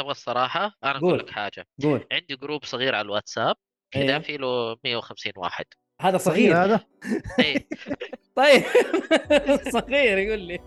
تبغى الصراحة أنا أقول قول. لك حاجة قول. عندي جروب صغير على الواتساب كذا إيه. في له 150 واحد. هذا صغير صغير. هذا؟ إيه. طيب. صغير يقول لي.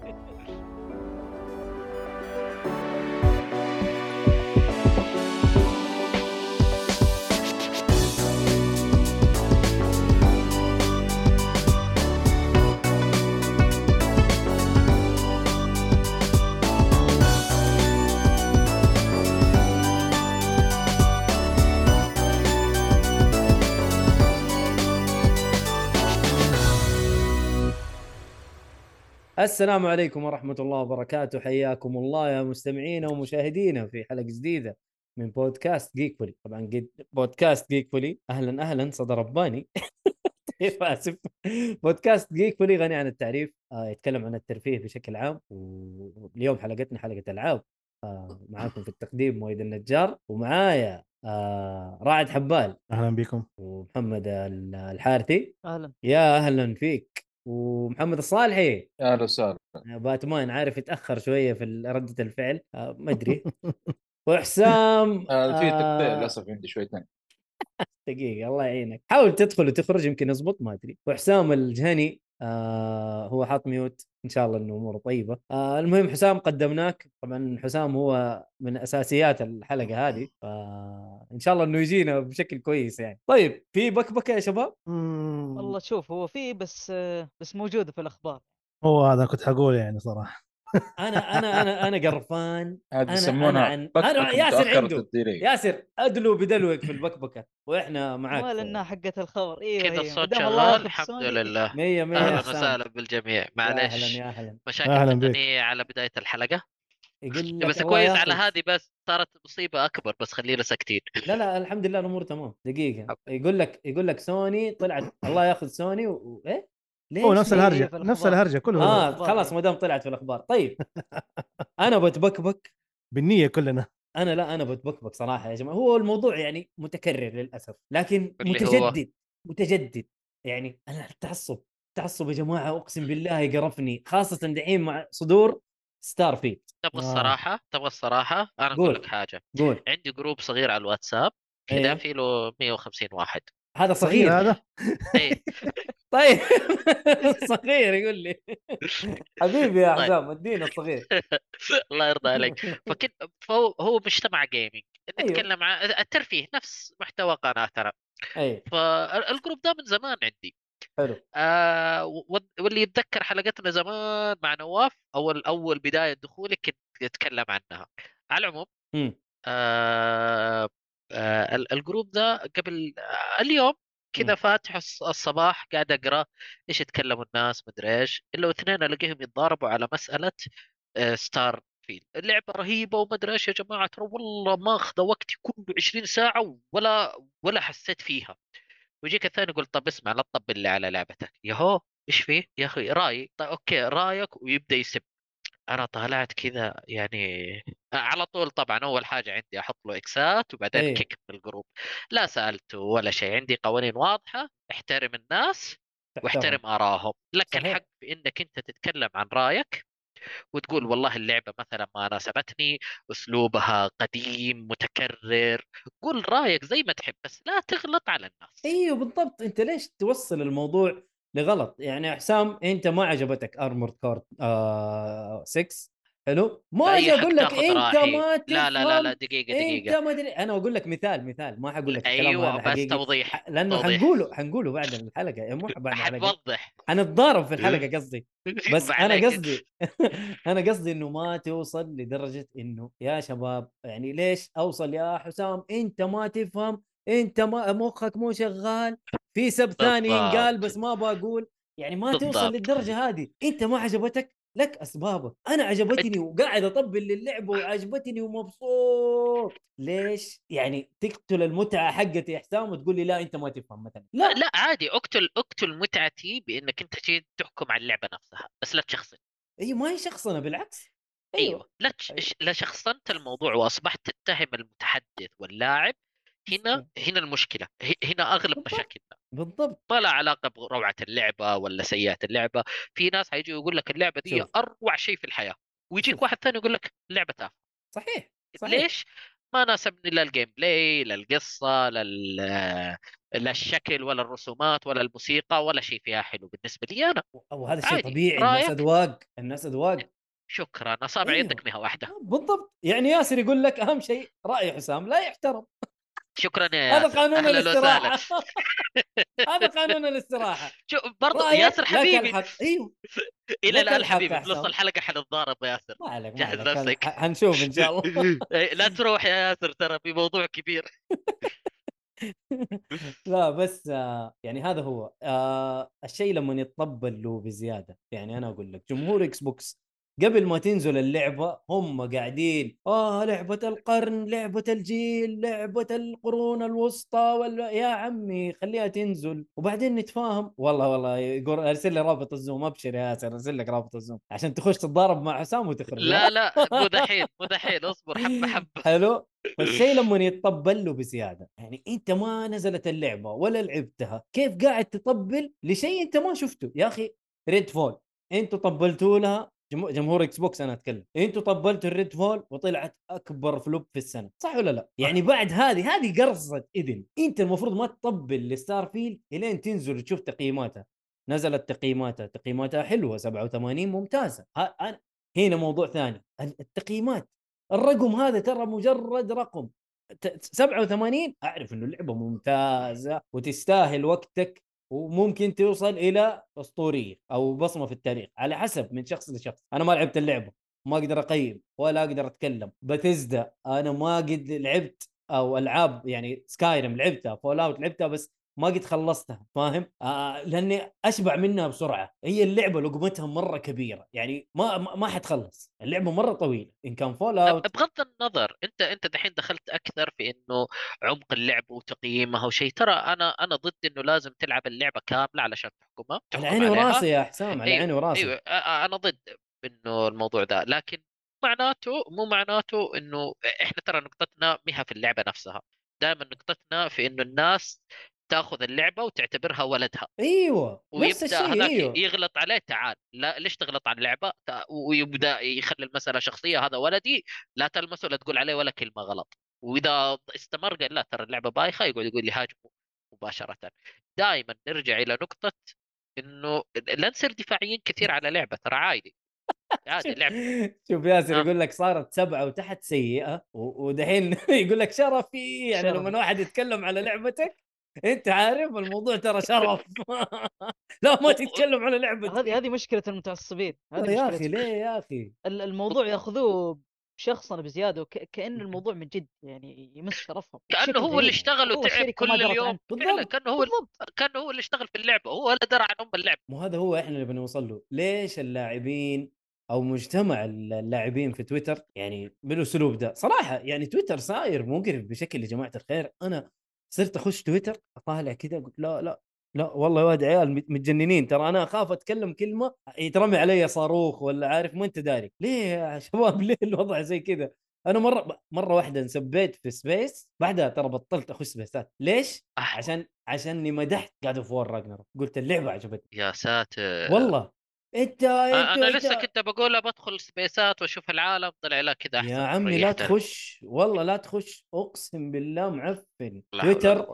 السلام عليكم ورحمة الله وبركاته. حياكم الله يا مستمعينا ومشاهدينا في حلقة جديدة من بودكاست جيك فولي طبعا قد بودكاست جيك فولي أهلا أهلا صدى رباني. طيب آسف. بودكاست جيك فولي غني عن التعريف آه يتكلم عن الترفيه بشكل عام واليوم حلقتنا حلقة ألعاب. آه معاكم في التقديم مويد النجار ومعايا آه رائد حبال. أهلا بكم. ومحمد الحارثي. أهلا. يا أهلا فيك. ومحمد الصالحي. أهلا وسهلا. باتمان عارف يتأخر شوية في ردة الفعل. آه ما أدري. وحسام آه في آه، تقطيع للأسف عندي شويتين دقيقة الله يعينك. حاول تدخل وتخرج يمكن يزبط ما أدري. وحسام الجهني. آه هو حاط ميوت إن شاء الله انه أموره طيبة. آه المهم حسام قدمناك. طبعا حسام هو من أساسيات الحلقة هذه فان شاء الله إنه يجينا بشكل كويس يعني. طيب في بكبكة يا شباب. والله شوف هو في بس بس موجودة في الأخبار. هو هذا كنت حقول يعني صراحة. أنا أنا أنا أنا قرفان. هذه أنا- أنا يسمونها عن- بكبكة أنا ياسر عنده. ياسر أدلو بدلوك في البكبكة وإحنا معاك ولا إنها حقت الخبر. أيوه كذا. الصوت الله شغال الحمد. لله. مية مية أهلا يا حسام. وسهلا بالجميع. معلش أهلا يا أهلا. مشاكل أهلاً بك. تقنيه على بداية الحلقة. يقول بس كويس على هذه بس صارت مصيبة أكبر بس خلينا ساكتين. لا لا الحمد لله الأمور تمام. دقيقة. يقول لك يقول لك سوني طلعت. الله ياخذ سوني و... ليش هو نفس الهرجة في نفس. الهرجة كله آه. خلاص ما دام طلعت في الأخبار طيب أنا بتبكبك بالنية كلنا أنا لا أنا بتبكبك صراحة يا جماعة هو الموضوع يعني متكرر للأسف لكن؟ متجدد متجدد يعني أنا التعصب التعصب يا جماعة أقسم بالله يقرفني خاصة دحين مع صدور ستار فيلد تبغى آه. الصراحة تبغى الصراحة أنا أقول قول. لك حاجة قول عندي group صغير على الواتساب كذا إيه. في له 150 واحد هذا صغير. صغير هذا؟ إيه. طيب. صغير يقول لي. حبيبي يا طيب. حسام ادينا الصغير الله يرضى عليك. فكنت فهو هو مجتمع gaming أيوه. نتكلم عن الترفيه نفس محتوى قناتنا اي فال group ده من زمان عندي. حلو. آه واللي يتذكر حلقتنا زمان مع نواف أول أول بداية دخولي كنت أتكلم عنها. على العموم. آه ال group ده قبل آه اليوم كذا. فاتح الص- الصباح قاعد أقرأ إيش يتكلموا الناس مدري إيش إلا واثنين ألاقيهم يتضاربوا على مسألة آه ستار فيلد اللعبة رهيبة ومدري إيش يا جماعة ترى والله ماخذه وقتي كله 20 ساعة ولا ولا حسيت فيها. ويجيك الثاني يقول طب اسمع لا تطبل لي على لعبتك. ياهو إيش فيه يا أخي رأيي طيب أوكي رأيك ويبدأ يسب. أنا طالعت كذا يعني على طول طبعا أول حاجة عندي أحط له إكسات وبعدين إيه. kick من ال group. لا سالته ولا شيء عندي قوانين واضحة احترم الناس واحترم آرائهم. لك صحيح. الحق في إنك أنت تتكلم عن رأيك وتقول والله اللعبة مثلا ما ناسبتني أسلوبها قديم متكرر قول رأيك زي ما تحب بس لا تغلط على الناس. أيوه بالضبط. أنت ليش توصل الموضوع لغلط. يعني حسام أنت ما عجبتك ارمورد كورد آه 6 حلو؟ ما أجي أقول لك أنت راحي. ما تفهم لا لا لا لا دقيقة أنت دقيقة ما أدري. أنا أقول لك مثال مثال. ما حقول لك أيوه بس حقيقي توضيح لأنه توضيح. حنقوله حنقوله بعد الحلقة. مو بعد الحلقة. حتوضح. حنتضارب في الحلقة قصدي. بس أنا. قصدي أنا قصدي إنه ما توصل لدرجة إنه يا شباب يعني ليش أوصل يا حسام؟ أنت ما تفهم انت ما مخك مو شغال في سب ثاني. ينقال بس ما بقول يعني ما توصل بالضبط. للدرجة هذه. انت ما عجبتك؟ لك أسبابك. أنا عجبتني وقاعد أطبل للعبه وعجبتني ومبسوط. ليش؟ يعني تقتل المتعة حقتي يا حسام وتقول لي لا أنت ما تفهم مثلا. لا. لا عادي. اقتل اقتل متعتي بإنك أنت تجي تحكم على اللعبة نفسها بس لا تشخصن. إي ما هي شخصنة بالعكس. أيوه. لا تش... أيوة. لا شخصنت الموضوع وأصبحت تتهم المتحدث واللاعب هنا هنا المشكلة ه- هنا أغلب بالضبط. مشاكلنا بالضبط ما لها علاقة بروعة اللعبة ولا سيئة اللعبة في ناس حيجي يقول لك اللعبة دي شوف. أروع شيء في الحياة ويجيك. واحد ثاني يقول لك اللعبة تافهة صحيح صحيح. ليش؟ ما ناسبني لا ال gameplay لا القصة لا لا الشكل ولا الرسومات ولا الموسيقى ولا شيء فيها حلو بالنسبة لي أنا أو هذا شيء. طبيعي الناس؟ أذواق الناس أذواق شكرا أصابع أيوه. يدك ما هي واحدة بالضبط يعني ياسر يقول لك أهم شيء رأي حسام لا يحترم شكرا يا هذا ياسر قانون أهلا الاستراحة. هذا قانون الاستراحة. شو برضه ياسر لك حبيبي. الحق؟ إيوه. إلى الآن حبيبي. بنص حسام. الحلقة حنتضارب يا ياسر. ما عليك جهز نفسك. حنشوف إن شاء الله. إيه، لا تروح يا ياسر ترى في موضوع كبير. لا بس آه، يعني هذا هو. آه، الشيء لما يتطبل له بزيادة يعني أنا أقول لك جمهور إكس بوكس قبل ما تنزل اللعبة هم قاعدين آه لعبة القرن لعبة الجيل لعبة القرون الوسطى ولا يا عمي خليها تنزل. وبعدين نتفاهم والله والله يقول أرسل لي رابط الزوم أبشر يا ياسر أرسل لك رابط الزوم عشان تخش تتضارب مع حسام وتخرج لا لا مو دحين مو دحين اصبر حبة حبة. حلو؟ فالشيء لما يتطبل له بزيادة يعني أنت ما نزلت اللعبة ولا لعبتها كيف قاعد تطبل لشيء أنت ما شفته؟ يا أخي ريد فول أنتوا طبلتوا لها جمهور- إكس بوكس أنا أتكلم. أنتوا طبلتوا الريد فول وطلعت أكبر flop في السنة صح ولا لا؟ يعني بعد هذه هذه قرصه إذن. أنت المفروض ما تطبل لستار فيلد إلين تنزل وتشوف تقييماتها. نزلت تقييماتها تقييماتها حلوة 87 ممتازة. ها أنا هنا موضوع ثاني. التقييمات. الرقم هذا ترى مجرد رقم. ت- 87 أعرف إنه اللعبه ممتازة وتستاهل وقتك. وممكن توصل إلى أسطورية أو بصمة في التاريخ على حسب من شخص لشخص. أنا ما لعبت اللعبة ما أقدر أقيم ولا أقدر أتكلم. بيثيسدا أنا ما قد لعبت أو ألعاب يعني سكايرم لعبتها فول أوت لعبتها بس ما قد خلصتها فاهم؟ آه لأني أشبع منها بسرعة. هي اللعبة لقمتها مرة كبيرة يعني ما ما حتخلص. اللعبة مرة طويلة إن كان فول أوت. بغض النظر أنت أنت دحين دخلت أكثر في إنه عمق اللعبه وتقييمها وشيء ترى أنا أنا ضد إنه لازم تلعب اللعبة كاملة علشان تحكمها على عيني. وراسي يا حسام على عيني وراسي. إيوه أنا ضد إنه الموضوع ده. لكن معناته مو معناته إنه إحنا ترى نقطتنا مها في اللعبة نفسها. دائما نقطتنا في إنه الناس تاخذ اللعبة وتعتبرها ولدها. أيوه نفس ويبدأ الشيء هذاك أيوه. يغلط عليه تعال لا ليش تغلط على اللعبة؟ ويبدأ يخلي المسألة شخصية هذا ولدي لا تلمسه لا تقول عليه ولا كلمة غلط. وإذا استمر قال لا ترى اللعبة بايخة يقعد يقول لي هاجمه مباشرة. دائما نرجع إلى نقطة إنه لا نصير دفاعيين كثير على لعبة ترى عادي. عادي لعبه شوف ياسر. يقول لك صارت سبعة وتحت سيئة ودحين يقول لك شرفي يعني. لما واحد يتكلم على لعبتك أنت عارف الموضوع ترى شرف. لا ما تتكلم على لعبتك هذه هذه مشكلة المتعصبين هذه يا أخي ليه يا أخي؟ ال- الموضوع ياخذوه شخصنه بزيادة وك... كأن الموضوع من جد يعني يمس شرفهم. كأنه هو اللي. اشتغل وتعب كل اليوم. فعلا بالضبط. كأنه هو بالضبط. كأنه هو اللي اشتغل في اللعبة هو ولا درى عن ام اللعبه مو هذا هو إحنا اللي بنوصل له. ليش اللاعبين أو مجتمع اللاعبين في تويتر يعني بالأسلوب ده؟ صراحة يعني تويتر صاير مقرف بشكل يا جماعة الخير. أنا صرت أخش تويتر أطالع كذا أقول لا لا لا والله يا واد عيال مت- متجننين ترى أنا أخاف أتكلم كلمة يترمي علي صاروخ ولا عارف ما أنت داري. ليه يا شباب ليه الوضع زي كذا؟ أنا مرة مرة واحدة انسبيت في space بعدها ترى بطلت أخش سبيسات ليش؟ أح- عشان عشاني مدحت جاد اوف وور راجناروك قلت اللعبة عجبتني. يا ساتر. والله. انت انت أنا انت لسه كنت بقول بدخل سبيسات واشوف العالم طلع لا كذا أحسن يا عمي لا. تخش والله لا تخش اقسم بالله معفن. تويتر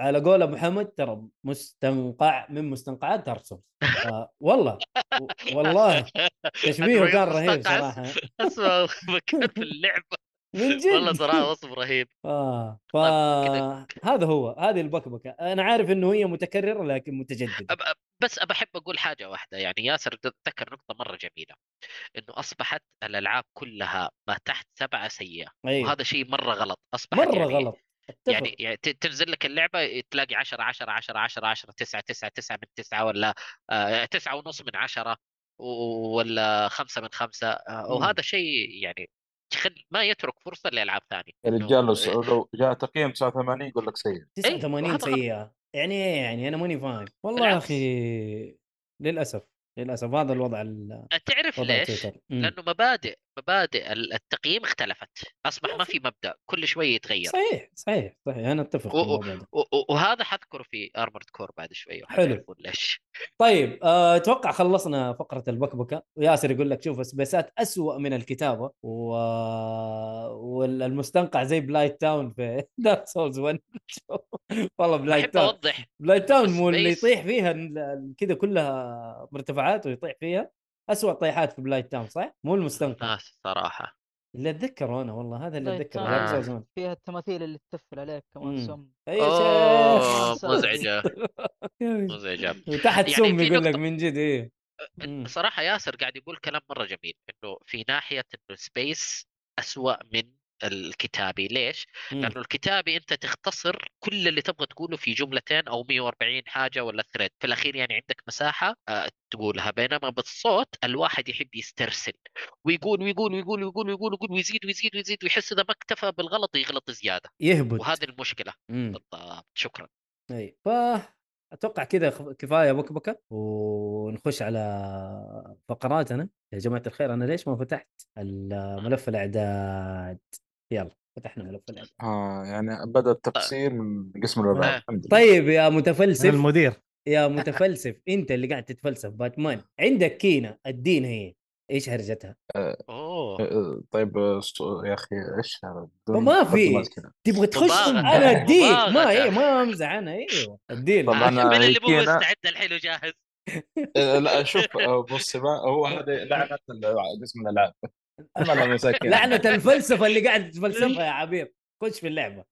على قول ابو حمد ترى مستنقع من مستنقعات دارك سولز. آه والله والله. تشبيه أدري كان رهيب صراحة. اسمه مكان في اللعبة. من جد؟ والله صراحة وصف رهيب. آه طيب، كده. فهذا هو هذه البكبكة. أنا عارف إنه هي متكررة لكن متجددة. أب- بس بحب أقول حاجة واحدة. يعني ياسر تذكر نقطة مرة جميلة إنه أصبحت الألعاب كلها ما تحت سبعة سيئة أيوه. وهذا شيء مرة غلط. أصبحت مرة يعني غلط. يعني, يعني تنزل لك اللعبة تلاقي 10 10 10 10 10 9 9 9 من 9 ولا آه، 9 ونص من 10 و- ولا 5 من 5 آه،. وهذا شيء يعني يخل ما يترك فرصة لألعاب ثانية يا رجال لو- لو جاء تقييم 89 يقول لك سيء 89 وهذا غلط. سيئة يعني إيه يعني أنا ماني فاهم والله يا. أخي للأسف للأسف هذا الوضع ال- تعرف ليش؟ تويتر. لأنه مبادئ مبادئ ال- التقييم اختلفت أصبح ما في مبدأ كل شوي يتغير. صحيح صحيح صحيح أنا أتفق و- و- و- وهذا حذكره في ارمورد كور بعد شوي حلو. ليش. طيب آه، أتوقع خلصنا فقرة البكبكة. وياسر يقول لك شوف سبيسات أسوأ من الكتابة و... والمستنقع زي بلايت تاون في دارك سولز 1 والله بلايت تاون أوضح بلايت تاون مو اللي يطيح فيها كذا كلها مرتفعات ويطيح فيها. أسوأ طيحات في بلايت تاون صح؟ مو المستنقع. ناس صراحة. اللي أتذكره أنا والله هذا اللي أتذكره آه. سولز 1 فيها التماثيل اللي تتفل عليك. كمان سم. اي مزعجه مزعجه وتحت يعني سم يقول لك من جد إيه. مم. بصراحه ياسر قاعد يقول كلام مرة جميل إنه في ناحية إنه space أسوأ من الكتابي. ليش؟ مم. لأنه الكتابي أنت تختصر كل اللي تبغى تقوله في جملتين أو 140 حاجة ولا thread في الأخير يعني عندك مساحة آه، تقولها. بينما بالصوت الواحد يحب يسترسل ويقول ويقول ويقول ويقول ويقول ويقول ويزيد ويزيد ويزيد ويحس إذا ما اكتفى بالغلط يغلط زيادة. يهبط. وهذه المشكلة. مم. بالضبط. شكرا. أي. ف أتوقع كذا كفاية بكبكه ونخش على فقراتنا. يا جماعة الخير أنا ليش ما فتحت ملف الأعداد؟ يلا فتحنا ملف الاعداد آه يعني بدأ التقسيم من قسم الالعاب آه. الحمد لله. طيب يا متفلسف المدير. يا متفلسف أنت اللي قاعد تتفلسف باتمان. عندك كينا الدين هي. إيش هرجتها؟ أوه. آه، طيب آه، ص- يا أخي إيش هذا ما في. تبغى تخش. أنا الدين. ما. إيه ما امزح أنا أيوه الدين. طبعاً من اللي مو كينا- مستعد الحين وجاهز. آه، لا شوف آه، بص هو هذه لعنة ال- قسم الالعاب اما لا مساكين لعنه الفلسفه اللي قاعد تتفلسفها يا عبير خش في اللعبة.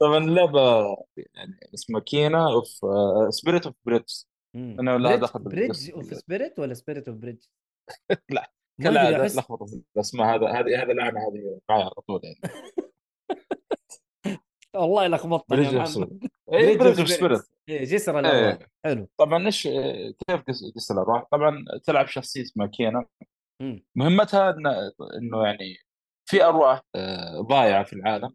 طبعا اللعبه يعني اسمها Kena of spirit of bridge أنا لا دخل bridge. of spirit ولا spirit of bridge؟ لا، احس لخبطة الاسماء هذا هذه هذه اللعنه هذه معي على طول يعني. والله لخبطتني bridge of bridge. spirit إيه، جسر الارواح إيه. حلو طبعا إيش آه، كيف قصه الأرواح؟ طبعا تلعب شخصية اسمها Kena. مهمتها إنه يعني في أرواح آه، ضايعة في العالم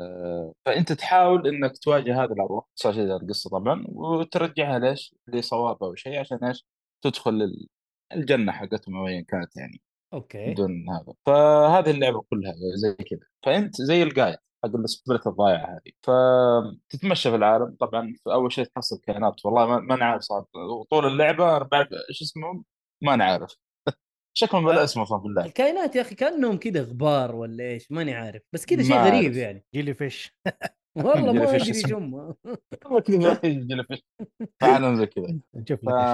آه، فأنت تحاول إنك تواجه هذه الأرواح صار شيء القصة طبعا وترجعها ليش؟ لصواب أو شيء عشان إيش؟ تدخل ال- الجنة حقتهم أو ايا كانت يعني okay بدون هذا فهذه اللعبة كلها زي كذا فأنت زي القايد حق ال spirit الضايعة هذه. فتتمشى في العالم. طبعا في أول شيء تحصل كائنات. والله ما, ما نعرف صار طول اللعبة أنا بعرف إيش اسمهم ما نعرف شكلهم ولا اسمه أصلا في اللعبة. الكائنات يا أخي كأنهم كذا غبار ولا إيش؟ ماني عارف. بس كذا شيء غريب. يعني. جيلي فيش والله ما جيلي فيش أدري اسمه. شم كذا فعلا زي كذا. ف... إيش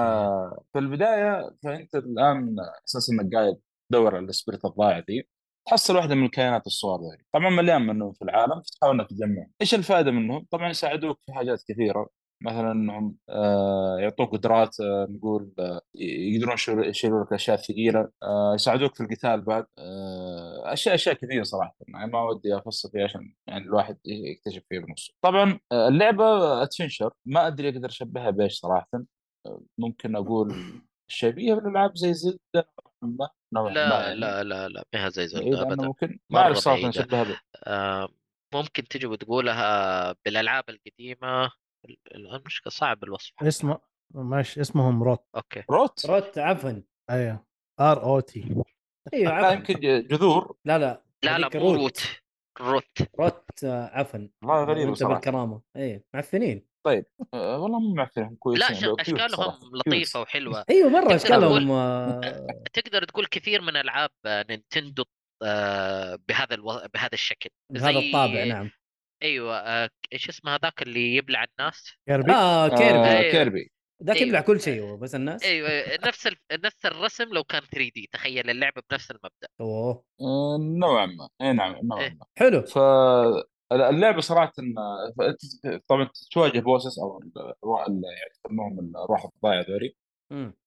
في البداية فأنت الآن أساس انك قاعد تدور على السبريت الضايع دي. تحصل واحدة من الكائنات الصغار ذي طبعا مليان منهم في العالم فتحاول إنك تجمعهم إيش الفائدة منهم؟ طبعا يساعدوك في حاجات كثيرة. مثلا إنهم آه، يعطوك قدرات آه، نقول آه، يقدرون يشيلوا لك أشياء ثقيلة. يساعدوك في القتال بعد. أشياء أشياء كثيرة صراحة. يعني ما ودي افصل فيها عشان يعني الواحد يكتشف فيه بنفسه طبعا اللعبة ادفنشر ما أدري أقدر أشبهها بإيش صراحة. ممكن أقول شبيهة بالألعاب زي زلدا ما ما لا يعني. لا لا لا ما هي زي زلدا عنه ابدا. ممكن ما أعرف صراحة بعيدة. نشبهها ب- آه، ممكن تجي وتقولها بالألعاب القديمة. ال- الان مشكله صعب الوصف. اسمه ماشي اسمهم Rot okay. Rot؟ Rot عفوا. أيوه. R O T. أيوه لا عفوا. يمكن جذور. لا لا لا لا مو root. Rot. Rot. آه، عفوا. والله غريبه وانت صراحة بالكرامة. إيه معفنين آه، والله مو معفنهم كويسين لا cute أشكالهم. لطيفة cute. وحلوة. أيوه مرة تقدر أشكالهم تقول- آه، تقدر تقول كثير من ألعاب آه، نينتندو بهذا ألو... بهذا الشكل. بهذا زي- الطابع نعم. أيوه إيش اسمه هذاك اللي يبلع الناس؟ كيربي؟ آه كيربي. آه أيوة. كيربي. ذاك أيوة. يبلع كل شيء هو بس الناس. أيوه نفس ال... نفس الرسم لو كان 3D. تخيل اللعبة بنفس المبدأ. أوه. نوعا ما. اي نعم نوعا إيه. ما. حلو. فاللعبه صراحة طبعا تواجه bosses أو يعني يسموهم الارواح الضايعه ذولي.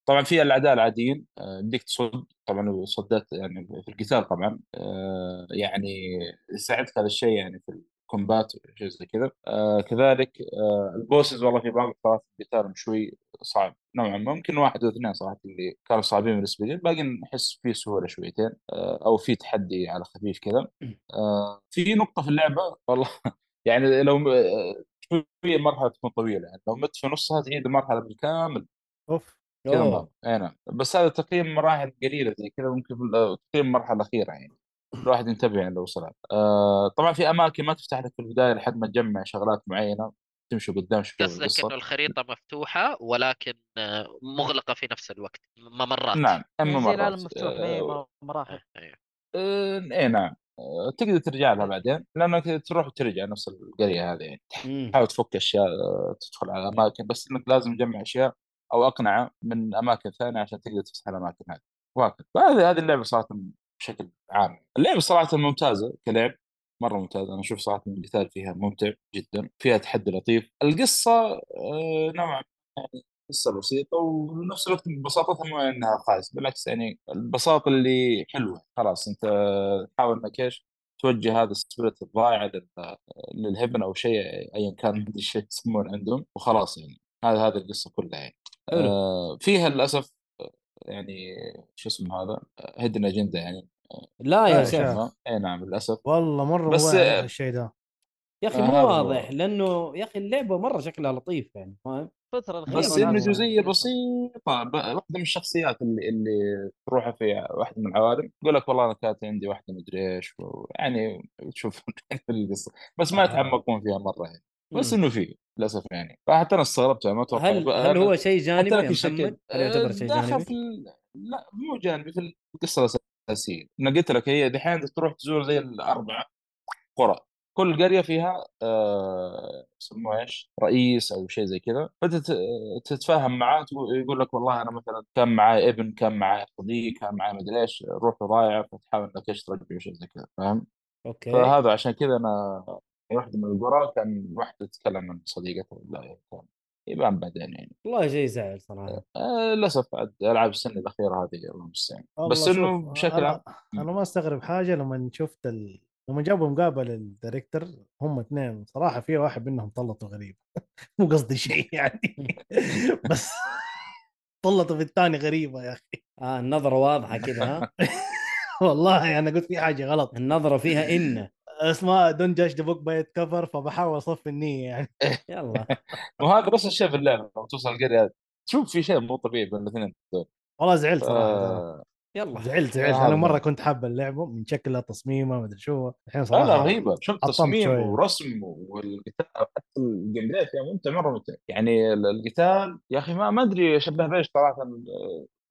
طبعا في الأعداء العاديين آه، يمديك تصد طبعا صدات يعني في القتال طبعا آه، يعني يساعدك هذا الشيء يعني في الكومبات وشيء زي كذا. آه، كذلك آه، البوسز والله في بعض الفترات قتالهم شوي صعب. نوعا ما ممكن واحد أو اثنين صراحة اللي كانوا صعبين بالنسبة لي الباقي نحس فيه سهولة شويتين آه، أو في تحدي على خفيف كذا. آه، في نقطة في اللعبة والله يعني لو آه، شوية المرحله تكون طويلة يعني. لو مت في نصها تعيد المرحلة بالكامل. أوف كذا أي نعم. بس هذا تقييم مراحل قليلة زي كذا ممكن في ال- تقييم المرحله الأخيرة يعني. الواحد ينتبه يعني لو وصلها آه طبعا في أماكن ما تفتح لك في البداية لحد ما تجمع شغلات معينة تمشي قدام شوي قصدك إنه الخريطة مفتوحة ولكن آه، مغلقة في نفس الوقت ممرات. نعم اما يعني العالم مرات مفتوح ما هي آه مراحل. أيوه. آه، اي نعم. آه، تقدر ترجع لها بعدين لأنك تروح وترجع نفس القرية هذه يعني. تحاول تفك أشياء آه، تدخل على أماكن بس إنك لازم تجمع أشياء أو أقنعه من أماكن ثانية عشان تقدر تفتح الأماكن هذه. وهكذا فهذه هذه اللعبة صراحة بشكل عام. اللعبة صراحة ممتازة كلعب مرة ممتازة. أنا أشوف صراحة القتال فيها ممتع جدا فيها تحدي لطيف. القصة آه، نوعا ما يعني قصة بسيطة وبنفس الوقت ببساطتها مو إنها خايس بالعكس يعني البساطه اللي حلوة. خلاص أنت تحاول إنك إيش توجه هذا السبيريت الضائع لل- للهبن أو شيء ايا كان أدري إيش يسمون عندهم وخلاص يعني. هذا هذه القصة كلها يعني. آه فيها للأسف يعني شو اسمه هذا هيدن أجندة يعني. لا يا لا، شيخ. اي نعم للأسف. والله مرة بس- الشيء ده. يا أخي آه، مو هو. واضح لأنه يا أخي اللعبة مرة شكلها لطيف يعني فاهم؟ الفترة الأخيرة بس غير إنه ناس- جزئية بسيطة ب- واحدة من الشخصيات اللي اللي تروح في واحدة من العوالم يقول لك والله أنا كانت عندي واحدة مدري إيش يعني تشوف القصة. بس ما آه. يتعمقون فيها مرة يعني. بس مم. إنه فيه للأسف يعني فحتى أنا استغربت يعني ما أتوقع هل هل هو شيء جانبي يا محمد؟ هل يعتبر شيء داخل جانبي؟ في. لا مو جانبي في القصة الأساسية أنا قلت لك هي دحين تروح تزور زي الأربعة قرى كل قرية فيها آه، يسموه إيش؟ رئيس أو شيء زي كذا فأنت تتفاهم معاه يقول لك والله أنا مثلا كان معي ابن كان معي صديق كان معي مدري إيش روحه ضايعة فتحاول إنك إيش ترجعه شيء زي كذا فاهم؟ okay فهذا عشان كذا أنا واحدة من القرى كان واحدة تتكلم عن صديقتها لا كان. يبان بعدين يعني. والله شيء زعل صراحة. آه للأسف عاد ألعاب السنة الأخيرة هذه الله المستعان بس إنه بشكل عام أنا أنا ما أستغرب حاجة لما شفت ال... لما جابوا مقابلة ال director هم اثنين صراحة في واحد منهم طلته غريب. مو قصدي شيء يعني. بس طلته في الثاني غريبة يا أخي. آه النظرة واضحة كذا ها؟ والله أنا قلت في حاجة غلط. النظرة فيها إن. اسمها don't judge the book by cover فبحاول أصفي النية يعني. يلا. وهذا بس الشيء في اللعبة لما توصل القريه هذه تشوف في شيء مو طبيعي بين الاثنين. والله زعلت صراحة. آه يلا. زعلت زعلت. هذا. أنا مرة كنت حاب اللعبة من شكلها تصميمها ما أدري شو. الحين صراحة لا رهيبة. شوف تصميم. ورسم والقتال. حتى ال gameplay فيها ممتع مرة ممتع. يعني ال- القتال يا أخي ما ما أدري أشبه بإيش صراحة.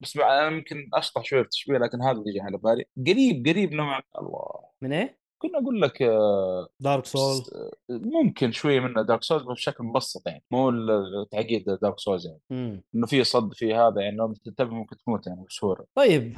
بس أنا يمكن أشطح شوية في التشبيه لكن هذا اللي يجي على بالي. قريب قريب نوعا. الله من إيه؟ كنا أقول لك آه، Dark Soul ممكن شوية من Dark Souls بشكل مبسط يعني مو التعقيد Dark Souls يعني مم. إنه في صد في هذا يعني لو تنتبه ممكن تموت يعني بسهولة طيب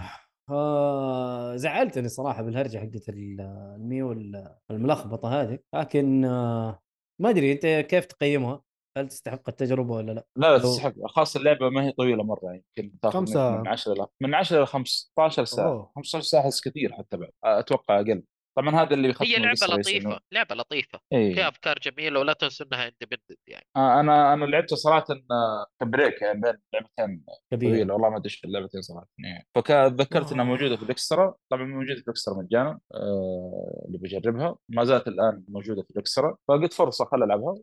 آه زعلتني صراحة بالهرجة حقت ال- الميو ال- الملخبطة هذه لكن آه ما أدري أنت كيف تقيمها؟ هل تستحق التجربة ولا لا؟ لا لا تستحق خاصة اللعبة ما هي طويلة مرة يعني يمكن تاخذ ساعة؟ من 10 إلى من 10 إلى 15 ساعة أوه. 15 ساعة كثير حتى بعد أتوقع أقل طبعا هذا اللي بيختم هي لعبة لطيفة إنه- لعبة لطيفة. اي فيها أفكار جميلة ولا تنسوا إنها independent يعني. آه أنا أنا لعبتها صراحة آه، ك break يعني بين لعبتين طويلة. والله ما أدري إيش اللعبتين صراحة. يعني فكذكرت إنها آه. موجودة في ال Extra طبعا موجودة في ال Extra مجانا آه اللي بجربها. ما زالت الآن موجودة في ال Extra فقلت فرصة خل ألعبها.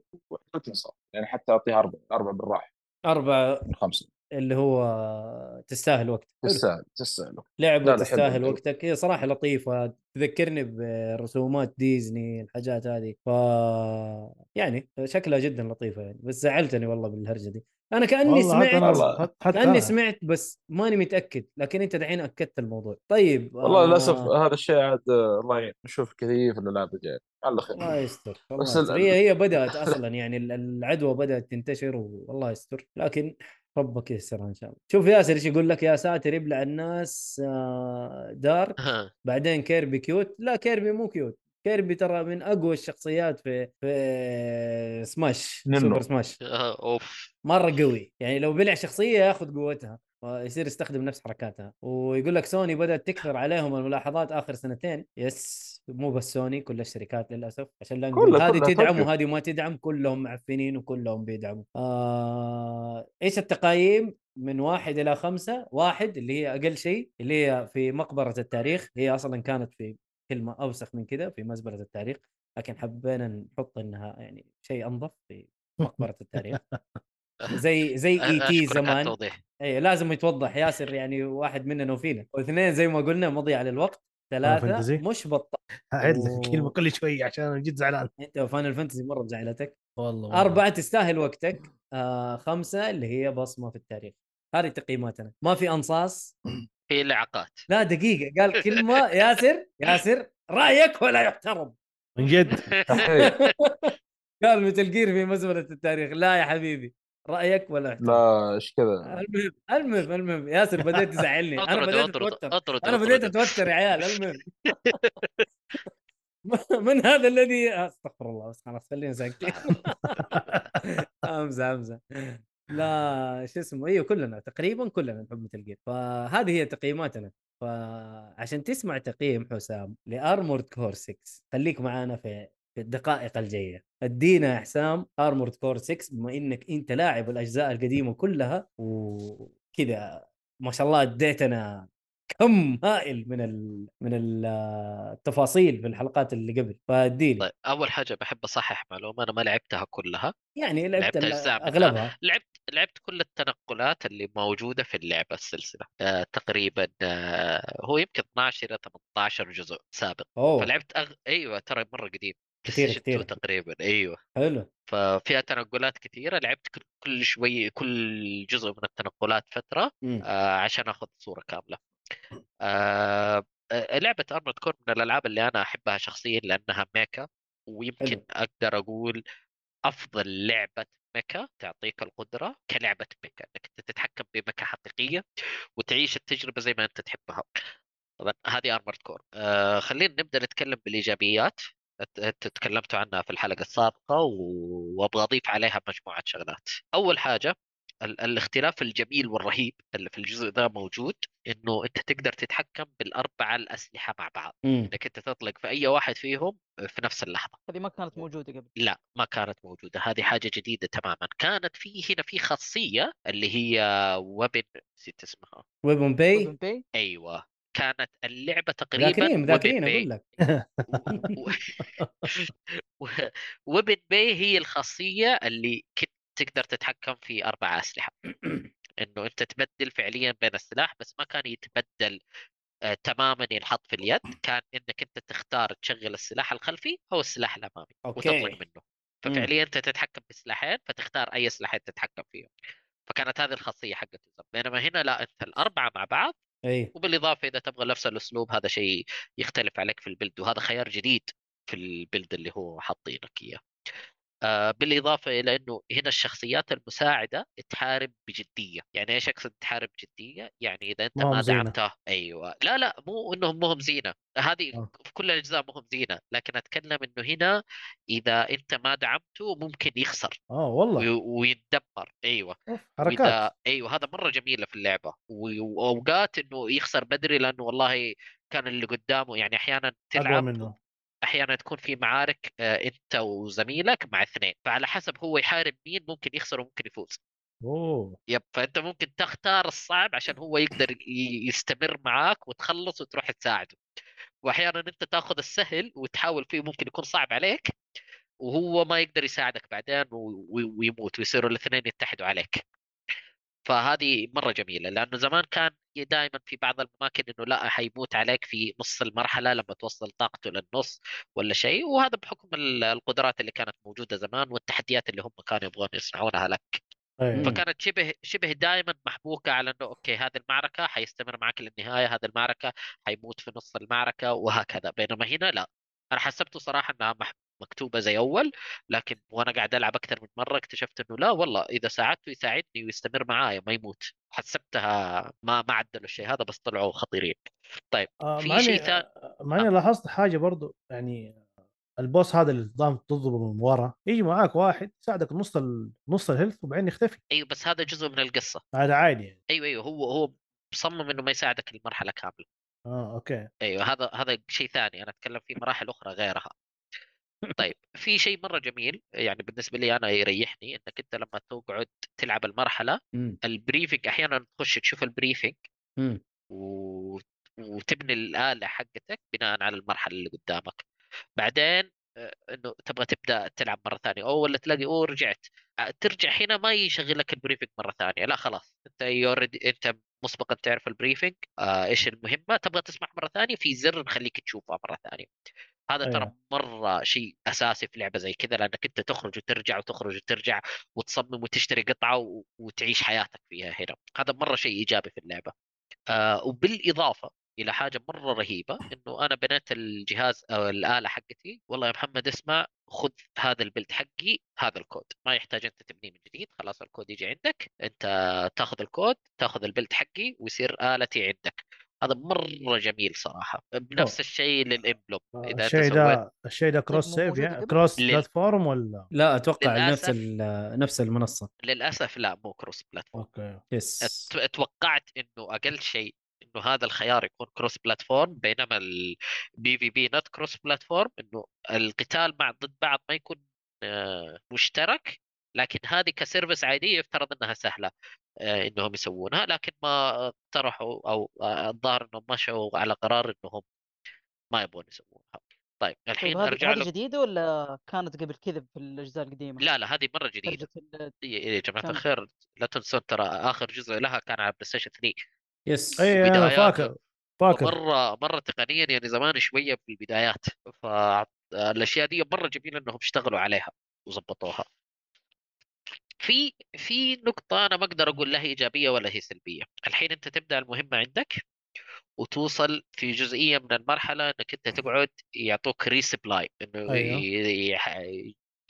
وتنصر يعني حتى أعطيها أربعة أربعة بالراحة. أربعة. من خمسة. اللي هو تستاهل وقت حلو. تستاهل تستاهل لعبة تستاهل. وقتك. هي صراحة لطيفة. تذكرني برسومات ديزني الحاجات هذه. ف يعني شكلها جدا لطيفة يعني. بس زعلتني والله بالهرجة دي. أنا كأني سمعت. حتى- حتى كأني أنا. سمعت بس ماني متأكد. لكن أنت دحين أكدت الموضوع. طيب والله آه، للاسف هذا الشيء عاد الله يعين نشوف كثير في الالعاب الجاية. على خير. الله يستر. الله بس هي هي بدأت أصلا يعني ال- العدوى بدأت تنتشر والله يستر. لكن ربك ييسرها إن شاء الله. شوف ياسر إيش يقول لك؟ يا ساتر يبلع الناس آه، Dark. بعدين كيربي cute. لا كيربي مو cute. كيربي ترى من أقوى الشخصيات في في Smash ننو. Super Smash. أوف. مرة قوي. يعني لو بلع شخصية ياخذ قوتها. يصير يستخدم نفس حركاتها. ويقول لك سوني بدأت تكثر عليهم الملاحظات آخر سنتين. yes مو بس سوني كل الشركات للأسف. عشان لا نقول هذه تدعم. وهذه ما تدعم كلهم معفنين وكلهم بيدعموا. آه... إيش التقايم؟ من واحد إلى خمسة. واحد اللي هي أقل شيء اللي هي في مقبرة التاريخ. هي أصلا كانت في كلمة أوسخ من كذا في مزبلة التاريخ. لكن حبينا نحط إنها يعني شيء أنظف في مقبرة التاريخ. زي زي E.T. اشكرك على زمان. اي لازم يتوضح ياسر يعني واحد مننا وفينا. واثنين زي ما قلنا مضيع للوقت. ثلاثة Fantasy. مش بطال. اعيد لك. الكلمة كل شوي عشان أنا جد زعلان. أنت Final Fantasy مرة مزعلتك والله والله. أربعة تستاهل وقتك. آه خمسة اللي هي بصمة في التاريخ. هذه تقييماتنا. ما في أنصاص. في لعقات. لا دقيقة. قال كلمة. ياسر ياسر رأيك ولا يحترم؟ من جد. قال مثل جير في مزبلة التاريخ. لا يا حبيبي. رأيك ولا يحترم لا إيش كذا المهم المهم المهم. ياسر بديت تزعلني. أنا بديت أتوتر. أنا بديت أتوتر يا عيال المهم. من هذا الذي أستغفر الله بس خلاص خلينا ساكتين همزه همزه لا شو اسمه إيوه كلنا تقريبا كلنا نحب مثل جير فهذه هي تقييماتنا. فعشان تسمع تقييم حسام ل Armored Core 6 خليك معانا في في الدقائق الجايه ادينا يا حسام Armored Core 6 بما إنك أنت لاعب الأجزاء القديمة كلها وكذا ما شاء الله أديتنا كم هائل من ال... من ال- التفاصيل في الحلقات اللي قبل. فاديني. طيب أول حاجة بحب أصحح معلومة أنا ما لعبتها كلها. يعني لعبت لعبت منها. أغلبها. لعبت لعبت كل التنقلات اللي موجودة في اللعبة السلسلة. آه تقريبا آه هو يمكن 12 إلى 18 جزء سابق. أوه. فلعبت أغ... أيوه ترى مرة قديم. كثير- PlayStation 2 كثير. تقريبا أيوه حلو ففيها تنقلات كثيرة لعبت كل- شوي كل جزء من التنقلات فترة. آه عشان آخذ صورة كاملة آه آه، لعبة ارمد كور من الألعاب اللي أنا أحبها شخصيا لأنها ميكا ويمكن حلو. أقدر أقول أفضل لعبة ميكا تعطيك القدرة كلعبة ميكا إنك تتحكم بميكا حقيقية وتعيش التجربة زي ما أنت تحبها طبعا هذه ارمرد كور آه خلينا نبدأ نتكلم بالإيجابيات تكلمتوا عنها في الحلقة السابقة وأبغى أضيف عليها مجموعة شغلات. أول حاجة ال- الاختلاف الجميل والرهيب اللي في الجزء ده موجود إنه أنت تقدر تتحكم بالأربعة الأسلحة مع بعض. إنك أنت تطلق في أي واحد فيهم في نفس اللحظة. هذه ما كانت موجودة قبل. لا ما كانت موجودة. هذه حاجة جديدة تماما. كانت في هنا في خاصية اللي هي weapon نسيت اسمها. ويبن باي؟ Bay. أيوه. كانت اللعبة تقريبا ذاكرين ذاكرين. أقول لك. weapon bay هي الخاصية اللي كنت تقدر تتحكم في أربع أسلحة. إنه أنت تبدل فعليا بين السلاح بس ما كان يتبدل آه تماما ينحط في اليد. كان إنك أنت تختار تشغل السلاح الخلفي أو السلاح الأمامي أوكي. وتطلق منه. ففعليا أنت تتحكم بسلاحين فتختار أي سلاحين تتحكم فيهم. فكانت هذه الخاصية حقت الزم بينما هنا لا أنت الأربعة مع بعض اي وبالإضافة إذا تبغى نفس الأسلوب هذا شيء يختلف عليك في البلد وهذا خيار جديد في البلد اللي هو حاطينك إياه. آه بالإضافة إلى إنه هنا الشخصيات المساعدة تحارب بجدية، يعني إيش أقصد تحارب بجدية؟ يعني إذا أنت ما هم ما زينة. دعمته أيوه. لا لا مو إنهم مهم زينة، هذه آه. في كل الأجزاء مهم زينة، لكن أتكلم إنه هنا إذا أنت ما دعمته ممكن يخسر آه والله. وي- ويتدمر. أيوه. وإذا حركات. أيوه هذا مرة جميلة في اللعبة. وأوقات إنه يخسر بدري لأنه والله كان اللي قدامه يعني أحيانا تلعب منه. أحيانا تكون في معارك آه، أنت وزميلك مع اثنين فعلى حسب هو يحارب مين ممكن يخسر وممكن يفوز. أوه. يب فأنت ممكن تختار الصعب عشان هو يقدر يستمر معاك وتخلص وتروح تساعده. وأحيانا أنت تأخذ السهل وتحاول فيه ممكن يكون صعب عليك وهو ما يقدر يساعدك بعدين ويموت ويصيروا الاثنين يتحدوا عليك. فهذه مرة جميلة لأنه زمان كان دائما في بعض الأماكن إنه لا حيموت عليك في نص المرحلة لما توصل طاقته للنص ولا شيء وهذا بحكم ال- القدرات اللي كانت موجودة زمان والتحديات اللي هم كانوا يبغون يصنعونها لك. مم. فكانت شبه شبه دائما محبوكة على إنه أوكي هذه المعركة حيستمر معك للنهاية هذه المعركة حيموت في نص المعركة وهكذا بينما هنا لا أنا حسبته صراحة إنها مكتوبة زي أول لكن وأنا قاعد ألعب أكثر من مرة اكتشفت إنه لا والله إذا ساعدته يساعدني ويستمر معايا ما يموت. حسبتها ما ما عدلوا الشيء هذا بس طلعوا خطيرين. طيب آه في شيء ثاني؟ آه، اني لاحظت حاجة برضو يعني البوس هذا اللي تضام تضربه من ورا يجي معاك واحد يساعدك نص ال... نص الهيلث وبعدين يختفي. أيوه بس هذا جزء من القصة. هذا عادي يعني. أيوه أيوه هو هو مصمم إنه ما يساعدك المرحلة كاملة. آه أوكي. أيوه هذا هذا شيء ثاني أنا أتكلم في مراحل أخرى غيرها. طيب في شيء مرة جميل يعني بالنسبة لي أنا يريحني إنك أنت لما تقعد تلعب المرحلة مم. ال briefing أحيانا تخش تشوف ال briefing مم. و... وتبني الآلة حقتك بناء على المرحلة اللي قدامك بعدين آه، إنه تبغى تبدأ تلعب مرة ثانية أو ولا تلاقي اوه رجعت آه، ترجع هنا ما يشغل لك ال briefing مرة ثانية لا خلاص أنت already أنت مسبقا تعرف ال briefing آه إيش المهمة تبغى تسمع مرة ثانية في زر نخليك تشوفها مرة ثانية هذا ترى أيوة. مرة شيء أساسي في لعبة زي كذا لأنك أنت تخرج وترجع وتخرج وترجع وتصمم وتشتري قطعة وتعيش حياتك فيها هنا. هذا مرة شيء إيجابي في اللعبة. آه وبالإضافة إلى حاجة مرة رهيبة إنه أنا بنيت الجهاز أو الآلة حقتي والله يا محمد اسمع خذ هذا ال build حقي هذا الكود. ما يحتاج أنت تبنيه من جديد خلاص الكود يجي عندك أنت تاخذ الكود تاخذ ال build حقي ويصير آلتي عندك. هذا مرة جميل صراحة بنفس الشيء لل emblem إذا أنت الشيء سويت ده الشيء ده cross مو save يعني؟ cross لل- platform ولا؟ لا أتوقع نفس للأسف. نفس المنصة. للأسف لا مو cross platform okay. yes أت- توقعت إنه أقل شيء إنه هذا الخيار يكون cross platform بينما ال PvP not cross platform إنه القتال مع ضد بعض ما يكون آه، مشترك لكن هذه ك service عادية يفترض إنها سهلة. آه، إنهم يسوونها لكن ما اقترحوا أو آه، الظاهر إنهم مشوا على قرار إنهم ما يبغون يسوونها طيب الحين طيب هذه أرجع هذه لك جديدة ولا كانت قبل كذا في الأجزاء القديمة؟ لا لا هذه مرة جديدة يا جماعة؟ الخير لا تنسون ترى آخر جزء لها كان على PlayStation 3 yes اي أنا. فاكر فاكر مره مرة تقنيا يعني زمان شوية في البدايات فالاشياء دي مرة جميلة إنهم اشتغلوا عليها وظبطوها في في نقطة أنا ما أقدر أقول لا هي إيجابية ولا هي سلبية، الحين أنت تبدأ المهمة عندك وتوصل في جزئية من المرحلة أنك أنت تقعد يعطوك resupply إنه أيوه.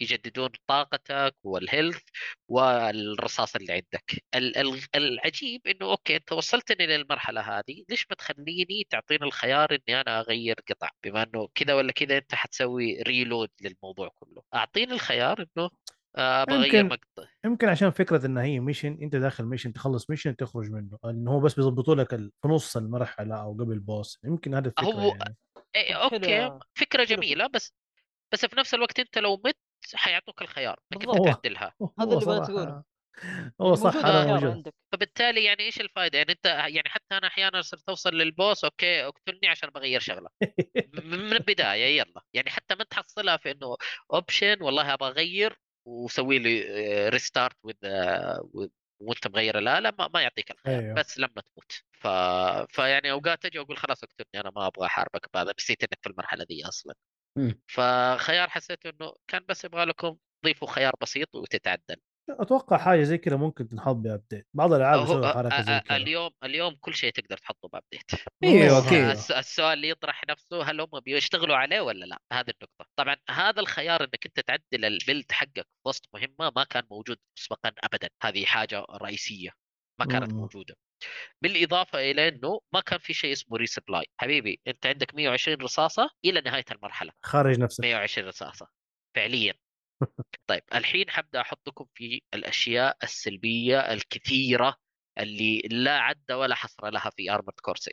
يجددون طاقتك وال health والرصاص اللي عندك. ال- ال- العجيب إنه okay أنت وصلتني للمرحلة هذه ليش ما تخليني تعطيني الخيار إني أنا أغير قطع؟ بما إنه كذا ولا كذا أنت حتسوي reload للموضوع كله. أعطيني الخيار إنه أبغى اغير يمكن- مقطع يمكن عشان فكرة انها هي mission أنت داخل mission تخلص mission تخرج منه انه هو بس بيظبطوا لك في نص المرحلة أو قبل boss يمكن هذا الفكرة هو- يعني إيه حلو okay يا- فكرة حلو. جميلة بس بس في نفس الوقت أنت لو مت حيعطوك الخيار إنك أنت. تعدلها هو هذا اللي بغيت أقوله. هو صح هذا الخيار موجود عندك فبالتالي يعني إيش الفائده يعني أنت يعني حتى أنا أحيانا صرت أوصل لل boss okay اقتلني عشان بغير شغلة من البداية يلا يعني حتى ما تحصلها في إنه option والله أبغى أغير وسوي لي restart with وانت مغير الاله ما, ما يعطيك الخيار أيوه. بس لما تموت ف... فيعني أوقات أجي أقول خلاص اقتلني أنا ما أبغى أحاربك بهذا نسيت إنك في المرحلة دي أصلا مم. فخيار حسيت إنه كان بس يبغى لكم تضيفوا خيار بسيط وتتعدل أتوقع حاجة زي كذا ممكن تنحط ب update. بعض الألعاب أ- حركة زي كذا اليوم اليوم كل شيء تقدر تحطه ب update. أيوه. الس- السؤال اللي يطرح نفسه هل هم بيشتغلوا عليه ولا لا؟ هذه النقطة. طبعا هذا الخيار إنك أنت تعدل ال build حقك في وسط مهمة ما كان موجود مسبقا ابدا. هذه حاجة رئيسية ما كانت م-م. موجودة. بالإضافة إلى إنه ما كان في شيء اسمه resupply حبيبي أنت عندك 120 رصاصة إلى نهاية المرحلة. خارج نفسك. 120 رصاصة. فعليا. طيب الحين حبدا أحطكم في الأشياء السلبية الكثيرة اللي لا عد ولا حصر لها في Armored Core 6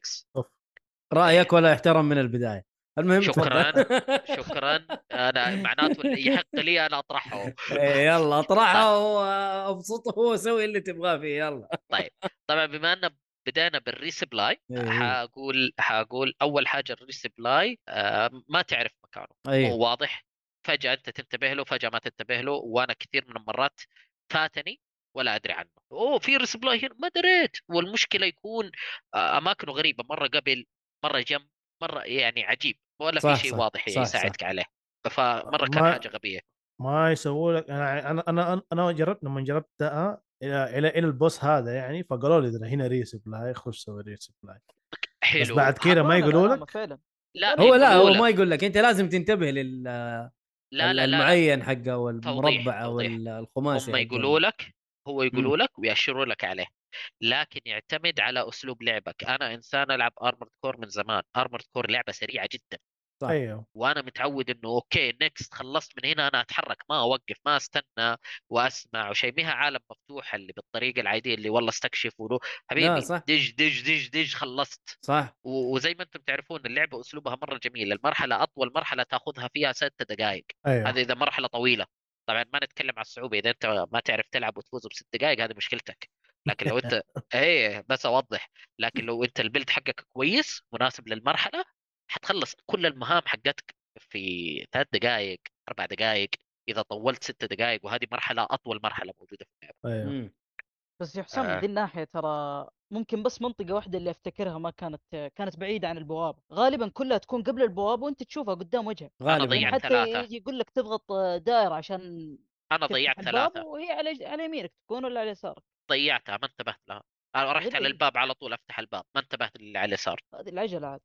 رأيك ولا يحترم من البداية. المهم شكراً. شكرا. أنا معناته يحق لي أنا أطرحه. إيه، يلا اطرحها وابسطه وسوي اللي تبغاه فيه يلا. طبعا بما إن بدينا بال resupply إيه. حاقول حاقول أول حاجة ال resupply آه، ما تعرف مكانه. أيوه هو واضح. فجأة أنت تنتبه له فجأة ما تنتبه له وأنا كثير من المرات فاتني ولا أدري عنه. أوه في resupply هنا ما دريت. والمشكلة يكون آه، أماكنه غريبة مرة قبل مرة جنب مرة يعني عجيب ولا في صح، شيء صح، واضح صح، يساعدك عليه. فمره كان ما- حاجة غبية. ما يسووا لك أنا أنا أنا أنا جربت لما جربتها إلى إلى إلى ال boss هذا يعني فقالوا لي هنا resupply خش سوي resupply. حلو بس بعد كذا ما يقولوا لك؟ فعلا. لا هو لا هو. ما يقول لك أنت لازم تنتبه لل لا لا لا المعين حقه والمربع أو توضيح. الخماسي هم. يقولوا لك هو يقولوا لك ويأشروا لك عليه. لكن يعتمد على أسلوب لعبك. أنا إنسان ألعب Armored Core من زمان. Armored Core لعبة سريعة جدا. صح. أيوه. وأنا متعود إنه okay next خلصت من هنا أنا أتحرك ما أوقف ما أستنى وأسمع وشيء مها عالم مفتوح اللي بالطريقة العادية اللي والله استكشف ولو حبيبي صح. دج دج دج دج خلصت. صح. وزي ما أنتم تعرفون اللعبة أسلوبها مرة جميل. المرحلة أطول مرحلة تاخذها فيها ست دقائق أيوه. هذه إذا مرحلة طويلة. طبعا ما نتكلم على الصعوبة. إذا أنت ما تعرف تلعب وتفوز بست دقائق هذه مشكلتك. لكن لو أنت إيه بس أوضح. لكن لو أنت البلد حقك كويس مناسب للمرحلة حتخلص كل المهام حقتك في ثلاث دقائق أربع دقائق إذا طولت ست دقائق وهذه مرحلة أطول مرحلة موجودة في اللعبه أيوه مم. بس يا حسام من آه. ذي الناحية ترى ممكن بس منطقة واحدة اللي أفتكرها ما كانت كانت بعيدة عن البوابة غالبا كلها تكون قبل البوابة وأنت تشوفها قدام وجهك غالبا يعني. حتى ثلاثة. يجي يقول لك تضغط دائرة عشان أنا ضيعت ثلاثة وهي على على يمينك تكون ولا على يسارك ضيعتها ما انتبهت لها أنا رحت على. الباب على طول أفتح الباب ما انتبهت اللي على اليسار هذه العجلة عاد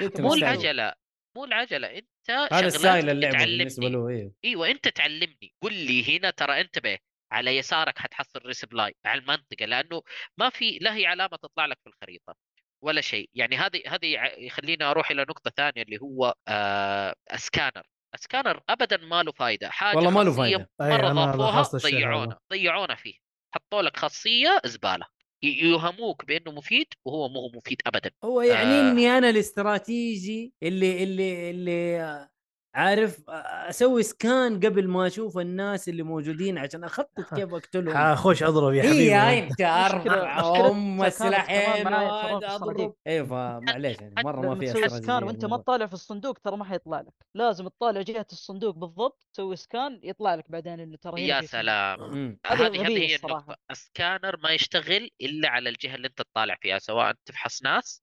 مو. العجلة مو العجلة أنت هذا style اللعبة. بالنسبة له أيوه إيوه أنت تعلمني قل لي هنا ترى انتبه على يسارك حتحصل resupply على المنطقة لأنه ما في لا هي علامة تطلع لك في الخريطة ولا شيء يعني هذه هذه يخليني أروح إلى نقطة ثانية اللي هو آه scanner scanner ابدا ما له فائده حاجة والله ما له. أي، مرة ضافوها ضيعونا. ضيعونا فيه حطوا لك خاصية زبالة يوهموك بأنه مفيد وهو مو مفيد ابدا هو يعني آه. إني أنا الاستراتيجي اللي اللي اللي عارف أسوي سكان قبل ما أشوف الناس اللي موجودين عشان أخطط كيف أقتلهم حخش أضرب يا حبيبي هي انت أربع أم السلاحين أضرب. أيوه فمعليش يعني مرة ما فيها تسوي سكان وأنت ما الموضوع. تطالع في الصندوق ترى ما حيطلع لك لازم تطالع جهة الصندوق بالضبط تسوي سكان يطلع لك بعدين انه ترى يا. سلام. هذه هذه هي. النقطة السكانر ما يشتغل إلا على الجهة اللي أنت تطالع فيها سواء تفحص ناس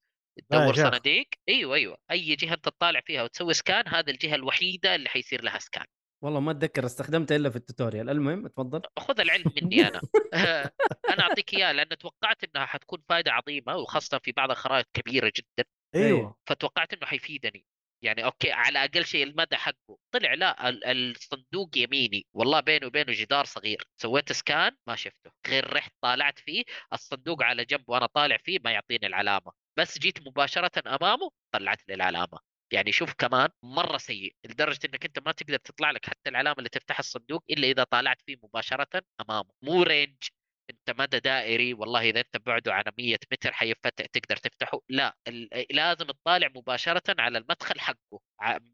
تدور شيخ. صناديق. أيوه أيوه. أي جهة انت تطالع فيها وتسوي scan هذه الجهة الوحيدة اللي حيصير لها scan والله ما أتذكر استخدمته إلا في ال tutorial. المهم تفضل. خذ العلم مني أنا. أنا أعطيك إياه لأن توقعت إنها حتكون فائده عظيمة وخاصة في بعض الخرائط كبيرة جدا. أيوه. فتوقعت إنه حيفيدني. يعني okay على أقل شيء المدى حقه. طلع لا ال- الصندوق يميني. والله بينه وبينه جدار صغير. سويت scan ما شفته. غير رحت طالعت فيه الصندوق على جنب وأنا طالع فيه ما يعطيني العلامة. بس جيت مباشرة أمامه طلعت لي العلامة. يعني شوف كمان مرة سيء لدرجة إنك أنت ما تقدر تطلع لك حتى العلامة اللي تفتح الصندوق إلا إذا طالعت فيه مباشرة أمامه. مو range انت مدى دائري والله إذا أنت بعده على 100 متر حيفتح تقدر تفتحه. لا لازم تطالع مباشرة على المدخل حقه.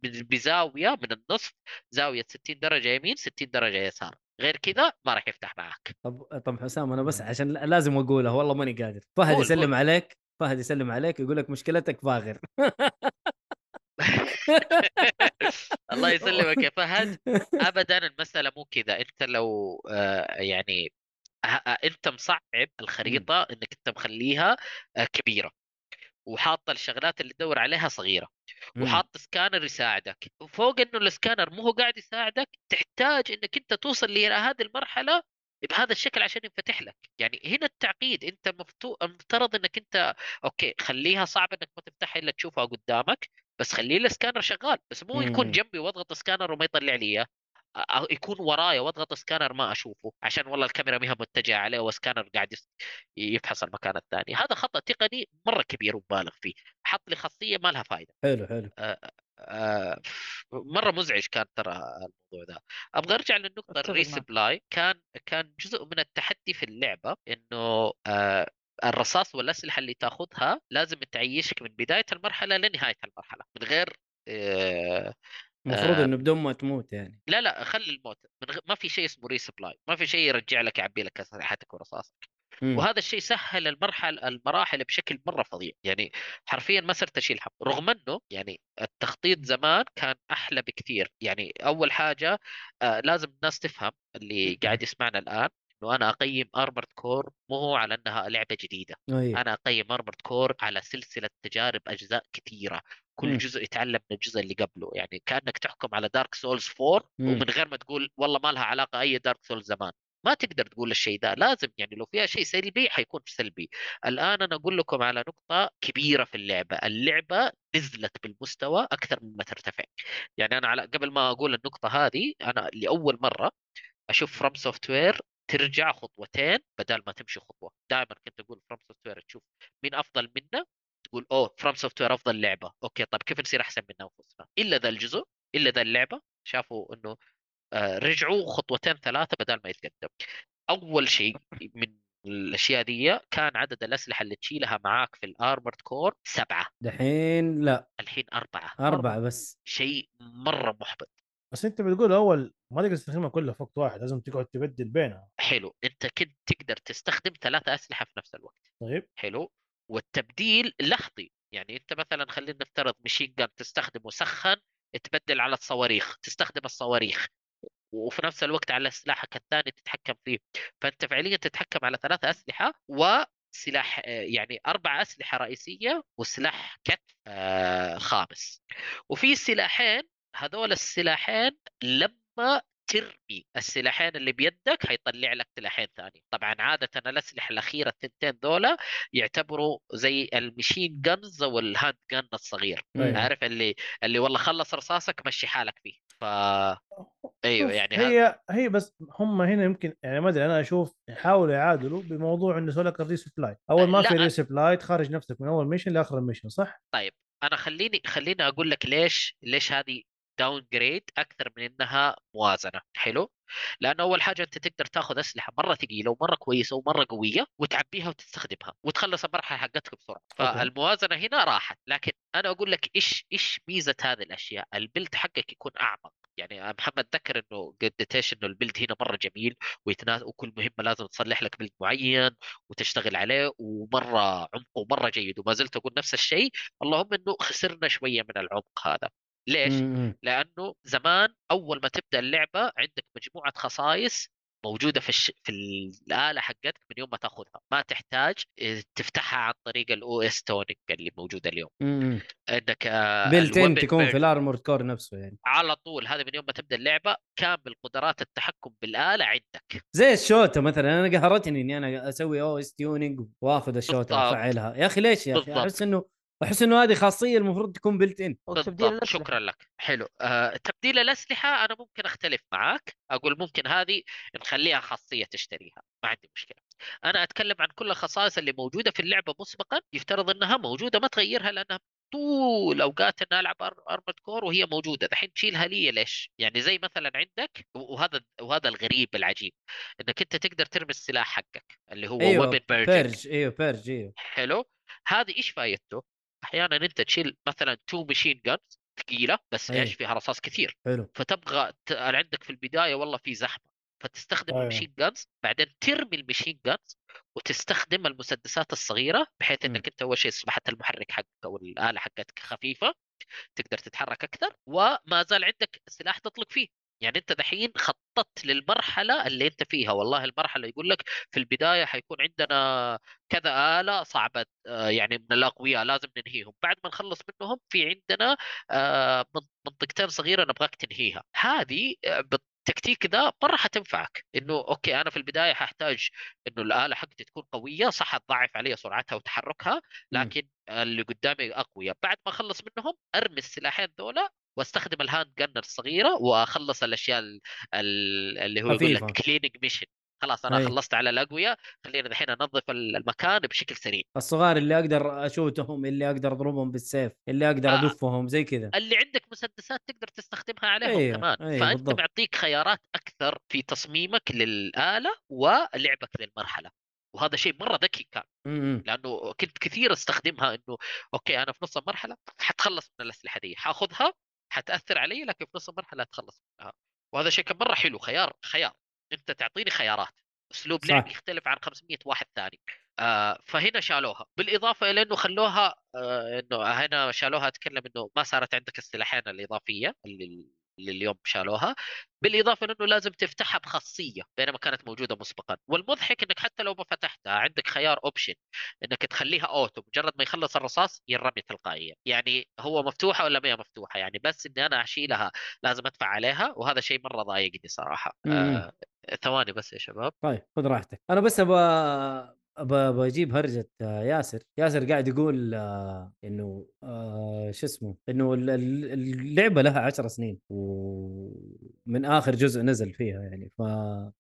بزاوية من النصف زاوية 60 درجة يمين 60 درجة يسار. غير كذا ما راح يفتح معك طب طب حسام أنا بس عشان لازم اقولها والله ماني قادر. فهد يسلم قول. عليك فهد يسلم عليك يقول لك مشكلتك فاغر. الله يسلمك يا فهد. ابدا المسألة مو كذا. أنت لو آه، يعني أنت مصعب الخريطة إنك أنت مخليها آه، كبيرة وحاطه الشغلات اللي تدور عليها صغيرة. وحاط سكانر يساعدك وفوق إنه السكانر مو هو قاعد يساعدك تحتاج إنك أنت توصل إلى هذه المرحلة بهذا الشكل عشان ينفتح لك يعني هنا التعقيد أنت مفتو... المفترض إنك أنت okay خليها صعب إنك ما تفتحها إلا تشوفها قدامك بس خليه السكانر شغال بس مو يكون. جنبي واضغط سكانر وما يطلع لي إياه يكون ورايا وأضغط سكانر ما أشوفه عشان والله الكاميرا مها متجهة عليه وسكانر قاعد يفحص المكان الثاني. هذا خطأ تقني مرة كبير ومبالغ فيه حط لي خاصية ما لها فائده حلو حلو. آه، مرة مزعج كان ترى الموضوع ده أبغى أرجع للنقطة. الريسبلاي. كان كان جزء من التحدي في اللعبة إنه آه، الرصاص والأسلحة اللي تاخذها لازم تعيشك من بداية المرحلة لنهاية المرحلة من غير آه، المفروض آه. إنه بدون ما تموت يعني. لا لا خلي الموت. ما في شيء اسمه resupply ما في شيء يرجع لك يعبي لك اسلحتك ورصاصك. مم. وهذا الشيء سهل المرحل المراحل بشكل مرة فظيع. يعني حرفيا ما صرت أشيل هم رغم إنه يعني التخطيط زمان كان أحلى بكثير. يعني أول حاجة آه لازم الناس تفهم اللي قاعد يسمعنا الآن إنه أنا أقيم Armored Core مو هو على إنها لعبة جديدة. أي. أنا أقيم Armored Core على سلسلة تجارب أجزاء كثيرة. كل مم. جزء يتعلم من الجزء اللي قبله. يعني كأنك تحكم على Dark Souls 4 مم. ومن غير ما تقول والله ما لها علاقة أي Dark Souls زمان. ما تقدر تقول الشيء ده. لازم يعني لو فيها شيء سلبي حيكون سلبي. الآن أنا أقول لكم على نقطة كبيرة في اللعبة. اللعبة نزلت بالمستوى أكثر مما ترتفع. يعني أنا على قبل ما أقول النقطة هذه أنا لأول مرة أشوف FromSoftware ترجع خطوتين بدل ما تمشي خطوة. دائما كنت أقول FromSoftware تشوف مين أفضل منا تقول أوه FromSoftware أفضل لعبة. okay طيب كيف نصير أحسن من انفسنا إلا ذا الجزء إلا ذا اللعبة. شافوا إنه آه، رجعوا خطوتين ثلاثة بدل ما يتقدم. أول شيء من الأشياء دي كان عدد الأسلحة اللي تشيلها معاك في الأرمورد كور سبعة. دحين لا. الحين أربعة. أربعة بس. شيء مرة محبط. بس أنت بتقول أول ما تقدر تستخدمها كلها في وقت واحد لازم تقعد تبدل بينها. حلو. أنت كنت تقدر تستخدم ثلاثة أسلحة في نفس الوقت. طيب. حلو. والتبديل لحظي. يعني أنت مثلا خلينا نفترض مشين جان تستخدمه سخن تبدل على الصواريخ تستخدم الصواريخ وفي نفس الوقت على سلاحك الثاني تتحكم فيه. فأنت فعليا تتحكم على ثلاثة أسلحة وسلاح يعني أربع أسلحة رئيسية وسلاح كتف آه، خامس. وفي سلاحين هذول السلاحين لما ترمي السلاحين اللي بيدك هيطلع لك سلاحين ثاني طبعا عادة الأسلحة الأخيرة الثنتين ذولا يعتبروا زي المشين جنز أو الهاند جن الصغير أيوة. عارف اللي اللي والله خلص رصاصك مشي حالك فيه ف أيوه يعني هي هي بس هم هنا يمكن يعني ما أدري أنا أشوف يحاولوا يعادلوا بموضوع إنه يسوي لك ال resupply أول ما لا. في resupply تخرج نفسك من أول mission لآخر ال mission صح؟ أنا خليني خليني أقول لك ليش ليش هذه downgrade أكثر من إنها موازنة حلو؟ لأنه أول حاجة أنت تقدر تاخذ أسلحة مرة ثقيلة ومرة كويسة ومرة قوية وتعبيها وتستخدمها وتخلص المرحله حقتك بسرعة. فالموازنة هنا راحت لكن أنا أقول لك إيش إيش ميزة هذه الأشياء؟ ال build حقك يكون أعمق. يعني محمد ذكر إنه قديش إنه ال build هنا مرة جميل ويتناس وكل مهمة لازم تصلح لك build معين وتشتغل عليه ومرة عمقه مره جيد. وما زلت أقول نفس الشيء اللهم إنه خسرنا شوية من العمق هذا. ليش؟ مم. لأنه زمان أول ما تبدأ اللعبة عندك مجموعة خصائص موجودة في الش... في الآلة حقتك من يوم ما تأخذها ما تحتاج تفتحها عن طريق ال OS tuning اللي موجودة اليوم مم. انك الweapon تكون في ال Armored Core نفسه يعني على طول هذا من يوم ما تبدأ اللعبة كامل قدرات التحكم بالآلة عندك زي الشوتة مثلا أنا قهرتني إني أنا أسوي OS tuning وآخذ بالضبط. افعلها يا أخي ليش يا أخي. أحس إنه احس إنه هذه خاصية المفروض تكون built in شكرا لك. حلو. آه، تبديل الأسلحة أنا ممكن أختلف معاك. أقول ممكن هذه نخليها خاصية تشتريها. ما عندي مشكلة. أنا أتكلم عن كل الخصائص اللي موجودة في اللعبة مسبقا. يفترض إنها موجودة ما تغيرها لأنها طول أوقات أنا ألعب Armored Core وهي موجودة. دحين تشيلها لي ليش؟ يعني زي مثلا عندك وهذا وهذا الغريب العجيب. إنك أنت تقدر ترمي السلاح حقك اللي هو أيوه. weapon purge أيوه purge أيوه. حلو. هذه إيش فايدته؟ أحيانا أنت تشيل مثلا two machine guns ثقيلة بس أي. إيش فيها رصاص كثير حلو فتبغى ت... عندك في البداية والله في زحمة فتستخدم أيوة. ال machine guns بعدين ترمي ال machine guns وتستخدم المسدسات الصغيرة بحيث. إنك أنت أول شيء أصبحت المحرك حقك أو الآلة حقتك خفيفة تقدر تتحرك أكثر وما زال عندك سلاح تطلق فيه يعني أنت دحين خططت للمرحلة اللي أنت فيها. والله المرحلة يقول لك في البداية حيكون عندنا كذا آلة صعبة آه، يعني من الأقوياء لازم ننهيهم. بعد ما نخلص منهم في عندنا آه، من- منطقتين صغيرة نبغاك تنهيها. هذه آه، بالتكتيك ذا مرة حتنفعك. إنه أوكي أنا في البداية ححتاج إنه الآلة حقتي تكون قوية صح تضعف علي سرعتها وتحركها لكن اللي قدامي أقوياء. بعد ما أخلص منهم أرمي السلاحين ذولا واستخدم ال handgun الصغيرة وأخلص الأشياء ال- ال- اللي هو يقول. لك cleaning mission خلاص أنا أي. خلصت على الاقوياء خلينا الحين أنظف ال- المكان بشكل سريع الصغار اللي أقدر أشوتهم اللي أقدر أضربهم بالسيف اللي أقدر آه. أدفهم زي كذا اللي عندك مسدسات تقدر تستخدمها عليهم أيوة، كمان أيوة، فأنت بالضبط. معطيك خيارات أكثر في تصميمك للآلة ولعبك للمرحلة وهذا شيء مرة ذكي كان مم. لأنه كنت كثير أستخدمها إنه أوكي أنا في نص المرحلة حتخلص من الأسلحة دي حأخذها حتأثر علي لكن في نص المرحلة اتخلص منها. وهذا شيء كان مرة حلو خيار خيار. أنت تعطيني خيارات. أسلوب. لعب يختلف عن 500 واحد ثاني. آه فهنا شالوها. بالإضافة إلى إنه خلوها آه إنه هنا شالوها أتكلم إنه ما صارت عندك السلاحين الإضافية اللي اللي اليوم شالوها بالإضافة لأنه لازم تفتحها بخاصية بينما كانت موجودة مسبقا. والمضحك إنك حتى لو ما فتحتها عندك خيار option إنك تخليها اوتو مجرد ما يخلص الرصاص ينرمي تلقائيا. يعني هو مفتوحة ولا ما هي مفتوحة؟ يعني بس إني أنا أشيلها لازم أدفع عليها وهذا شيء مرة ضايقني صراحة. آه ثواني بس يا شباب. طيب خذ راحتك. أنا بس ابى بجيب هرجة آه، ياسر ياسر قاعد يقول آه، إنه آه، شو اسمه إنه ال- ال- اللعبة لها عشر سنين ومن آخر جزء نزل فيها يعني. ف...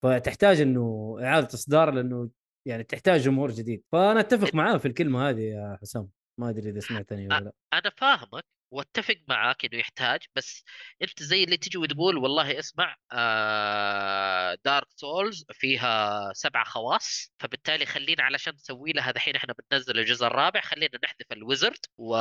فتحتاج إنه إعادة إصدار لأنه يعني تحتاج جمهور جديد. فأنا أتفق معاه في الكلمة هذه يا حسام. ما أدري إذا سمعتني ولا لأ. أنا فاهمك واتفق معاك إنه يحتاج بس أنت زي اللي تجي وتقول والله اسمع آه Dark Souls فيها سبعة خواص فبالتالي خلينا علشان نسوي لها دحين إحنا بننزل الجزء الرابع خلينا نحذف ال wizard و...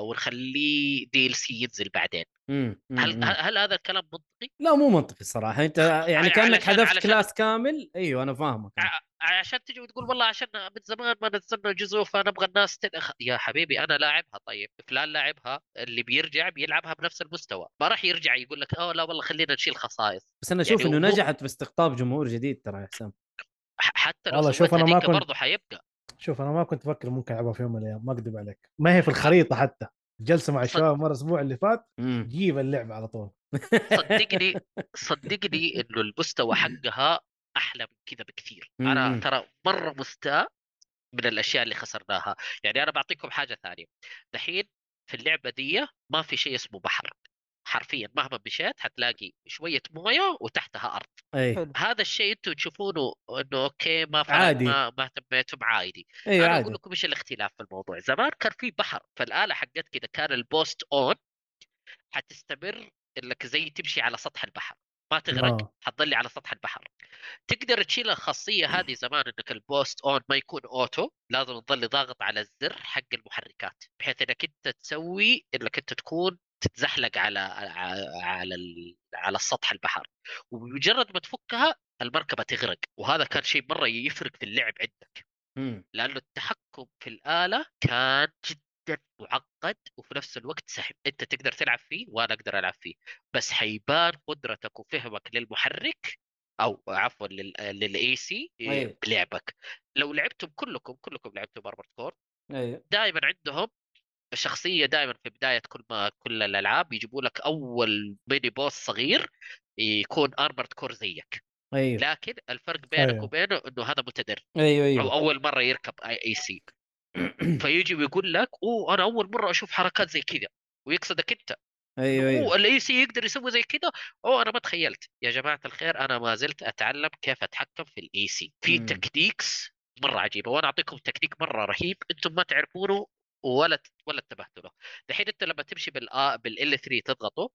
ونخليه DLC ينزل بعدين مم، مم، هل. هل هذا الكلام منطقي؟ لا مو منطقي الصراحة أنت يعني كأنك حذفت كلاس كامل أيوه أنا فاهمك عشان تجي وتقول والله عشان من زمان ما نزلنا جزء فنبغى الناس تدخل يا حبيبي أنا لاعبها طيب فلان لاعبها اللي بيرجع بيلعبها بنفس المستوى ما راح يرجع يقول لك آه لا والله خلينا نشيل خصائص. بس أنا أشوف يعني إنه مو- نجحت في استقطاب جمهور جديد ترى يا حسام. حتى لو والله شوف أنا ما كنت- برضه حيبقى. شوف أنا ما كنت أفكر ممكن ألعبها في يوم من الأيام ما أكذب عليك. ما هي في الخريطة حتى. جلسة مع الشباب مرة الأسبوع اللي فات. جيب اللعبة على طول. صدقني صدقني إنه المستوى حقها أحلى من كذا بكثير. مم. أنا ترى مرة مستاء من الأشياء اللي خسرناها. يعني أنا بعطيكم حاجة ثانية. دحين في اللعبة دي ما في شيء اسمه بحر. حرفيا مهما مشيت حتلاقي شوية موية وتحتها أرض. حلو. هذا الشيء أنتم تشوفونه إنه أوكي ما عادي. ما ما اهتميتم عادي. اي أنا أقول عادي لكم إيش الاختلاف في الموضوع. زمان كان في بحر. فالآلة حقت كذا كان ال boost on حتستمر إنك زي تمشي على سطح البحر. ما تغرق آه. حتضلي على سطح البحر تقدر تشيل الخاصية هذه زمان إنك البوست أون ما يكون أوتو لازم تضل ضاغط على الزر حق المحركات بحيث إنك أنت تسوي إنك أنت تكون تتزحلق على على على, السطح البحر وبمجرد ما تفكها المركبة تغرق وهذا كان شيء مرة يفرق في اللعب عندك مم. لأنه التحكم في الآلة كان جدا معقد وفي نفس الوقت سهل أنت تقدر تلعب فيه وأنا أقدر ألعب فيه. بس حيبان قدرتك وفهمك للمحرك أو عفوا لل AC أيوة. بلعبك. لو لعبتم كلكم كلكم لعبتم Armored Core أيوه. دائما عندهم شخصية دائما في بداية كل ما كل الألعاب يجيبوا لك أول mini boss صغير يكون Armored Core زيك. أيوه. لكن الفرق بينك أيوة. وبينه إنه هذا متدرب. أيوه أو أيوه أول مرة يركب اي اي سي فيجي ويقول لك أوه أنا أول مرة أشوف حركات زي كذا. ويقصدك أنت. أيوه أيوه. ال AC يقدر يسوي زي كذا أوه أنا ما تخيلت. يا جماعة الخير أنا ما زلت أتعلم كيف أتحكم في ال AC في مم. techniques مرة عجيبة وأنا أعطيكم تكنيك مرة رهيب أنتم ما تعرفونه ولا ولا انتبهتوا له. دحين أنت لما تمشي بال بال 3 تضغطه.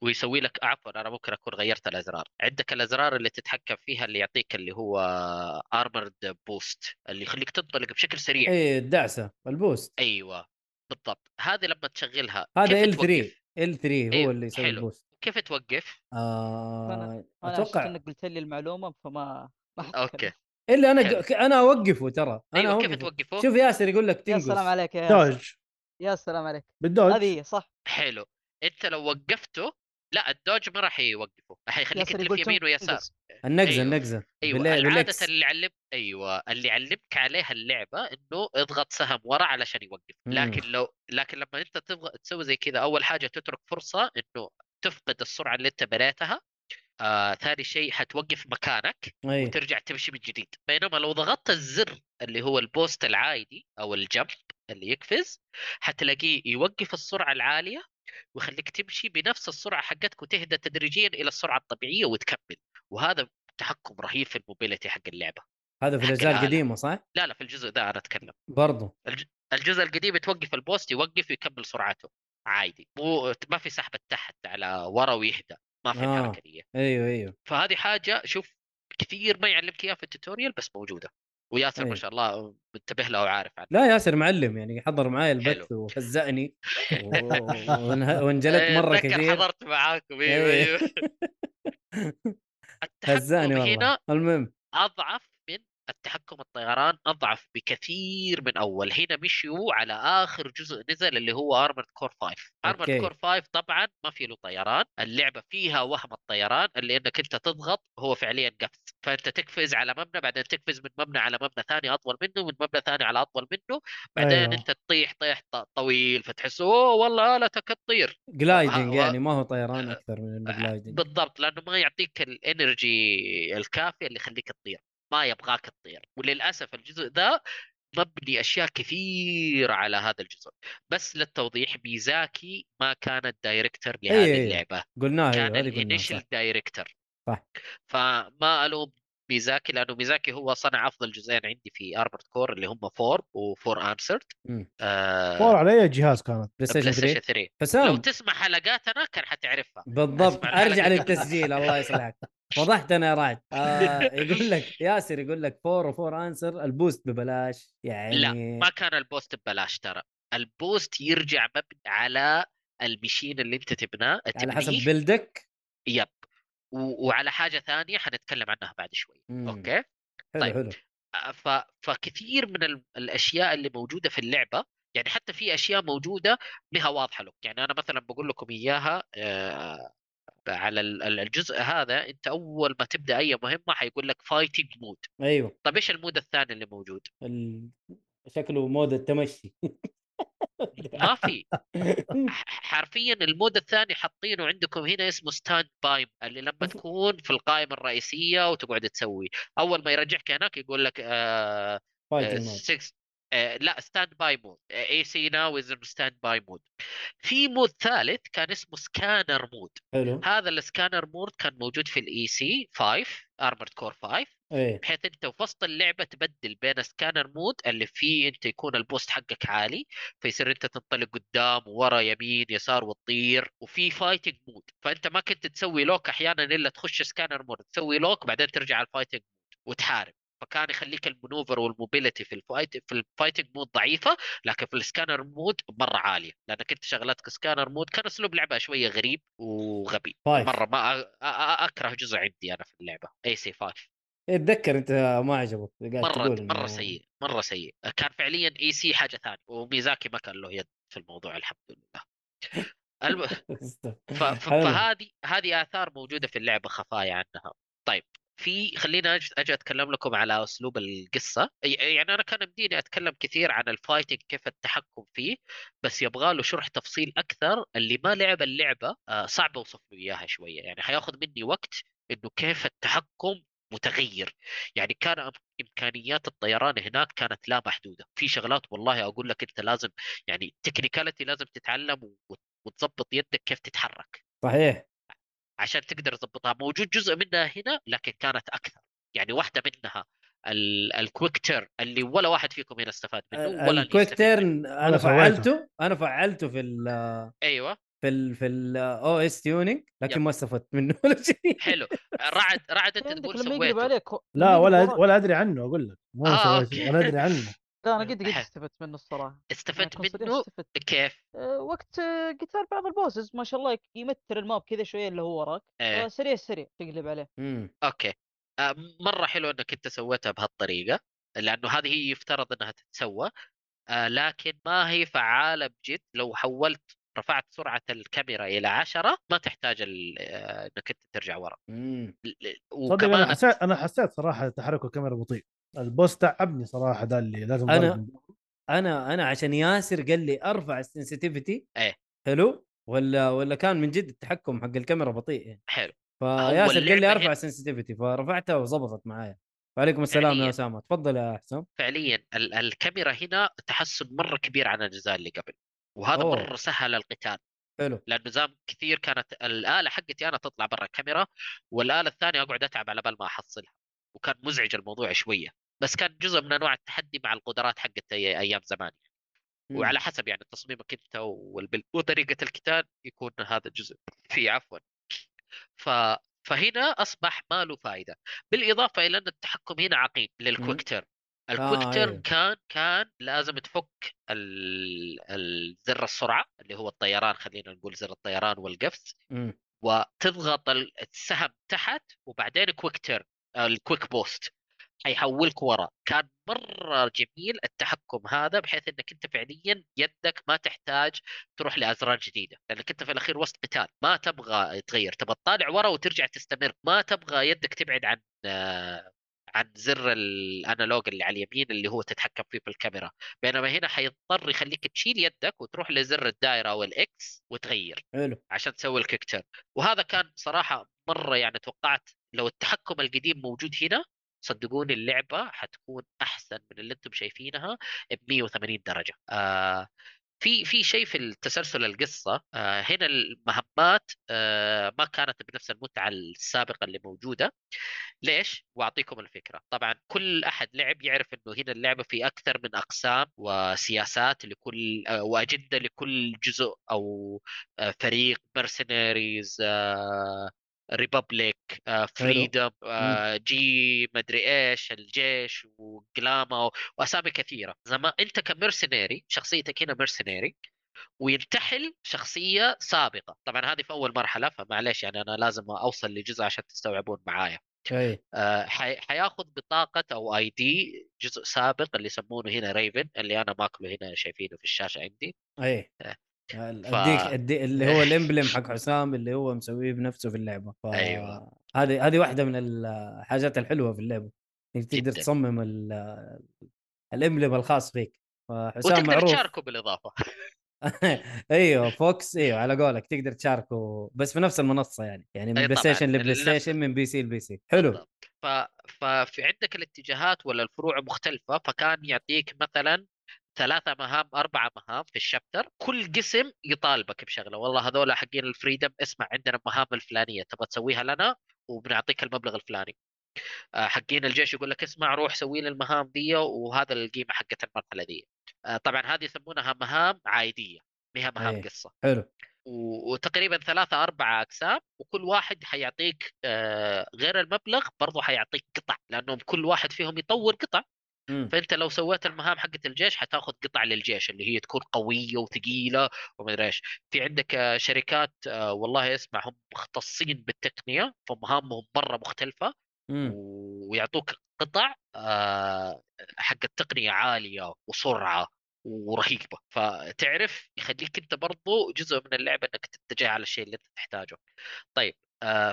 ويسوي لك عفوا أنا ممكن أكون غيرت الأزرار. عندك الأزرار اللي تتحكم فيها اللي يعطيك اللي هو armored boost اللي يخليك تنطلق بشكل سريع. اي الدعسة ال boost. أيوه بالضبط. هذه لما تشغلها هذا كيف ال 3 توقف؟ ال 3 هو أيوة، اللي يسوي حلو. ال boost. كيف توقف؟ آه أنا عشان أتوقع إنك قلت لي المعلومة فما ما حتكلم. أوكي. إلا أنا حلو. أنا أوقفه ترى. أنا أيوه كيف أوقفه. توقفه؟ شوف ياسر يقول لك يا تنقص. سلام عليك يا ياسر. dodge. يا سلام عليك. بال dodge. هذه هي صح. حلو. أنت لو وقفته لا ال dodge ما راح يوقفه حيخليك ياسر تلف يمين ويسار. النقزة أيوة. النقزة أيوه بالله-. اللي علم أيوه اللي علمك عليها اللعبة إنه اضغط سهم ورا علشان يوقف مم. لكن لو لكن لما أنت تبغى تسوي زي كذا أول حاجة تترك فرصة إنه تفقد السرعة اللي أنت بنيتها آه، ثاني شيء حتوقف مكانك أي وترجع تمشي من جديد بينما لو ضغطت الزر اللي هو البوست العادي أو الجمب اللي يقفز حتلاقيه يوقف السرعة العالية ويخليك تمشي بنفس السرعة حقتك وتهدى تدريجيا إلى السرعة الطبيعية وتكمل. وهذا تحكم رهيب في ال mobility حق اللعبة. هذا في الأجزاء. القديمة صح؟ لا لا في الجزء ده أنا أتكلم. برضو. الجزء القديم توقف ال boost يوقف ويكمل سرعته عادي. مو ما في سحبه تحت على ورا ويهدى ما في آه. الحركه دي أيوه أيوه. فهذه حاجة شوف كثير ما يعلمك إياها في ال tutorial بس موجودة. وياسر. ما شاء الله منتبه لها وعارف عنها لا ياسر معلم يعني حضر معاي البث. وهزأني وانجلدت إيه، مرة كثير حضرت معاكم أيوه إيه. أيوه هزأني والله المهم أضعف التحكم الطيران أضعف بكثير من أول. هنا مشيوا على آخر جزء نزل اللي هو ارمرد كور 5 ارمرد. كور 5 طبعا ما في له طيران. اللعبة فيها وهم الطيران اللي إنك أنت تضغط هو فعليا قفز. فأنت تقفز على مبنى بعدين تقفز من مبنى على مبنى ثاني أطول منه من مبنى ثاني على أطول منه. بعدين أيوه. أنت تطيح طيح طويل. فتحس أوه والله آلتك تطير. gliding يعني ما هو طيران آه، أكثر من انه gliding بالضبط. لأنه ما يعطيك ال energy الكافية اللي يخليك تطير. ما يبغاك تطير. وللأسف الجزء ذا مبني أشياء كثير على هذا الجزء. بس للتوضيح ميازاكي ما كان ال director أي- لهذه أي. اللعبة. قلناها كان ال initial صح. director صح. فما ألوم ميازاكي لأنه ميازاكي هو صنع أفضل جزئين عندي في Armored Core اللي هم 4 و4 Answer. آه four على أي جهاز كانت؟ بلاي ستيشن بلاي 3 ستيشن 3 لو تسمع حلقاتنا كان حتعرفها. بالضبط. أرجع. للتسجيل الله يصلحك. وضحت أنا يا رعد آه يقول لك ياسر يقول لك four و For Answer ال boost ببلاش. يعني لا ما كان ال boost ببلاش ترى. ال boost يرجع مبني على ال machine اللي أنت تبناه على حسب. build ك yep. و- وعلى حاجة ثانية حنتكلم عنها بعد شوي. مم. أوكي؟ حلو طيب. حلو. ف... فكثير من ال... الأشياء اللي موجودة في اللعبة يعني حتى في أشياء موجودة بها واضحة لك. يعني أنا مثلا بقول لكم إياها آه، على ال- ال- الجزء هذا انت اول ما تبدأ اي مهمة حيقول لك fighting mode أيوه. طيب إيش ال mode الثاني اللي موجود؟ ال... شكله mode التمشي. ما في. حرفيا ال mode الثاني حاطينه عندكم هنا اسمه standby اللي لما تكون في القائمة الرئيسية وتقعد تسوي. أول ما يرجعك هناك يقول لك آه fighting mode 6 لا standby mode AC now is standby mode في mode ثالث كان اسمه scanner mode حلو. هذا السكانر مود كان موجود في ال AC 5 Armored Core 5 إيه. بحيث أنت في وسط اللعبة تبدل بين scanner mode اللي فيه أنت يكون ال boost حقك عالي فيصير أنت تنطلق قدام ورا يمين يسار وتطير وفي fighting mode فأنت ما كنت تسوي lock أحيانا إلا تخش scanner mode تسوي lock بعدين ترجع على ال fighting mode وتحارب. فكان يخليك المنوفر والموبيليتي في الفايت في الفايتنج مود ضعيفة لكن في ال scanner mode مرة عالية. لأنك أنت شغلاتك scanner mode كان أسلوب لعبه شوية غريب وغبي. five مرة ما أكره جزء عندي أنا في اللعبة AC 5 اتذكر أنت ما عجبك مرة تقول مرة سيء مرة سيء. كان فعليا AC حاجة ثانية وميازاكي ما كان له يد في الموضوع الحمد لله. الم... فهذه هذه آثار موجودة في اللعبة خفايا عنها. طيب. في خلينا أجي أتكلم لكم على أسلوب القصة. يعني أنا كان يمديني أتكلم كثير عن ال fighting كيف التحكم فيه بس يبغى له شرح تفصيل أكثر. اللي ما لعب اللعبة آه، صعب أوصف له إياها شوية. يعني حياخذ مني وقت إنه كيف التحكم متغير. يعني كان إمكانيات الطيران هناك كانت لا محدودة. في شغلات والله أقول لك أنت لازم يعني technicality لازم تتعلم وت- وتظبط يدك كيف تتحرك. صحيح. عشان تقدر تظبطها موجود جزء منها هنا لكن كانت أكثر يعني واحدة منها ال- ال quick turn اللي ولا واحد فيكم هنا استفاد منه ولا الكويك. تيرن أنا. فعلته أنا فعلته في ال أيوه في ال في ال OS tuning لكن yep. ما استفدت منه ولا شيء حلو رعد رعد أنت تقول لما يقلب سويته لا ولا. ولا أدري عنه أقول لك مو آه، سويته. ولا أدري عنه لا أنا قد قد استفدت منه الصراحة. استفدت أكون صريح، منه؟ استفدت. كيف؟ أه، وقت أه، قتال بعض ال bosses ما شاء الله يمتر ال map كذا شوية اللي هو وراك. إيه. أه، سريع سريع تقلب عليه. مم. okay. آه، مرة حلو إنك أنت سويتها بهالطريقة لأنه هذه هي يفترض إنها تتسوى. آه، لكن ما هي فعالة بجد. لو حولت رفعت سرعة الكاميرا إلى عشرة ما تحتاج ال- آه، إنك أنت ترجع ورا. أنا وكمان حسيت أنا حسيت صراحة تحرك الكاميرا بطيء. ال boss تعبني صراحة ده اللي لازم أنا- ضرب. أنا أنا عشان ياسر قال لي أرفع ال sensitivity إيه. حلو؟ ولا ولا كان من جد التحكم حق الكاميرا بطيء يعني. حلو. فياسر قال لي أرفع ال sensitivity فرفعتها وظبطت معايا. وعليكم السلام يا. أسامة تفضل يا حسام فعليا ال- الكاميرا هنا تحسن مرة كبير عن الاجزاء اللي قبل. وهذا أوه. مرة سهل القتال. حلو. لأنه زمان كثير كانت الآلة حقتي أنا تطلع برا الكاميرا والآلة الثانية أقعد أتعب على بال ما أحصلها. وكان مزعج الموضوع شوية بس كان جزء من أنواع التحدي مع القدرات حقت أيام زمان مم. وعلى حسب يعني تصميمك انت والبل... وطريقة القتال يكون هذا الجزء فيه عفوا ف فهنا أصبح ما له فائده بالإضافة إلى أن التحكم هنا عقيم لل quick turn ال quick آه، turn إيه. كان كان لازم تفك ال... الزر السرعة اللي هو الطيران خلينا نقول زر الطيران والقفز مم. وتضغط ال- السهم تحت وبعدين quick turn ال quick boost حيحولك ورا. كان مرة جميل التحكم هذا بحيث إنك أنت فعليا يدك ما تحتاج تروح لأزرار جديدة. لأنك أنت في الأخير وسط قتال ما تبغى تغير. تبغى تطالع ورا وترجع تستمر. ما تبغى يدك تبعد عن آه، عن زر ال analog اللي على اليمين اللي هو تتحكم فيه في الكاميرا. بينما هنا حيضطر يخليك تشيل يدك وتروح لزر الدائره أو ال X وتغير حلو. عشان تسوي ال quick turn. وهذا كان صراحة مرة يعني توقعت لو التحكم القديم موجود هنا صدقوني اللعبة حتكون أحسن من اللي أنتم شايفينها ب 180 درجة. آه في في شيء في التسلسل القصة آه هنا المهمات آه ما كانت بنفس المتعة السابقة اللي موجودة. ليش؟ وأعطيكم الفكرة، طبعا كل أحد لعب يعرف إنه هنا اللعبة في أكثر من أقسام وسياسات لكل آه، وأجندة لكل جزء أو آه، فريق مرسنريز ريبابليك فريدم جي مدري إيش الجيش وقلامه وأسامي كثيرة. زمان أنت كمرسنري شخصيتك هنا مرسنري وينتحل شخصية سابقة. طبعا هذه في أول مرحلة فمعليش يعني أنا لازم أوصل لجزء عشان تستوعبون معايا. أي. آه، حي- حياخذ بطاقة أو اي دي جزء سابق اللي يسمونه هنا ريفن اللي أنا ماكله هنا شايفينه في الشاشة عندي. أي. آه. ف- اديك أدي اللي هو الامبلم حق حسام اللي هو مسويه بنفسه في اللعبة ف... أيوة. هذه هذه واحدة من الحاجات الحلوة في اللعبة إنك تقدر جداً. تصمم ال- ال emblem الخاص فيك فحسام معروف تشاركه بالإضافة أيوه فوكس أيوه على قولك تقدر تشاركه بس في نفس المنصة يعني يعني من PlayStation ل PlayStation من PC ل PC حلو بالضبط. ف... ففي عندك الاتجاهات ولا الفروع مختلفة فكان يعطيك مثلا ثلاثة مهام أربعة مهام في ال chapter. كل قسم يطالبك بشغلة. والله هذول حقين ال freedom. اسمع عندنا المهام الفلانية تبغى تسويها لنا وبنعطيك المبلغ الفلاني. آه، حقين الجيش يقول لك اسمع روح سوي لي المهام دي وهذا القيمة حقت المرحلة دي. آه، طبعا هذه يسمونها مهام عادية مها مهام أيه. قصة. حلو. وتقريبا ثلاثة أربعة أقسام وكل واحد حيعطيك آه، غير المبلغ برضه حيعطيك قطع لأنهم كل واحد فيهم يطور قطع. مم. فأنت لو سويت المهام حقت الجيش حتاخذ قطع للجيش اللي هي تكون قوية وثقيلة ومدري إيش في عندك آه، شركات آه، والله اسمع هم مختصين بالتقنية فمهامهم مرة مختلفة مم. ويعطوك قطع آه، حق التقنية عالية وسرعة ورهيبة فتعرف يخليك أنت برضو جزء من اللعبة إنك تتجه على الشيء اللي أنت تحتاجه طيب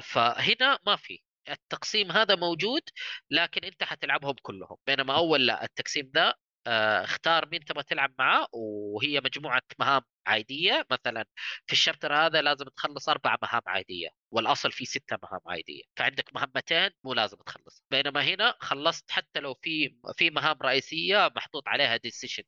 فهنا ما في التقسيم هذا موجود لكن أنت حتلعبهم كلهم. بينما أول لا التقسيم ذا آه، اختار مين تبغى تلعب معاه وهي مجموعة مهام عادية. مثلا في الشابتر هذا لازم تخلص أربع مهام عادية والأصل في ستة مهام عادية. فعندك مهمتين مو لازم تخلص. بينما هنا خلصت حتى لو في في مهام رئيسية محطوط عليها ديسيشن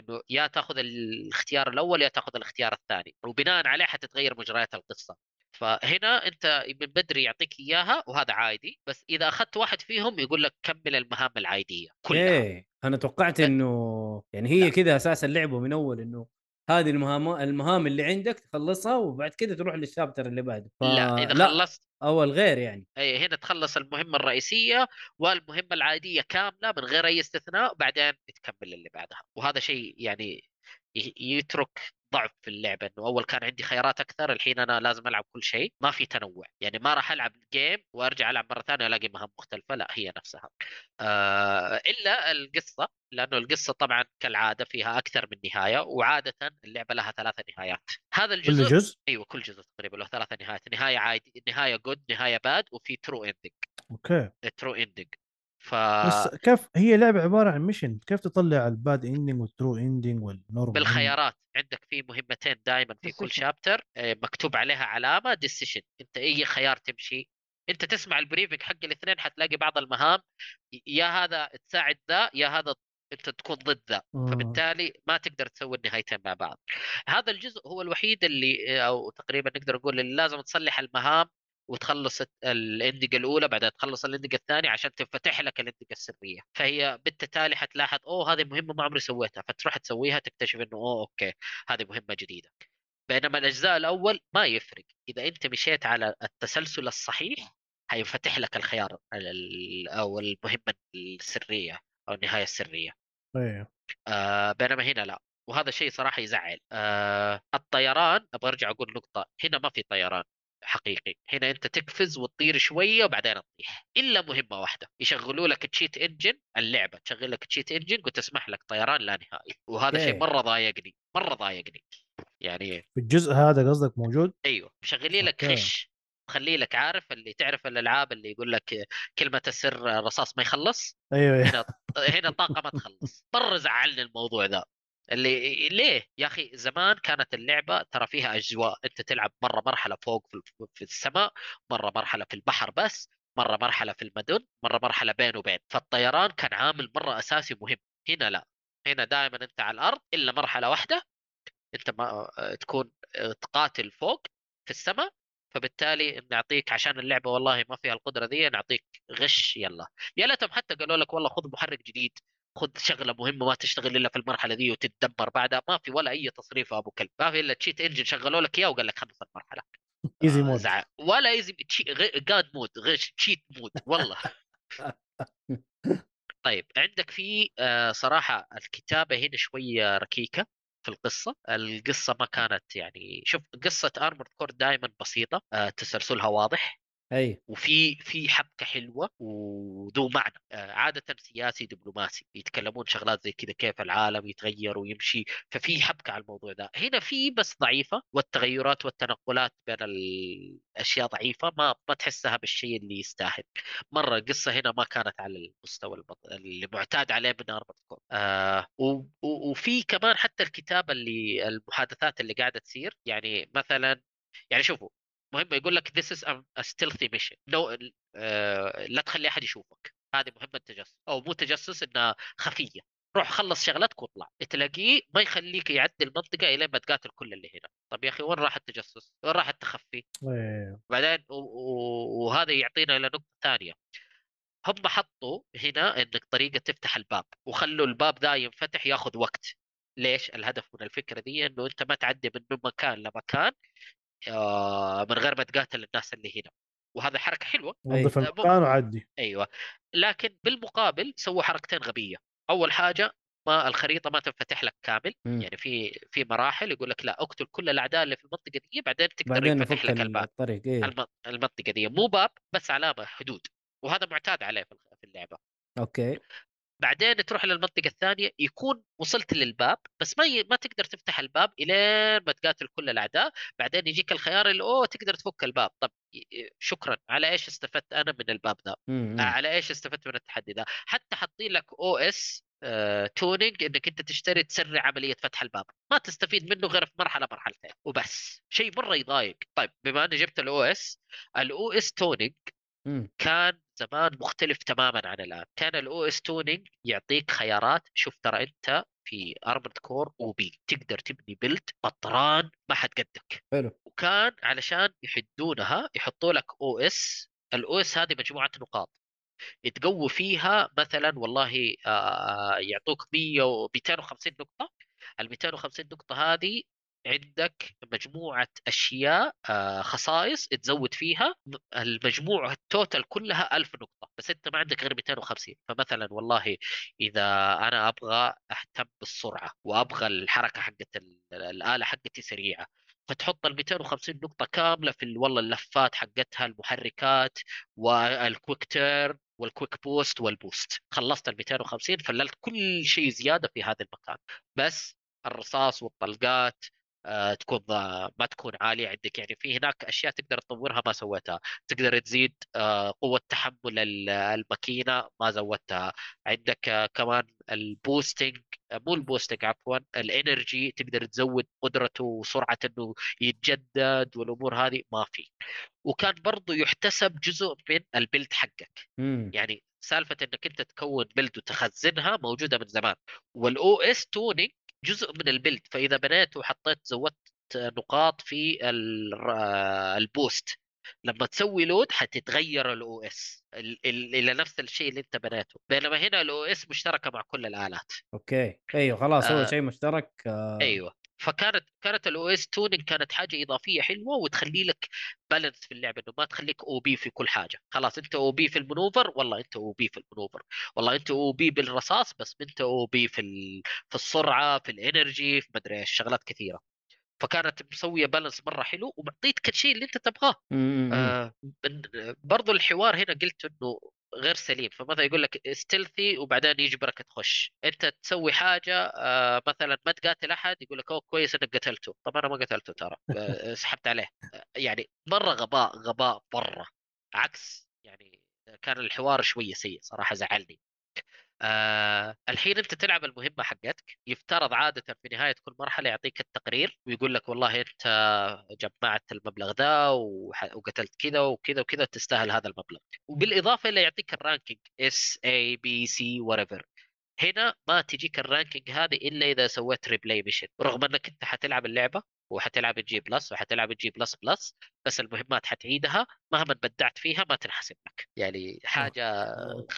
إنه يا تاخذ الاختيار الأول يا تاخذ الاختيار الثاني. وبناء عليه حتتغير مجريات القصة. فهنا انت من بدري يعطيك إياها وهذا عادي بس إذا أخذت واحد فيهم يقول لك كمل المهام العادية كلها إيه أنا توقعت. إنه يعني هي لا. كذا أساس اللعبه من أول إنه هذه المهام المهام اللي عندك تخلصها وبعد كذا تروح للشابتر اللي بعده لا إذا لا خلصت اول غير يعني إي هنا تخلص المهمة الرئيسية والمهمة العادية كاملة من غير أي استثناء وبعدين تكمل اللي بعدها وهذا شيء يعني يترك ضعف في اللعبه إنه أول كان عندي خيارات أكثر الحين أنا لازم ألعب كل شيء ما في تنوع. يعني ما راح ألعب جيم وأرجع ألعب مرة ثانية ألاقي مهام مختلفة لا هي نفسها. آه إلا القصة لأنه القصة طبعا كالعادة فيها أكثر من نهاية وعادة اللعبة لها ثلاثة نهايات. هذا الجزء كل جزء؟ أيوه كل جزء تقريبا له ثلاثة نهايات نهاية عادي نهاية good نهاية bad وفي true ending okay. true ending ف بس كيف هي لعبة عبارة عن mission كيف تطلع ال bad ending وال true ending وال normal بالخيارات عندك في مهمتين دائما في كل. chapter مكتوب عليها علامة decision انت أي خيار تمشي انت تسمع ال briefing حق الاثنين حتلاقي بعض المهام يا هذا تساعد ذا يا هذا انت تكون ضد ذا آه. فبالتالي ما تقدر تسوي النهايتين مع بعض هذا الجزء هو الوحيد اللي أو تقريبا نقدر نقول اللي لازم تصلح المهام وتخلص ال ending الأولى بعدها تخلص ال ending الثانية عشان تنفتح لك ال ending السرية. فهي بالتالي حتلاحظ أوه هذه مهمة ما عمري سويتها. فتروح تسويها تكتشف إنه أوه okay هذه مهمة جديدة. بينما الأجزاء الأول ما يفرق. إذا أنت مشيت على التسلسل الصحيح حينفتح لك الخيار ال- أو المهمة السرية أو النهاية السرية. أيوه آه بينما هنا لا. وهذا شيء صراحة يزعل. آه الطيران أبغى أرجع أقول نقطة هنا ما في طيران. حقيقي. هنا أنت تقفز وتطير شوية وبعدين تطيح. إلا مهمة واحدة يشغلوا لك cheat engine اللعبة. تشغل لك cheat engine وتسمح لك طيران لا نهائي. وهذا شيء. مرة ضايقني مرة ضايقني. يعني الجزء هذا قصدك موجود؟ أيوه. مشغلين لك. خش. مخلي لك عارف اللي تعرف الألعاب اللي يقول لك كلمة السر رصاص ما يخلص؟ أيوه. أيوه هنا هنا طاقة ما تخلص. مره زعلني الموضوع ذا. اللي ليه يا أخي زمان كانت اللعبة ترى فيها أجواء أنت تلعب مرة مرحلة فوق في, السماء مرة مرحلة في البحر بس مرة مرحلة في المدن مرة مرحلة بين وبين. فالطيران كان عامل مرة أساسي مهم. هنا لا. هنا دائما أنت على الأرض إلا مرحلة واحدة. أنت ما تكون تقاتل فوق في السماء. فبالتالي نعطيك عشان اللعبة والله ما فيها القدرة ذي نعطيك غش يلا. يا ليتهم حتى قالوا لك والله خذ محرك جديد. خذ شغلة مهمة ما تشتغل إلا في المرحلة ذي وتتدمر بعدها ما في ولا أي تصريف أبو كلب. ما في إلا cheat engine شغلوا لك إياه وقال لك خلص المرحلة. easy آه، mode ولا easy god mode غش cheat mode والله. طيب عندك في آه، صراحة الكتابة هنا شوية ركيكة في القصة. القصة ما كانت يعني شوف قصة ارمورد كور دائما بسيطة آه، تسلسلها واضح. اي وفي في حبكة حلوة وذو معنى. آه، عادة سياسي دبلوماسي. يتكلمون شغلات زي كذا كيف العالم يتغير ويمشي. ففي حبكة على الموضوع ده. هنا في بس ضعيفة والتغيرات والتنقلات بين الأشياء ضعيفة ما ما تحسها بالشيء اللي يستاهل. مرة القصة هنا ما كانت على المستوى البط... اللي معتاد عليه من كور آه. و... وفي كمان حتى الكتابة اللي المحادثات اللي قاعدة تصير. يعني مثلا يعني شوفوا مهم يقول لك this is a, a stealthy mission. No, آه لا تخلي أحد يشوفك. هذه مهمة تجسس أو مو تجسس إنها خفية. روح خلص شغلاتك واطلع. تلاقيه ما يخليك يعدي المنطقة الين ما تقاتل كل اللي هنا. طب يا أخي وين راح التجسس؟ وين راح التخفي؟ إيه. بعدين وهذا يعطينا إلى نقطة ثانية. هم حطوا هنا إنك طريقة تفتح الباب وخلوا الباب ذا ينفتح ياخذ وقت. ليش؟ الهدف من الفكرة دي إنه أنت ما تعدي من مكان لمكان. من غير ما تقاتل الناس اللي هنا. وهذا حركة حلوة. نظف أي. المكان وعدي. أيوه. لكن بالمقابل سووا حركتين غبية. أول حاجة ما الخريطة ما تنفتح لك كامل. مم. يعني في في مراحل يقول لك لا اقتل كل الأعداء اللي في المنطقة دي بعدين تقدر بعدين ينفتح لك الباب. الطريق الم- المنطقة دي مو باب بس علامة حدود. وهذا معتاد عليه في في اللعبة. okay. بعدين تروح للمنطقة الثانية يكون وصلت للباب بس ما ي... ما تقدر تفتح الباب إلين ما تقاتل كل الأعداء. بعدين يجيك الخيار اللي أوه تقدر تفك الباب. طب شكرا. على إيش استفدت أنا من الباب ذا. آه، على إيش استفدت من التحدي ذا حتى حاطين لك OS tuning إنك أنت تشتري تسرع عملية فتح الباب. ما تستفيد منه غير في مرحلة مرحلتين وبس. شيء مرة يضايق. طيب بما إني جبت ال OS ال OS tuning مم. كان زمان مختلف تماما عن الآن. كان ال OS tuning يعطيك خيارات. شوف ترى أنت في Armored Core OP. تقدر تبني build بطران ما حد قدك. حلو. وكان علشان يحدونها يحطوا لك OS. ال OS هذه مجموعة نقاط. تقوي فيها مثلا والله آه، يعطوك 100 و 250 نقطة. ال 250 نقطة هذه عندك مجموعة أشياء آه، خصائص تزود فيها. المجموع ال total كلها 1000 نقطة بس أنت ما عندك غير 250 فمثلا والله إذا أنا أبغى أهتم بالسرعة وأبغى الحركة حقت ال- الآلة حقتي سريعة فتحط ال 250 نقطة كاملة في ال- والله اللفات حقتها المحركات وال quick turn وال quick boost وال boost خلصت ال 250 فللت كل شيء زيادة في هذا المكان. بس الرصاص والطلقات تكون ضا- ما تكون عالية عندك. يعني في هناك أشياء تقدر تطورها ما سويتها. تقدر تزيد آه، قوة تحمل ال- الماكينة ما زودتها. عندك آه، كمان ال boosting آه، مو ال boosting عفوا ال energy تقدر تزود قدرته وسرعة إنه يتجدد والأمور هذه ما في. وكان برضو يحتسب جزء من ال build حقك. مم. يعني سالفة إنك أنت تكون build وتخزنها موجودة من زمان. وال OS tuning جزء من ال build فإذا بنيت وحطيت زودت نقاط في ال- boost. لما تسوي load حتتغير ال OS إلى نفس الشيء اللي أنت بنيته. بينما هنا ال OS مشتركة مع كل الآلات. okay. أيوه خلاص هو آه. شيء مشترك آه. أيوه. فكانت كانت ال OS tuning كانت حاجة إضافية حلوة وتخلي لك balance في اللعبة إنه ما تخليك OP في كل حاجة. خلاص أنت OP في ال maneuver؟ والله أنت OP في ال maneuver. والله أنت OP بالرصاص؟ بس أنت OP في ال... في السرعة في ال energy في مدري إيش شغلات كثيرة. فكانت مسوية balance مرة حلو ومعطيتك الشيء اللي أنت تبغاه. آه برضو الحوار هنا قلت إنه غير سليم. فمثلا يقول لك stealthy وبعدين يجبرك تخش أنت تسوي حاجة آه مثلا ما تقاتل أحد يقول لك أوه كويس إنك قتلته. طب أنا ما قتلته ترى آه، سحبت عليه. يعني مرة غباء غباء مرة. عكس يعني كان الحوار شوية سيء صراحة زعلني. آه الحين انت تلعب المهمه حقتك يفترض عادة في نهاية كل مرحلة يعطيك التقرير ويقول لك والله انت جمعت المبلغ ذا وقتلت كذا وكذا وكذا تستاهل هذا المبلغ. وبالإضافة إلى يعطيك ال ranking S A B C whatever هنا ما تجيك ال ranking هذه إلا إذا سويت replay mission رغم إنك أنت حتلعب اللعبة وحتلعب ال NG plus وحتلعب ال NG plus plus بس المهمات حتعيدها مهما بدعت فيها ما تنحسب لك. يعني حاجة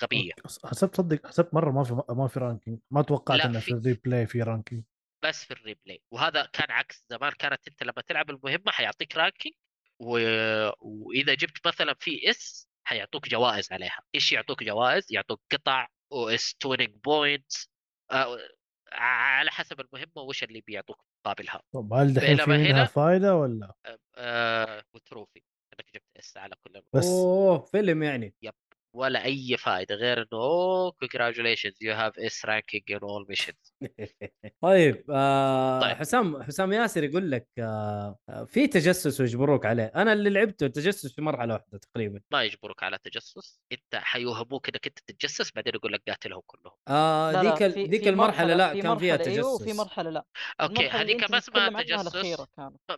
غبية. حسبت صدق حسبت مرة ما في ما في ranking ما توقعت إنه في- في ال replay في ranking بس في ال replay وهذا كان عكس زمان. كانت أنت لما تلعب المهمة حيعطيك ranking و... وإذا جبت مثلا في S حيعطوك جوائز عليها. إيش يعطوك جوائز؟ يعطوك قطع OS tuning points على حسب المهمة وش اللي بيعطوك. مقابلها طب هل دحين في منها هنا- فائده ولا؟ آه، و trophy إنك جبت S على كل. بس أوه فيلم يعني. ولا أي فائده غير إنه أوه congratulations you have S ranking in all missions. طيب آه طيب. حسام حسام ياسر يقول لك آه آه، في تجسس ويجبروك عليه. أنا اللي لعبته تجسس في مرحلة واحدة تقريبا. ما يجبرك على تجسس أنت حيوهموك إنك أنت تتجسس بعدين يقول لك قاتلهم كلهم. آه لا لا ديك ال- في المرحلة لا في كان فيها مرحلة أيوه تجسس. وفي مرحلة لا. okay هذيك ما اسمها تجسس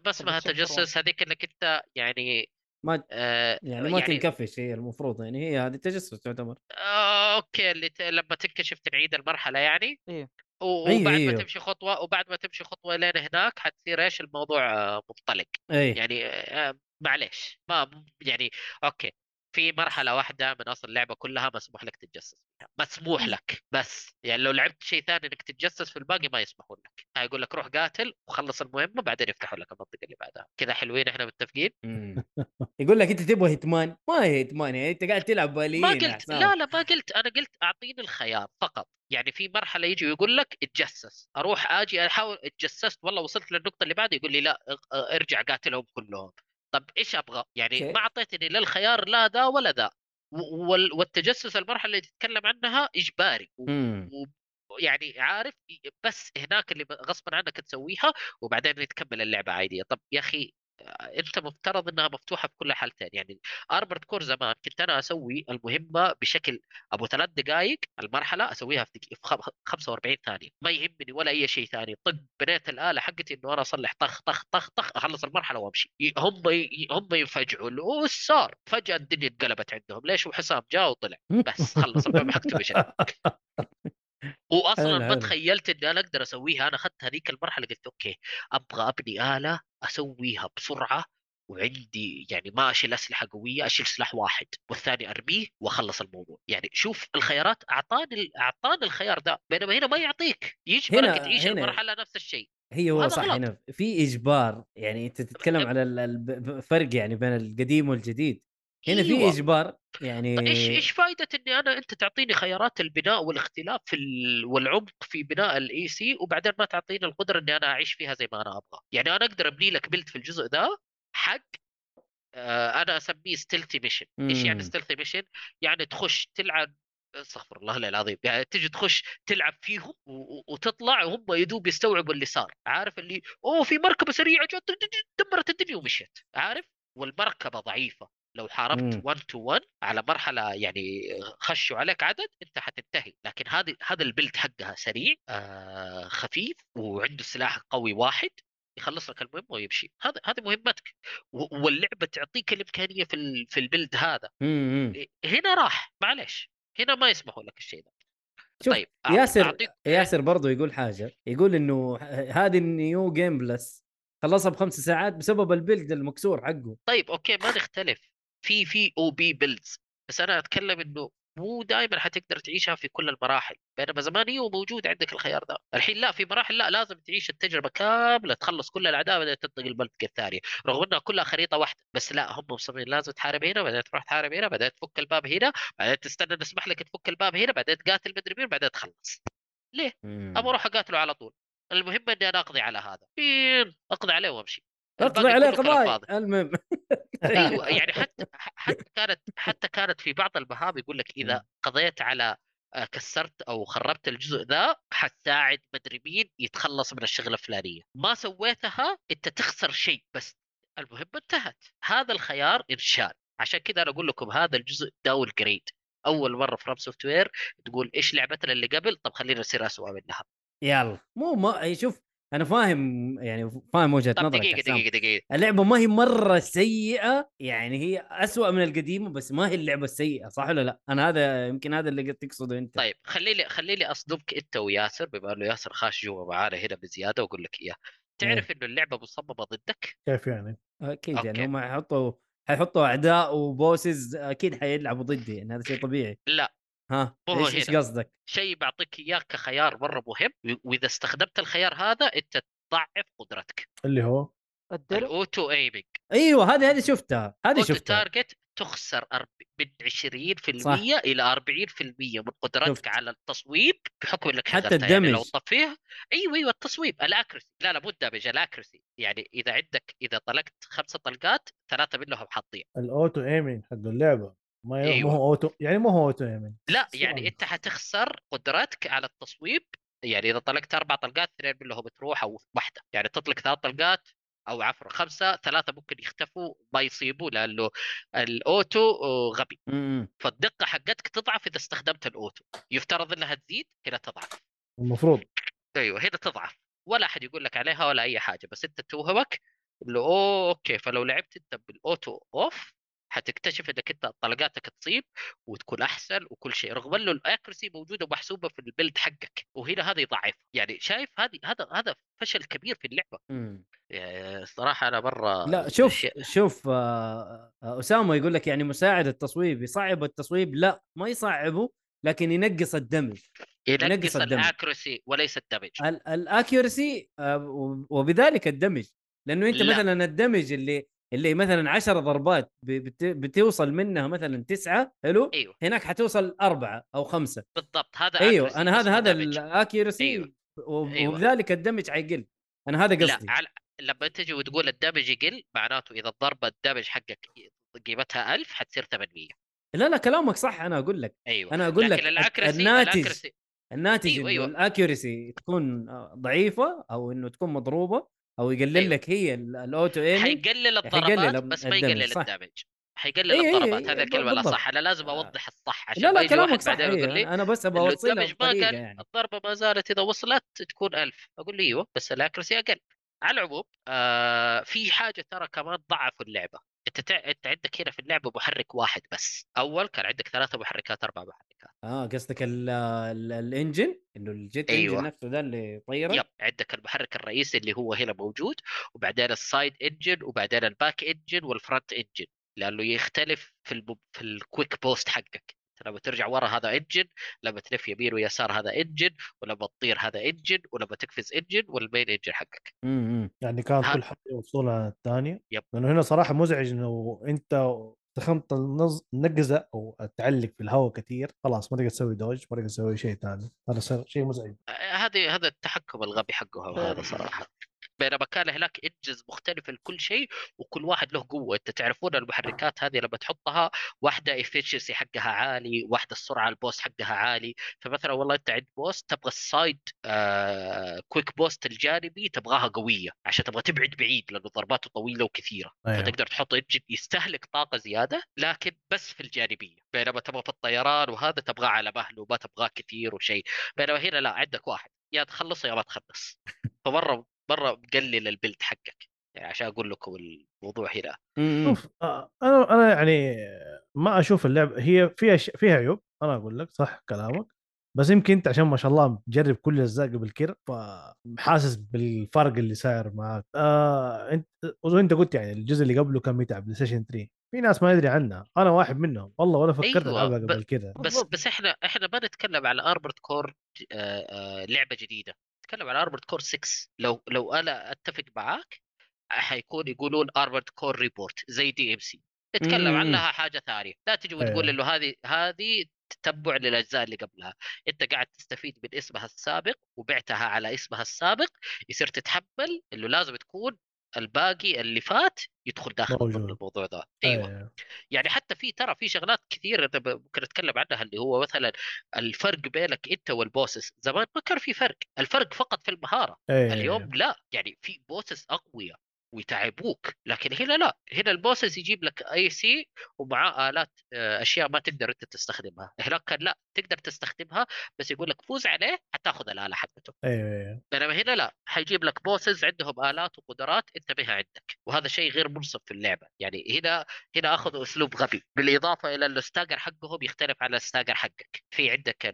ما اسمها. تجسس هذيك إنك أنت يعني ما آه يعني ما تنكفش هي المفروض يعني هي هذه تجسس تعتبر. آه okay اللي ت... لما تكتشف تعيد المرحلة يعني. و- أيوه، وبعد ما أيوه. تمشي خطوة وبعد ما تمشي خطوة لين هناك حتصير إيش؟ الموضوع منطلق أي. يعني آه، معليش ما يعني okay. في مرحلة واحدة من أصل اللعبة كلها مسموح لك تتجسس. مسموح لك بس. يعني لو لعبت شيء ثاني إنك تتجسس في الباقي ما يسمحون لك. يقول لك روح قاتل وخلص المهمة بعدين يفتحوا لك المنطقة اللي بعدها. كذا حلوين إحنا متفقين. يقول لك أنت تبغى Hitman؟ ما هي Hitman يعني. أنت قاعد تلعب باليين ما قلت. لا لا ما قلت. أنا قلت أعطيني الخيار فقط. يعني في مرحلة يجي ويقول لك اتجسس. أروح آجي أحاول اتجسست والله وصلت للنقطة اللي بعدها يقول لي لا ارجع قاتلهم كلهم. طب إيش أبغى يعني okay. ما أعطيتني لا الخيار لا ذا ولا ذا والتجسس المرحلة اللي تتكلم عنها إجباري و- مم. و- يعني عارف بس هناك اللي غصبا عنك تسويها وبعدين تكمل اللعبة عادية طب يا أخي انت مفترض انها مفتوحة في كل حالتين يعني ارمرد كور زمان كنت أنا أسوي المهمة بشكل أبو ثلاث دقائق المرحلة أسويها في, دقيقة في خم- 45 ثانية. ما يهمني ولا أي شيء ثاني. طق بنيت الآلة حقتي إنه أنا أصلح. طخ طخ طخ طخ أخلص المرحلة وأمشي. هم هم ينفجعوا. وش صار؟ فجأة الدنيا انقلبت عندهم. ليش وحسام جاء وطلع؟ بس خلص المهم حكتب إيش واصلا ما. تخيلت إني أنا أقدر أسويها أنا أخذت هذيك المرحلة قلت أوكي أبغى أبني آلة أسويها بسرعة وعندي يعني ما اشيل اسلحه قوية أشيل سلاح واحد والثاني أرميه وأخلص الموضوع. يعني شوف الخيارات أعطاني أعطاني الخيار ده بينما هنا ما يعطيك. يجبرك تعيش المرحلة نفس الشيء. هي هو صح. هنا في إجبار يعني أنت تتكلم على ال- ال- الفرق يعني بين القديم والجديد. هنا في أيوة. إجبار يعني طيب إيش إيش فائده إني أنا أنت تعطيني خيارات البناء والاختلاف في ال... والعمق في بناء ال AC وبعدين ما تعطيني القدرة إني أنا أعيش فيها زي ما أنا أبغى. يعني أنا أقدر أبني لك بلد في الجزء ذا حق آه أنا أسميه stealthy mission إيش يعني. stealthy mission يعني تخش تلعب استغفر الله العظيم يعني تجي تخش تلعب فيهم وتطلع وهم يدوب يستوعبوا اللي صار. عارف اللي أوه في مركبة سريعة جت دمرت الدنيا ومشيت. عارف؟ والمركبة ضعيفة. لو. حاربت 1 تو 1 على مرحلة يعني خشوا عليك عدد أنت حتنتهي. لكن هذه هذا البلد حقها سريع آه خفيف وعنده سلاح قوي واحد يخلص لك المهمة ويمشي. هذا هذه مهمتك. واللعبة تعطيك الإمكانية في ال- في البلد هذا. مم. هنا راح. معلش هنا ما يسمحوا لك الشيء ده. شوف طيب ياسر أعطيك ياسر برضو يقول حاجة. يقول إنه هذه ال New Game Plus خلصها بخمس ساعات بسبب ال build المكسور حقه. طيب okay ما نختلف. في في OP builds بس أنا أتكلم إنه مو دائما حتقدر تعيشها في كل المراحل بينما زمان هي موجود عندك الخيار ده. الحين لا في مراحل لا لازم تعيش التجربة كاملة تخلص كل الأعداء بعدين تنتقل المنطقة الثانية رغم إنها كلها خريطة واحدة بس لا هم مصممين لازم تحارب هنا بعدين تروح تحارب هنا بعدين تفك الباب هنا بعدين تستنى نسمح لك تفك الباب هنا بعدين تقاتل مدري مين بعدين تخلص. ليه؟ أبغى أروح أقاتله على طول. المهم إني أنا أقضي على هذا. أقضي عليه وأمشي. الباقي عليه كله كلام قضاي فاضي. المهم. أيوه. يعني حتى حتى كانت حتى كانت في بعض المهام يقول لك إذا قضيت على آه، كسرت أو خربت الجزء ذا حتساعد مدري مين يتخلص من الشغلة الفلانية. ما سويتها أنت تخسر شيء بس. المهمه انتهت. هذا الخيار إنشال. عشان كذا أنا أقول لكم هذا الجزء downgrade. أول مرة FromSoftware تقول إيش لعبتنا اللي قبل؟ طب خلينا نصير اسوء منها. يلا. مو ما شوف أنا فاهم يعني فاهم وجهة طب نظرك دقيقة. دقيقة دقيقة. اللعبة ما هي مرة سيئة يعني هي أسوأ من القديمة بس ما هي اللعبة السيئة صح ولا لا؟ أنا هذا يمكن هذا اللي قد تقصده أنت. طيب خليني خليني أصدمك أنت وياسر بما إنه ياسر خاش جوا معانا هنا بزيادة وأقول لك إياه. تعرف إنه اللعبة مصممة ضدك؟ كيف يعني؟ أكيد يعني. هم حيحطوا حيحطوا أعداء و bosses أكيد حيلعبوا ضدي يعني هذا شيء طبيعي. لا. ها إيش إيش هنا. قصدك؟ شيء بعطيك إياه كخيار مرة مهم وإذا استخدمت الخيار هذا أنت تضعف قدرتك اللي هو الدرع ال auto aiming أيوه هذه هذه شفتها هذه شفتها target تخسر من 20% صح. إلى 40% من قدرتك شفت. على التصويب بحكم إنك حتى شغلتها يعني لو ال damage. طفيها أيوه أيوه التصويب ال accuracy لا لا مو ال damage ال accuracy يعني إذا عندك إذا طلقت خمسة طلقات ثلاثة منهم حاطين ال auto aiming حق اللعبة ما ي... أيوة. مو هو auto يعني مو هو auto aiming لا. يعني أنت حتخسر قدرتك على التصويب يعني إذا طلقت أربع طلقات اثنين منهم بتروح أو واحدة يعني تطلق ثلاث طلقات أو عفوا خمسة ثلاثة ممكن يختفوا ما يصيبوا لأنه ال auto غبي م- م. فالدقة حقتك تضعف إذا استخدمت ال auto يفترض إنها تزيد هنا تضعف المفروض أيوه هنا تضعف ولا أحد يقول لك عليها ولا أي حاجة بس أنت توهمك اللي اوه okay فلو لعبت أنت بال auto off حتكتشف إنك أنت طلقاتك تصيب وتكون أحسن وكل شيء رغم إنه ال accuracy موجودة ومحسوبه في ال build حقك وهنا هذا يضعف. يعني شايف هذه هذا هذا فشل كبير في اللعبة. م. يعني الصراحه أنا مرة لا شوف الأشياء- شوف آه، آه، أسامة يقول لك يعني مساعد التصويب يصعب التصويب؟ لا ما يصعبه لكن ينقص ال damage. ينقص ينقص. الاكرسي وليس ال damage. ال- ال accuracy آه، وبذلك ال damage. لأنه أنت لا. مثلا ال damage اللي اللي مثلا 10 ضربات بتوصل منها مثلا تسعة حلو؟ أيوه. هناك حتوصل أربعة أو خمسة. بالضبط هذا أيوه أنا هذا هذا أيوة. وب- أيوة. وبذلك ال damage حيقل. أنا هذا لا قصدي. على لما تجي وتقول ال damage يقل معناته إذا الضربه ال damage حقك قيمتها 1000 حتصير 800 لا لا كلامك صح أنا أقول لك. أيوه. أنا أقول لك الناتج ال accuracy الناتج أيوة، إنه أيوة. ال accuracy تكون ضعيفة أو إنه تكون مضروبة أو يقلل أيوة. لك هي ال- ال auto aiming حيقلل حيقلل الضربات بس ما يقلل. ال damage حيقلل إيه، إيه، الضربات إيه، هذا الكلمة بالضبط. الاصح أنا لازم آه. أوضح الصح عشان لا لا كلامك صح بعدين يقول إيه. لي أنا بس أبغى اوصلها ال damage ما قال يعني الضربة ما زالت إذا وصلت تكون 1000 أقول له أيوه بس ال accuracy أقل على العموم آه في حاجة ترى كمان ضعفوا اللعبة أنت. أنت عندك هنا في اللعبة محرك واحد بس أول كان عندك ثلاثة محركات أربع محركات آه قصدك ال- ال- ال engine إنه ال jet أيوة. engine نفسه ده اللي يطيرك yep عندك المحرك الرئيسي اللي هو هنا موجود وبعدين ال side engine وبعدين ال back engine وال front engine لأنه يختلف في الب... في ال quick boost حقك. لما ترجع ورا هذا engine لما تلف يمين ويسار هذا engine ولما تطير هذا engine ولما تقفز engine وال main engine حقك. إمم يعني كانت ها- كل حاجة يوصلها الثانية؟ yep. لأنه هنا صراحة مزعج إنه أنت دخلت النز... النقزه أو تعلق في الهواء كثير خلاص ما تقدر تسوي dodge ما تقدر تسوي شيء ثاني هذا شيء مزعج آه، هذه هذا التحكم الغبي حقه هذا. صراحة بينما كان هناك engines مختلفه لكل شيء وكل واحد له قوة. أنت تعرفون المحركات هذه لما تحطها واحدة efficiency حقها عالي واحدة السرعة ال boost حقها عالي. فمثلا والله أنت عند boost تبغى ال side آه quick boost الجانبي تبغاها قوية عشان تبغى تبعد بعيد لأنه ضرباته طويلة وكثيرة. أيوه. فتقدر تحط engine يستهلك طاقة زيادة لكن بس في الجانبية. بينما تبغى في الطيران وهذا تبغاه على مهله ما تبغاه كثير وشيء. بينما هنا لا عندك واحد. يا تخلصه يا ما تخلص. فمرة مره مقلل ال build حقك. يعني عشان أقول لكم الموضوع هنا. شوف آه، أنا أنا يعني ما أشوف اللعبه هي فيها ش... فيها عيوب أنا أقول لك صح كلامك. بس يمكن أنت عشان ما شاء الله مجرب كل الأجزاء قبل كده فحاسس بالفرق اللي صاير معك آه أنت وانت قلت يعني الجزء اللي قبله كان متعب بلاي ستيشن 3 في ناس ما يدري عنها. أنا واحد منهم. والله ولا فكرت أيوة، ألعبها قبل كده. بس. بس إحنا إحنا ما نتكلم على Armored Core لعبة جديدة. نتكلم على Armored Core 6 لو لو أنا أتفق معاك حيكون يقولون Armored Core reboot زي DMC نتكلم مم. عنها حاجة ثانية لا تجي وتقول أيوة. إنه هذه هذه تتبع للأجزاء اللي قبلها أنت قاعد تستفيد من اسمها السابق وبعتها على اسمها السابق يصير تتحمل إنه لازم تكون الباقي اللي فات يدخل داخل موجود. الموضوع ده. أيوه. أيوة. يعني حتى في ترى في شغلات كثير ممكن أتكلم عنها اللي هو مثلا الفرق بينك أنت وال bosses. زمان ما كان في فرق. الفرق فقط في المهارة. أيوة. اليوم لا. يعني في bosses أقوياء ويتعبوك. لكن هنا لا. هنا ال bosses يجيب لك AC ومعاه آلات آه، أشياء ما تقدر أنت تستخدمها. هناك كان لا. تقدر تستخدمها بس يقول لك فوز عليه حتاخذ الآلة حقته. أيوه. أيوه بينما هنا لا حيجيب لك bosses عندهم آلات وقدرات انت بها عندك وهذا شيء غير منصف في اللعبة. يعني هنا هنا أخذوا أسلوب غبي. بالإضافة إلى انه ال stagger حقهم يختلف عن ال stagger حقك. في عندك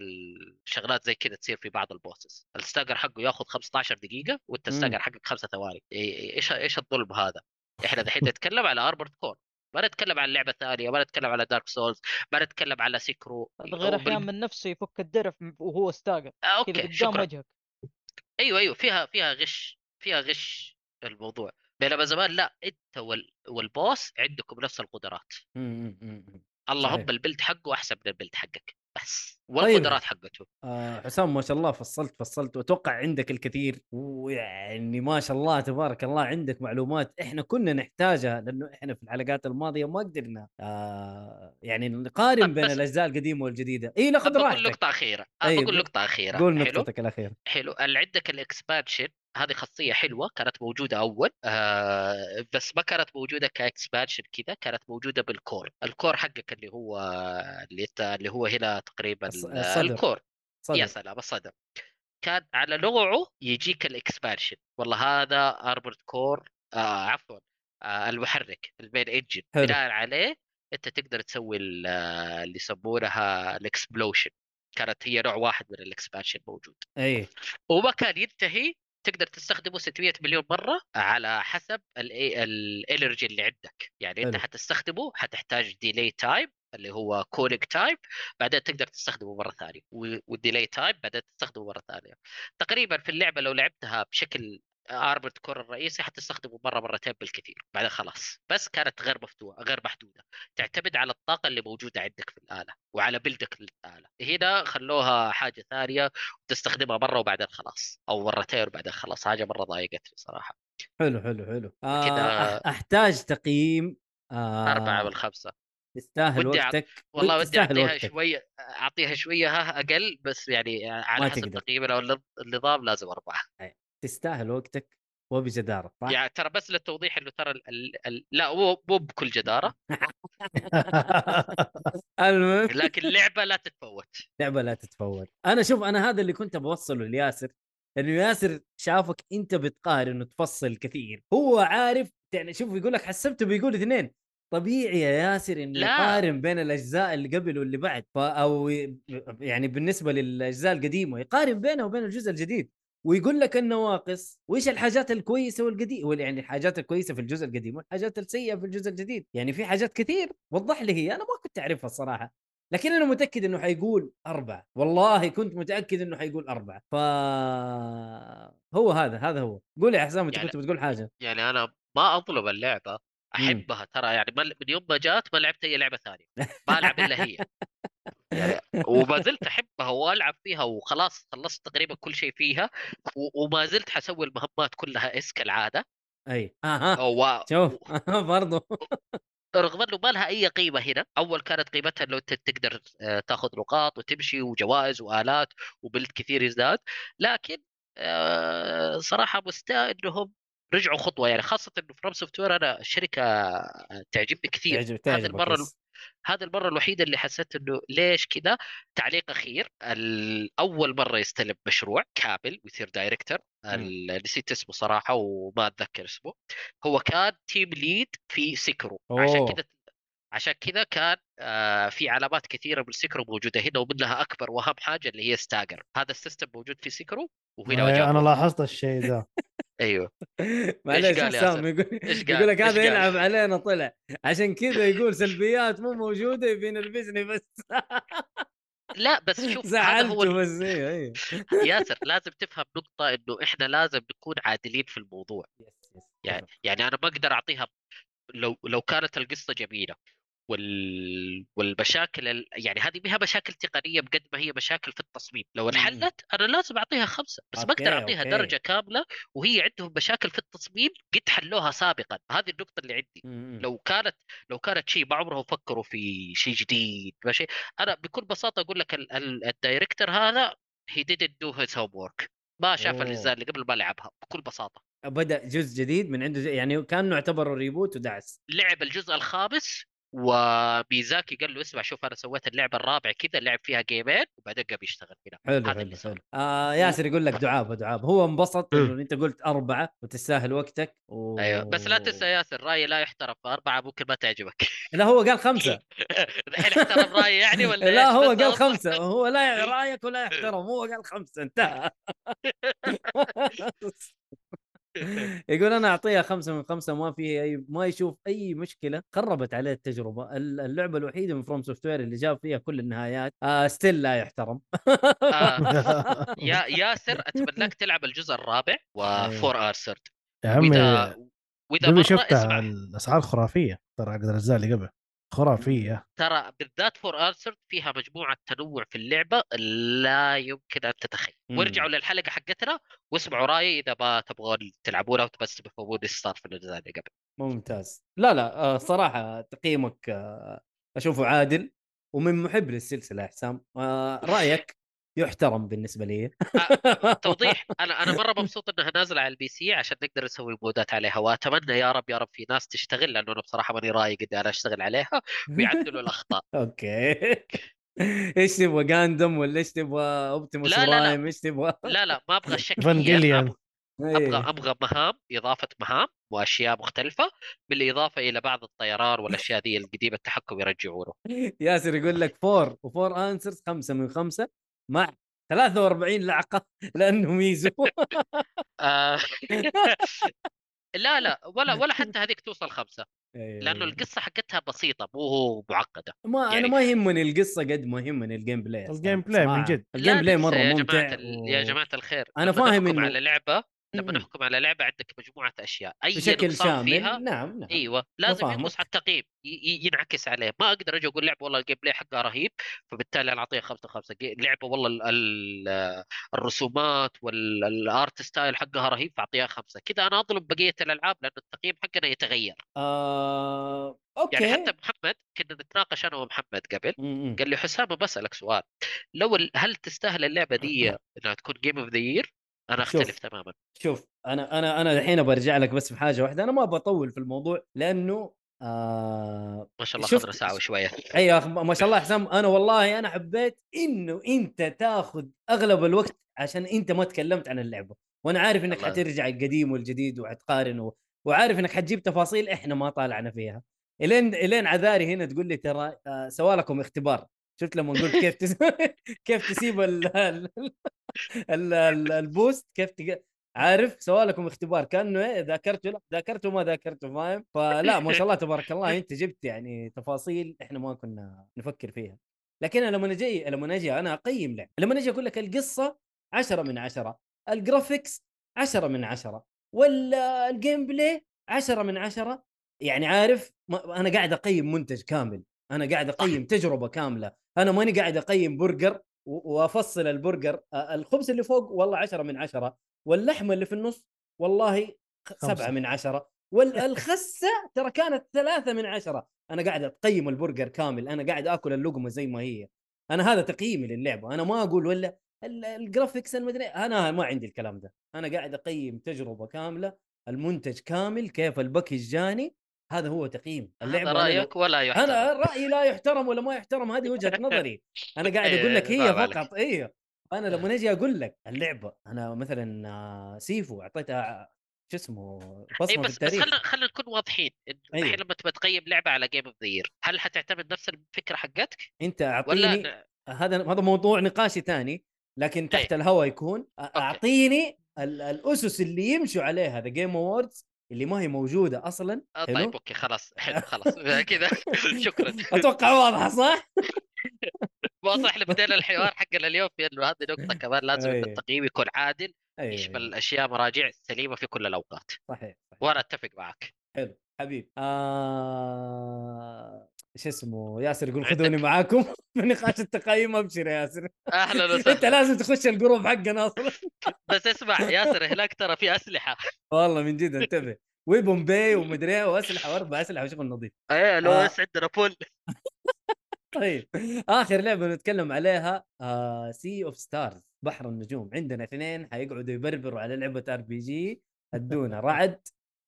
الشغلات زي كذا تصير في بعض ال bosses ال stagger حقه ياخذ 15 دقيقة وانت. ال stagger حقك خمسة ثواني. إيش إيش الظلم هذا؟ إحنا دحين نتكلم على Armored Core ما نتكلم عن لعبة ثانية ما نتكلم على Dark Souls ما نتكلم على Sekiro غير وبال- أحيان من نفسه يفك الدرف وهو stagger آه، كذا أوكي قدام شكرا. وجهك. أيوه أيوه فيها فيها غش فيها غش الموضوع. بينما زمان لا أنت وال... وال boss عندكم نفس القدرات. اللهم. ال build حقه أحسن من ال build حقك. بس طيب. والقدرات حقته. آه حسام ما شاء الله فصلت فصلت. وأتوقع عندك الكثير. ويعني ما شاء الله تبارك الله عندك معلومات إحنا كنا نحتاجها لأنه إحنا في الحلقات الماضية ما قدرنا آه يعني نقارن طب بين الأجزاء القديمة والجديدة. إي لا خذ بقول راحتك. نقطة أخيرة أه أيوة، بقول أخيرة. قول نقطتك الأخيرة. حلو. عندك ال expansion هذه خاصية حلوة كانت موجودة أول آه بس ما كانت موجودة ك expansion كذا كانت موجودة بال core. ال core حقك اللي هو اللي, اللي هو هنا تقريبا الص- الصدر. ال core. يا صدق سلام الصدر. كان على نوعه يجيك ال expansion. والله هذا Armored Core آه عفوا آه المحرك ال main engine. بناء عليه أنت تقدر تسوي آه، اللي يسمونها ال explosion. كانت هي نوع واحد من ال expansion موجود. اي وما كان ينتهي تقدر تستخدمه 600 مليون مرة على حسب ال energy اللي عندك يعني أنت. حتستخدمه حتحتاج delay time اللي هو cooling time بعدين تقدر تستخدمه مرة ثانية وال delay time بعدين تستخدمه مرة ثانية تقريبا في اللعبة لو لعبتها بشكل Armored Core الرئيسي حتستخدمه مرة مرتين بالكثير بعدين خلاص. بس كانت غير مفتوحة غير محدودة. تعتمد على الطاقة اللي موجودة عندك في الآلة وعلى بلدك للآلة. هنا خلوها حاجة ثانية تستخدمها مرة وبعدين خلاص أو مرتين وبعدين خلاص. حاجة مرة ضايقتني صراحة. حلو حلو حلو. آه كده- أح- أحتاج تقييم آه أربعة من خمسة تستاهل وقتك. والله ودي وقتك. شوية أعطيها شوية ها أقل بس يعني على حسب. تقييمنا النظام لازم أربعة. تستاهل وقتك وبجدارة صح؟ يعني ترى بس للتوضيح إنه ترى ال... ال... ال... لا مو مو بكل جدارة. المهم لكن اللعبة لا تتفوت. لعبة لا تتفوت. أنا شوف أنا هذا اللي كنت بوصله لياسر لأنه ياسر شافك أنت بتقارن وتفصل كثير. هو عارف يعني شوف يقول لك حسبته بيقول اثنين. طبيعي يا ياسر إنه. يقارن بين الأجزاء اللي قبل واللي بعد أو يعني بالنسبة للأجزاء القديمة يقارن بينها وبين الجزء الجديد. ويقول لك النواقص وإيش الحاجات الكويسة والقديم يعني الحاجات الكويسة في الجزء القديم والحاجات السيئة في الجزء الجديد. يعني في حاجات كثير وضح لي هي أنا ما كنت أعرفها الصراحة. لكن أنا متأكد إنه حيقول أربعة. والله كنت متأكد إنه حيقول أربعة. ف هو هذا هذا هو. قول يا حسام أنت يعني- كنت بتقول حاجة. يعني أنا ما أظلم اللعبة. أحبها ترى يعني. من يوم ما جات ما لعبت أي لعبة ثانية. ما ألعب إلا هي. يعني وما زلت احبها والعب فيها وخلاص خلصت تقريبا كل شيء فيها وما زلت حسوي المهمات كلها S كالعاده أي. أها. و... شوف برضو. رغم إنه ما لها أي قيمة هنا. أول كانت قيمتها إنه أنت تقدر آه، تاخذ نقاط وتمشي وجوائز وآلات و build كثير يزداد. لكن آه، صراحة مستاء إنهم رجعوا خطوة. يعني خاصة إنه FromSoftware أنا الشركة تعجبني كثير. تعجب هذه تعجبك المرة هذه المرة الوحيدة اللي حسيت إنه ليش كذا تعليق أخير أول مرة يستلم مشروع كامل ويصير director ال- نسيت اسمه صراحة وما أتذكر اسمه. هو كان team lead في Sekiro عشان أوه. كذا عشان كذا كان آه في علامات كثيرة من Sekiro موجودة هنا ومنها أكبر وأهم حاجة اللي هي stagger هذا ال system موجود في Sekiro وهنا إيه، أنا. لاحظت الشيء ده. أيوه معليش قال حسام؟ يقول إيش؟ يقول لك هذا؟ يلعب علينا طلع عشان كذا يقول سلبيات مو موجودة يبي ينرفزني بس لا بس شوف هذا هو زعلته بس أيوه أيوه ياسر لازم تفهم نقطة إنه إحنا لازم نكون عادلين في الموضوع يعني يعني أنا ما أقدر أعطيها لو لو كانت القصة جميلة وال... والمشاكل ال... يعني هذه بها مشاكل تقنية بقد ما هي مشاكل في التصميم. لو انحلت أنا لازم أعطيها خمسة بس ما أقدر أعطيها أوكي. درجة كاملة وهي عندهم مشاكل في التصميم قد حلوها سابقا. هذه النقطة اللي عندي. مم. لو كانت لو كانت شيء ما عمرهم فكروا في شيء جديد ما شيء أنا بكل بساطة أقول لك ال... ال... ال director هذا he didn't do his homework. ما شاف. الاجزاء اللي قبل ما لعبها بكل بساطة. بدأ جزء جديد من عنده يعني كأنه اعتبره reboot ودعس. لعب الجزء الخامس وميزاكي قال له اسمع شوف أنا سويت اللعبة الرابعة كذا لعب فيها game ين وبعدين قام يشتغل هنا حلو هذا حلو اللي صار. حلو آه ياسر يقول لك دعابه دعابه هو انبسط إنه أنت قلت أربعة وتستاهل وقتك و... أيوه بس لا تنسى يا ياسر رأيي لا يحترم فاربعه ممكن ما تعجبك. لا هو قال خمسة. الحين احترم رأيي يعني ولا لا؟ هو قال. خمسة. هو لا رأيك ولا يحترم هو قال خمسة انتهى. يقول أنا أعطيها خمسة من خمسة ما فيها أي ما يشوف أي مشكلة. خربت عليه التجربة. ال- اللعبة الوحيدة من FromSoftware اللي جاب فيها كل النهايات آه still لا يحترم. آه. يا ياسر اتمنى لك تلعب الجزء الرابع. و For Answer يا عمي وإذا مره شفتها اسمع الأسعار خرافيه ترى أقدر الاجزاء اللي قبل. خرافية. ترى بالذات For Answer فيها مجموعة تنوع في اللعبة لا يمكن أن تتخيل. وارجعوا للحلقة حقتنا واسمعوا رأيي إذا ما تبغون تلعبونها وبس تفهمون إيش صار في الأجزاء اللي قبل. ممتاز. لا لا آه، صراحة تقييمك آه، أشوفه عادل ومن محب للسلسلة يا حسام. آه، رأيك؟ يحترم بالنسبة لي. توضيح. أنا أنا مرة مبسوط إنها نازلة على ال PC عشان نقدر نسوي مودات عليها وأتمنى يا رب يا رب في ناس تشتغل لأنه أنا بصراحة ماني رايق إني أنا أشتغل عليها ويعدلوا الأخطاء. okay. إيش تبغى Gundam ولا إيش تبغى؟ Optimus لا، لا، لا. Prime إيش تبغى؟ لا لا ما أبغى. أبغى- أبغى إيه. أبغى مهام إضافة مهام وأشياء مختلفة بالاضافه إلى بعض الطيران والأشياء دي القديمة التحكم يرجعونه. ياسر يقول لك Four و For Answer خمسة من خمسة. مع 43 لعقة لأنه ميزو آه، لا لا ولا ولا حتى هذيك توصل خمسة إيه. لأنه القصة حقتها بسيطة مو معقدة ما أنا يعني- ما يهمني القصة قد ما يهمني ال gameplay ال gameplay من. جد. ال game لا play لسه مرة يا ممتع جماعة ال- يا و- جماعة الخير لما فاهم إنه- على لعبة لما م-م. نحكم على لعبة عندك مجموعة أشياء أي بشكل شامل. فيها نعم نعم. أيوه لازم. ينقص على التقييم ينعكس عليه. ما أقدر أجي أقول لعبه والله ال gameplay حقها رهيب فبالتالي أنا اعطيها خمسة جي- لعبة والله ال- ال- الرسومات وال art style حقها رهيب فأعطيها خمسة. كذا أنا أظلم بقية الألعاب لأن التقييم حقنا يتغير. آه... okay يعني حتى محمد كنا نتناقش أنا ومحمد قبل م-م. قال لي حسام بسالك سؤال. لو هل تستاهل اللعبة دي إنها تكون game of the year أنا شوف. أختلف تماما. شوف أنا أنا أنا الحين برجع لك بس في حاجة واحدة. أنا ما بطول في الموضوع لأنه آه... ما شاء الله شفت- ساعه وشويه أيوه ما شاء الله حسام. أنا والله أنا حبيت إنه أنت تاخذ أغلب الوقت عشان أنت ما تكلمت عن اللعبة. وأنا عارف إنك الله. حترجع القديم والجديد وحتقارن و... وعارف إنك حتجيب تفاصيل إحنا ما طالعنا فيها. إلين إلين عذاري هنا تقول لي ترى آه، سوى لكم اختبار. شفت لما قلت كيف تس... كيف تسيب ال... ال... ال... ال... ال boost كيف تق... عارف سوى لكم اختبار كأنه إيه ذاكرته لا ذاكرته ما ذاكرته فاهم؟ فلا ما شاء الله تبارك الله أنت جبت يعني تفاصيل إحنا ما كنا نفكر فيها. لكن أنا لما نجي لما أجي أنا أقيم لعبه لما أجي أقول لك القصة 10 من 10 ال graphics 10 من 10 ولا ال gameplay 10 من 10 يعني عارف ما أنا قاعد أقيم منتج كامل أنا قاعد أقيم تجربة كاملة أنا ماني قاعد أقيم برجر وافصل البرجر الخبز اللي فوق والله 10 من 10 واللحمة اللي في النص والله. سبعة من عشرة والخسة ترى كانت ثلاثة من عشرة. أنا قاعد أقيم البرجر كامل أنا قاعد أكل اللقمة زي ما هي. أنا هذا تقييمي للعبة. أنا ما أقول ولا ال- ال graphics المدري أنا ما عندي الكلام ده. أنا قاعد أقيم تجربة كاملة المنتج كامل كيف ال package جاني هذا هو تقييم اللعبة هذا رأيك ولا يحترم؟ أنا رأيي لا يحترم ولا ما يحترم هذه وجهة نظري. أنا قاعد أقول لك إيه، هي. فقط هي أنا لما نجي أقول لك اللعبة أنا مثلا آه، Sifu اعطيتها شو اسمه اي بصمة بس بس خلينا خلينا نكون واضحين. إن أيوه. الحين لما تبغى تقيم لعبة على game of the year هل حتعتمد نفس الفكرة حقتك؟ أنت ولا أعطيني ن- هذا هذا موضوع نقاشي ثاني لكن تحت أي. الهواء يكون أعطيني ال- الأسس اللي يمشوا عليها The Game Awards اللي ما هي موجودة أصلا آه، حلو؟ طيب okay خلاص حلو خلاص كذا شكرا أتوقع واضحة صح؟ واضح إحنا بدينا الحوار حقنا اليوم في إنه هذه نقطة كمان لازم إن أي. التقييم يكون عادل أي. يشمل اشياء مراجع سليمه في كل الأوقات صحيح صحيح وأنا أتفق معك حلو حبيب آه... شو اسمه ياسر يقول خذوني معاكم. في نقاش التقييم أبشر يا ياسر. أهلا أنت وسهلا لازم تخش ال group حقنا أصلا. بس اسمع ياسر هناك ترى في أسلحة. والله من جد انتبه. weapon bay ومدري إيه وأسلحة وأربع أسلحة وشغل نظيف. إيه لو آه. عندنا بول طيب. آخر لعبة نتكلم عليها آه Sea of Stars بحر النجوم. عندنا اثنين حيقعدوا يبربروا على لعبة RPG أدونا رعد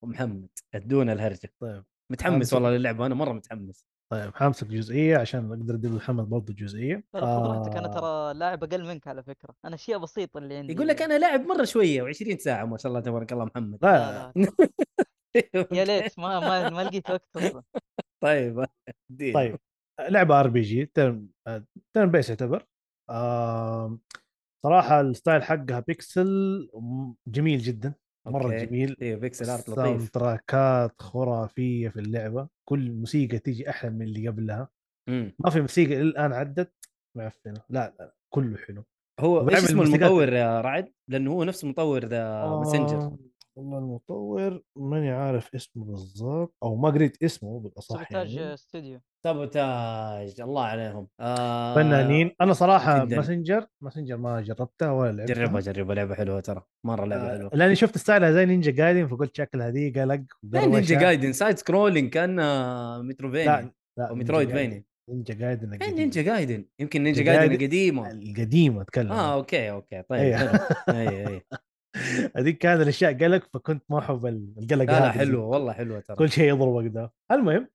ومحمد. أدونا الهرجة. طيب. متحمس. والله للعبة أنا مرة متحمس. طيب حامسك جزئية عشان أقدر ادي محمد برضه جزئية. لا لا خذ راحتك أنا آه، ترى لاعب أقل منك على فكرة. أنا أشياء بسيطة اللي عندي. يقول لك أنا لاعب مرة شوية و20 ساعة ما شاء الله تبارك الله محمد. لا لا لا يا ليت ما ما, ما لقيت وقت أصلا. طيب. طيب لعبة RPG turn base يعتبر. آه صراحة ال style حقها بيكسل جميل جدا. مرة okay. جميل. أيوه pixel art sound لطيف تراكات خرافية في اللعبة. كل موسيقى تيجي أحلى من اللي قبلها. مم. ما في موسيقى الآن عدت. معفنة. لا لا كله حلو. هو إيش اسمه المطور يا رعد؟ لأنه هو نفس مطور The Messenger آه، والله المطور ماني عارف اسمه بالضبط أو ما قريت اسمه بالأصح Sabotage يعني. studio. Sabotage الله عليهم. آه فنانين أنا صراحة جداً. Messenger Messenger ما جربتها ولا لعبتها جربها جربها لعبة حلوة ترى مرة لعبة آه، حلوة. لأني شفت style ها زي Ninja Gaiden فقلت شكلها دي قلق نينجا جايدن side scrolling كان آه، metroidvania لا لا أو metroid جايدن. vania نينجا جايدن القديمة. نينجا جايدن يمكن نينجا جايدن. القديمة. القديمة أتكلم آه أوكي أوكي طيب أيوه. أي أي. هذيك كان الأشياء قلق فكنت ما أحب القلق لا لا هذا حلوة والله حلوة ترى. كل شيء يضربك ده المهم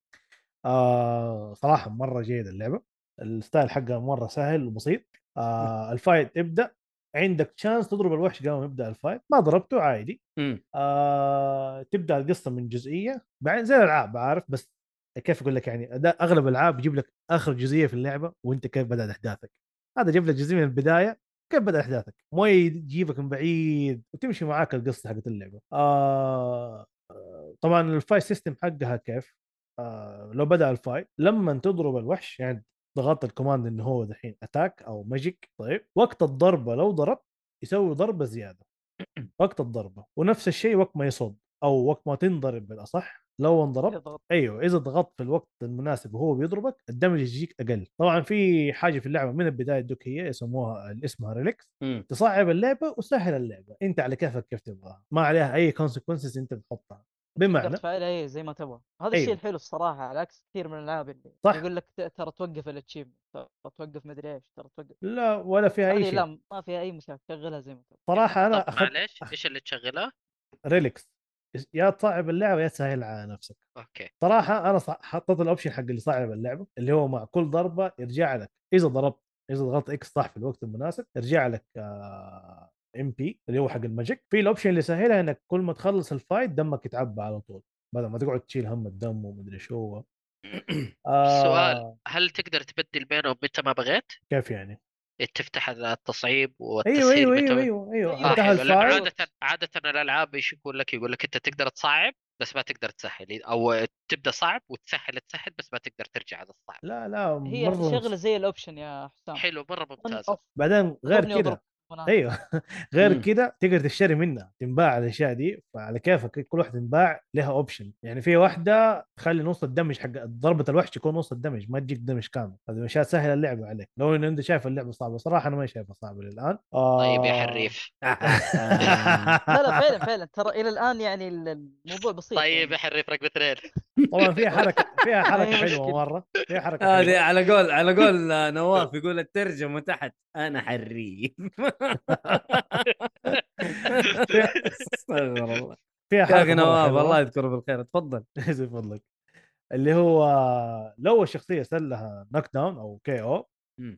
آه صراحة مرة جيدة اللعبة. ال style حقها مرة سهل وبسيط. آه ال fight يبدأ عندك chance تضرب الوحش قبل ما يبدأ ال fight. ما ضربته عادي. آه تبدأ القصة من جزئية. بعدين زي الألعاب عارف بس كيف أقول لك يعني أغلب الألعاب يجيب لك آخر جزئية في اللعبة وأنت كيف بدأت أحداثك. هذا يجيب لك جزئية من البداية كيف بدأ أحداثك؟ مو يجيبك من بعيد وتمشي معاك القصة حقت اللعبة. آه، طبعا ال fight system حقها كيف؟ آه لو بدأ ال fight لما تضرب الوحش يعني ضغطت ال command إنه هو دحين attack أو magic طيب. وقت الضربة لو ضربت يسوي ضربة زيادة. وقت الضربة. ونفس الشيء وقت ما يصد أو وقت ما تنضرب بالأصح. لو انضربت أيوه إذا ضغطت في الوقت المناسب وهو بيضربك ال damage يجيك أقل. طبعا في حاجة في اللعبة من البداية هي يسموها اسمها relics مم. تصعب اللعبة وسهل اللعبة. أنت على كيفك كيف تبغاها. ما عليها أي consequences أنت تحطها تقدر بمعنى تفعلها هي زي ما تبغى. هذا الشيء أيوه. الحلو الصراحة على عكس كثير من الألعاب اللي صح. يقول لك ترى توقف ال achievement ترى توقف مدري إيش ترى توقف. لا ولا فيها أي شيء. لا ما فيها أي مشاكل شغلها زي ما تبغى. صراحة أنا اخذت معليش إيش اللي تشغلها؟ relics يا تصعب اللعبة يا تسهل على نفسك. أوكي. صراحة أنا حطيت ال option حق اللي صعب اللعبة اللي هو مع كل ضربة يرجع لك إذا ضربت إذا ضغطت X صح في الوقت المناسب يرجع لك MP اللي هو حق ال magic. في ال option اللي سهلها إنك كل ما تخلص ال fight دمك يتعبى على طول بدل ما تقعد تشيل هم الدم ومدري شو. هو آه. سؤال هل تقدر تبدل بينهم متى ما بغيت؟ كيف يعني؟ تفتح التصعيب أيوه والتسهيل أيوه أيوه أيوه. أيوه أيوة، ال fight عادة عادة الألعاب إيش يقول لك؟ يقول لك أنت تقدر تصعب بس ما تقدر تسهل. أو تبدأ صعب وتسهل تسهل بس ما تقدر ترجع على الصعب. لا لا هي مرة شغلة زي ال option يا حسام. حلو ممتازة. off. بعدين غير كذا. أيوه. غير مم. كده تقدر تشتري منها تنباع الأشياء دي فعلى كيفك كل واحدة تنباع لها option يعني في واحدة تخلي نص ال damage حق ضربة الوحش يكون نص الدمج ما تجيك damage كامل. هذه أشياء تسهل اللعبة عليك. لو إن أنت شايف اللعبة صعبة صراحة أنا ما شايفها صعبة للآن. آه طيب يا حريف. لا لا فعلا فعلا. ترى إلى الآن يعني ال- الموضوع بسيط طيب يعني. يا حريف رقم اثنين طبعا فيها حركة فيها حركة حلوة. مرة. فيها حركة هذه على قول على قول آه، نواف يقول الترجمة تحت أنا حريف. استغفر الله. أخي مرة نواف. الله يذكره بالخير. تفضل. زي فضلك اللي هو لو الشخصية صار لها knock down أو KO.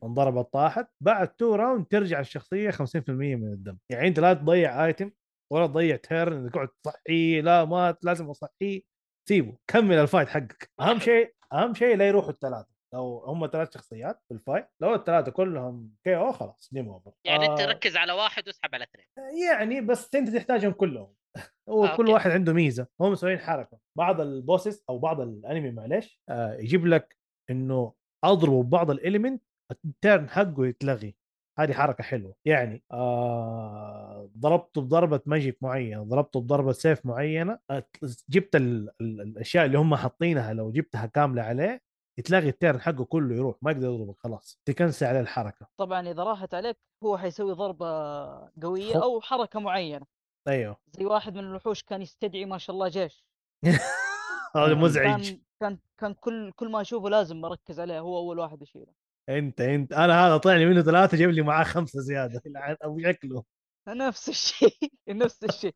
انضربت طاحت بعد two round ترجع الشخصية 50% من الدم. يعني أنت لا تضيع item ولا تضيع turn تقعد تصحيه لا مات لازم أصحيه. سيبه كمل ال fight حقك. أهم شيء أهم شيء لا يروحوا الثلاثة. لو هم ثلاث شخصيات في ال fight لو الثلاثة كلهم KO خلاص game over يعني أنت آه. ركز على واحد واسحب على اثنين. يعني بس أنت تحتاجهم كلهم. آه، كل أوكي. واحد عنده ميزة هم مسويين حركة. بعض ال bosses أو بعض ال enemy معلش آه يجيب لك إنه أضربه ببعض ال element ال turn حقه يتلغي. هذه حركة حلوة. يعني آه ضربته بضربة magic معينة ضربته بضربة سيف معينة جبت ال ال الأشياء اللي هم حاطينها لو جبتها كاملة عليه يتلغي ال turn حقه كله يروح ما يقدر يضربك خلاص. ت cancel عليه الحركة. طبعا إذا راحت عليك هو حيسوي ضربة قوية أو حركة معينة. أيوه. زي واحد من الوحوش كان يستدعي ما شاء الله جيش. هذا يعني مزعج. كان كان كان كل كل ما أشوفه لازم أركز عليه هو أول واحد يشيله. أنت أنت. أنا هذا طلع لي منه ثلاثة جاب لي معاه خمسة زيادة. ابو شكله. نفس الشيء نفس الشيء.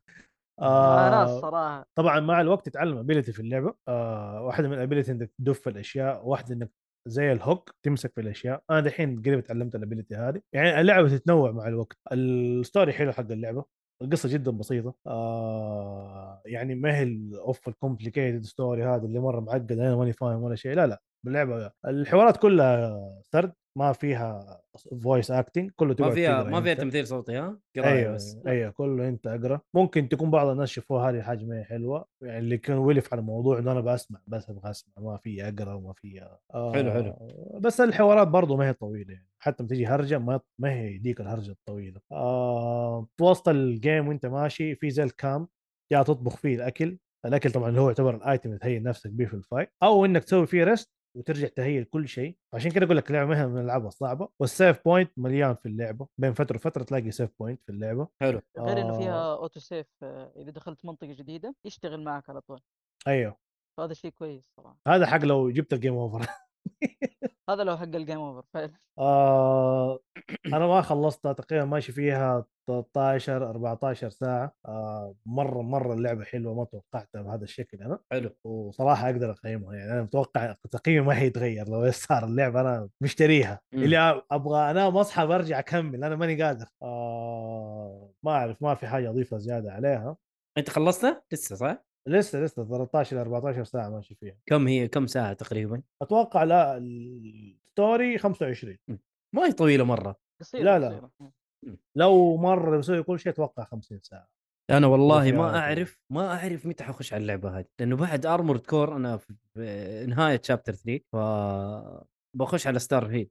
آه طبعا مع الوقت تتعلم ability في اللعبة آه واحدة من ال ability إنك تدف الأشياء واحدة إنك زي ال hook تمسك في الأشياء. أنا دحين قريب تعلمت ال ability هذه. يعني اللعبة تتنوع مع الوقت. ال story حلو حق اللعبة. القصة جدا بسيطة. آه يعني ما هي ال off ال complicated story هذا اللي مرة معقد أنا ماني فاهم ولا شيء. لا لا باللعبة الحوارات كلها سرد ما فيها voice acting كله ما فيها ما فيها. تمثيل صوتي ها؟ قرايه أيوه بس. أيوه كله أنت أقرأ. ممكن تكون بعض الناس شافوها هذه حاجة ما حلوة. يعني اللي كان ولف على الموضوع إنه أنا بسمع بس أبغى أسمع ما في أقرأ وما في آه حلو، حلو. بس الحوارات برضو ما هي طويلة يعني. حتى لما تجي هرجة ما ما هي ديك الهرجة الطويلة. آه في وسط ال game وأنت ماشي في زي ال camp يا تطبخ فيه الأكل. الأكل طبعا اللي هو يعتبر ال item اللي تهيئ نفسك به في ال fight. أو إنك تسوي فيه rest وترجع تهيئ كل شيء. عشان كده أقول لك اللعبة مهما بنلعبها صعبة وال save point مليان في اللعبة. بين فترة وفترة تلاقي save point في اللعبة. حلو. غير إنه آه. فيها auto save آه، إذا دخلت منطقة جديدة يشتغل معك على طول. أيوه. فهذا شيء كويس صراحة هذا حق لو جبت ال game over هذا لو حق ال game over فعلا. آه أنا ما خلصتها تقريبا ماشي فيها 13 14 ساعة. آه مرة مرة اللعبة حلوة ما توقعتها بهذا الشكل أنا. حلو. وصراحة أقدر أقيمها يعني أنا متوقع تقييمي ما حيتغير لو صار اللعبة أنا مشتريها. مم. اللي أبغى انام اصحى برجع أكمل أنا ماني قادر. آه ما أعرف ما في حاجة أضيفها زيادة عليها. أنت خلصتها؟ لسه صح؟ لسه لسه 13 14 ساعة ماشي فيها. كم هي كم ساعة تقريبا؟ أتوقع لا ال story 25 ما هي طويلة مرة. قصيرة لا، لا. قصيرة. لو مرة بسوي كل شيء أتوقع 50 ساعة. أنا والله ما. أعرف ما أعرف متى حخش على اللعبة هذه لأنه بعد Armored Core أنا في نهاية chapter 3 ف بخش على Starfield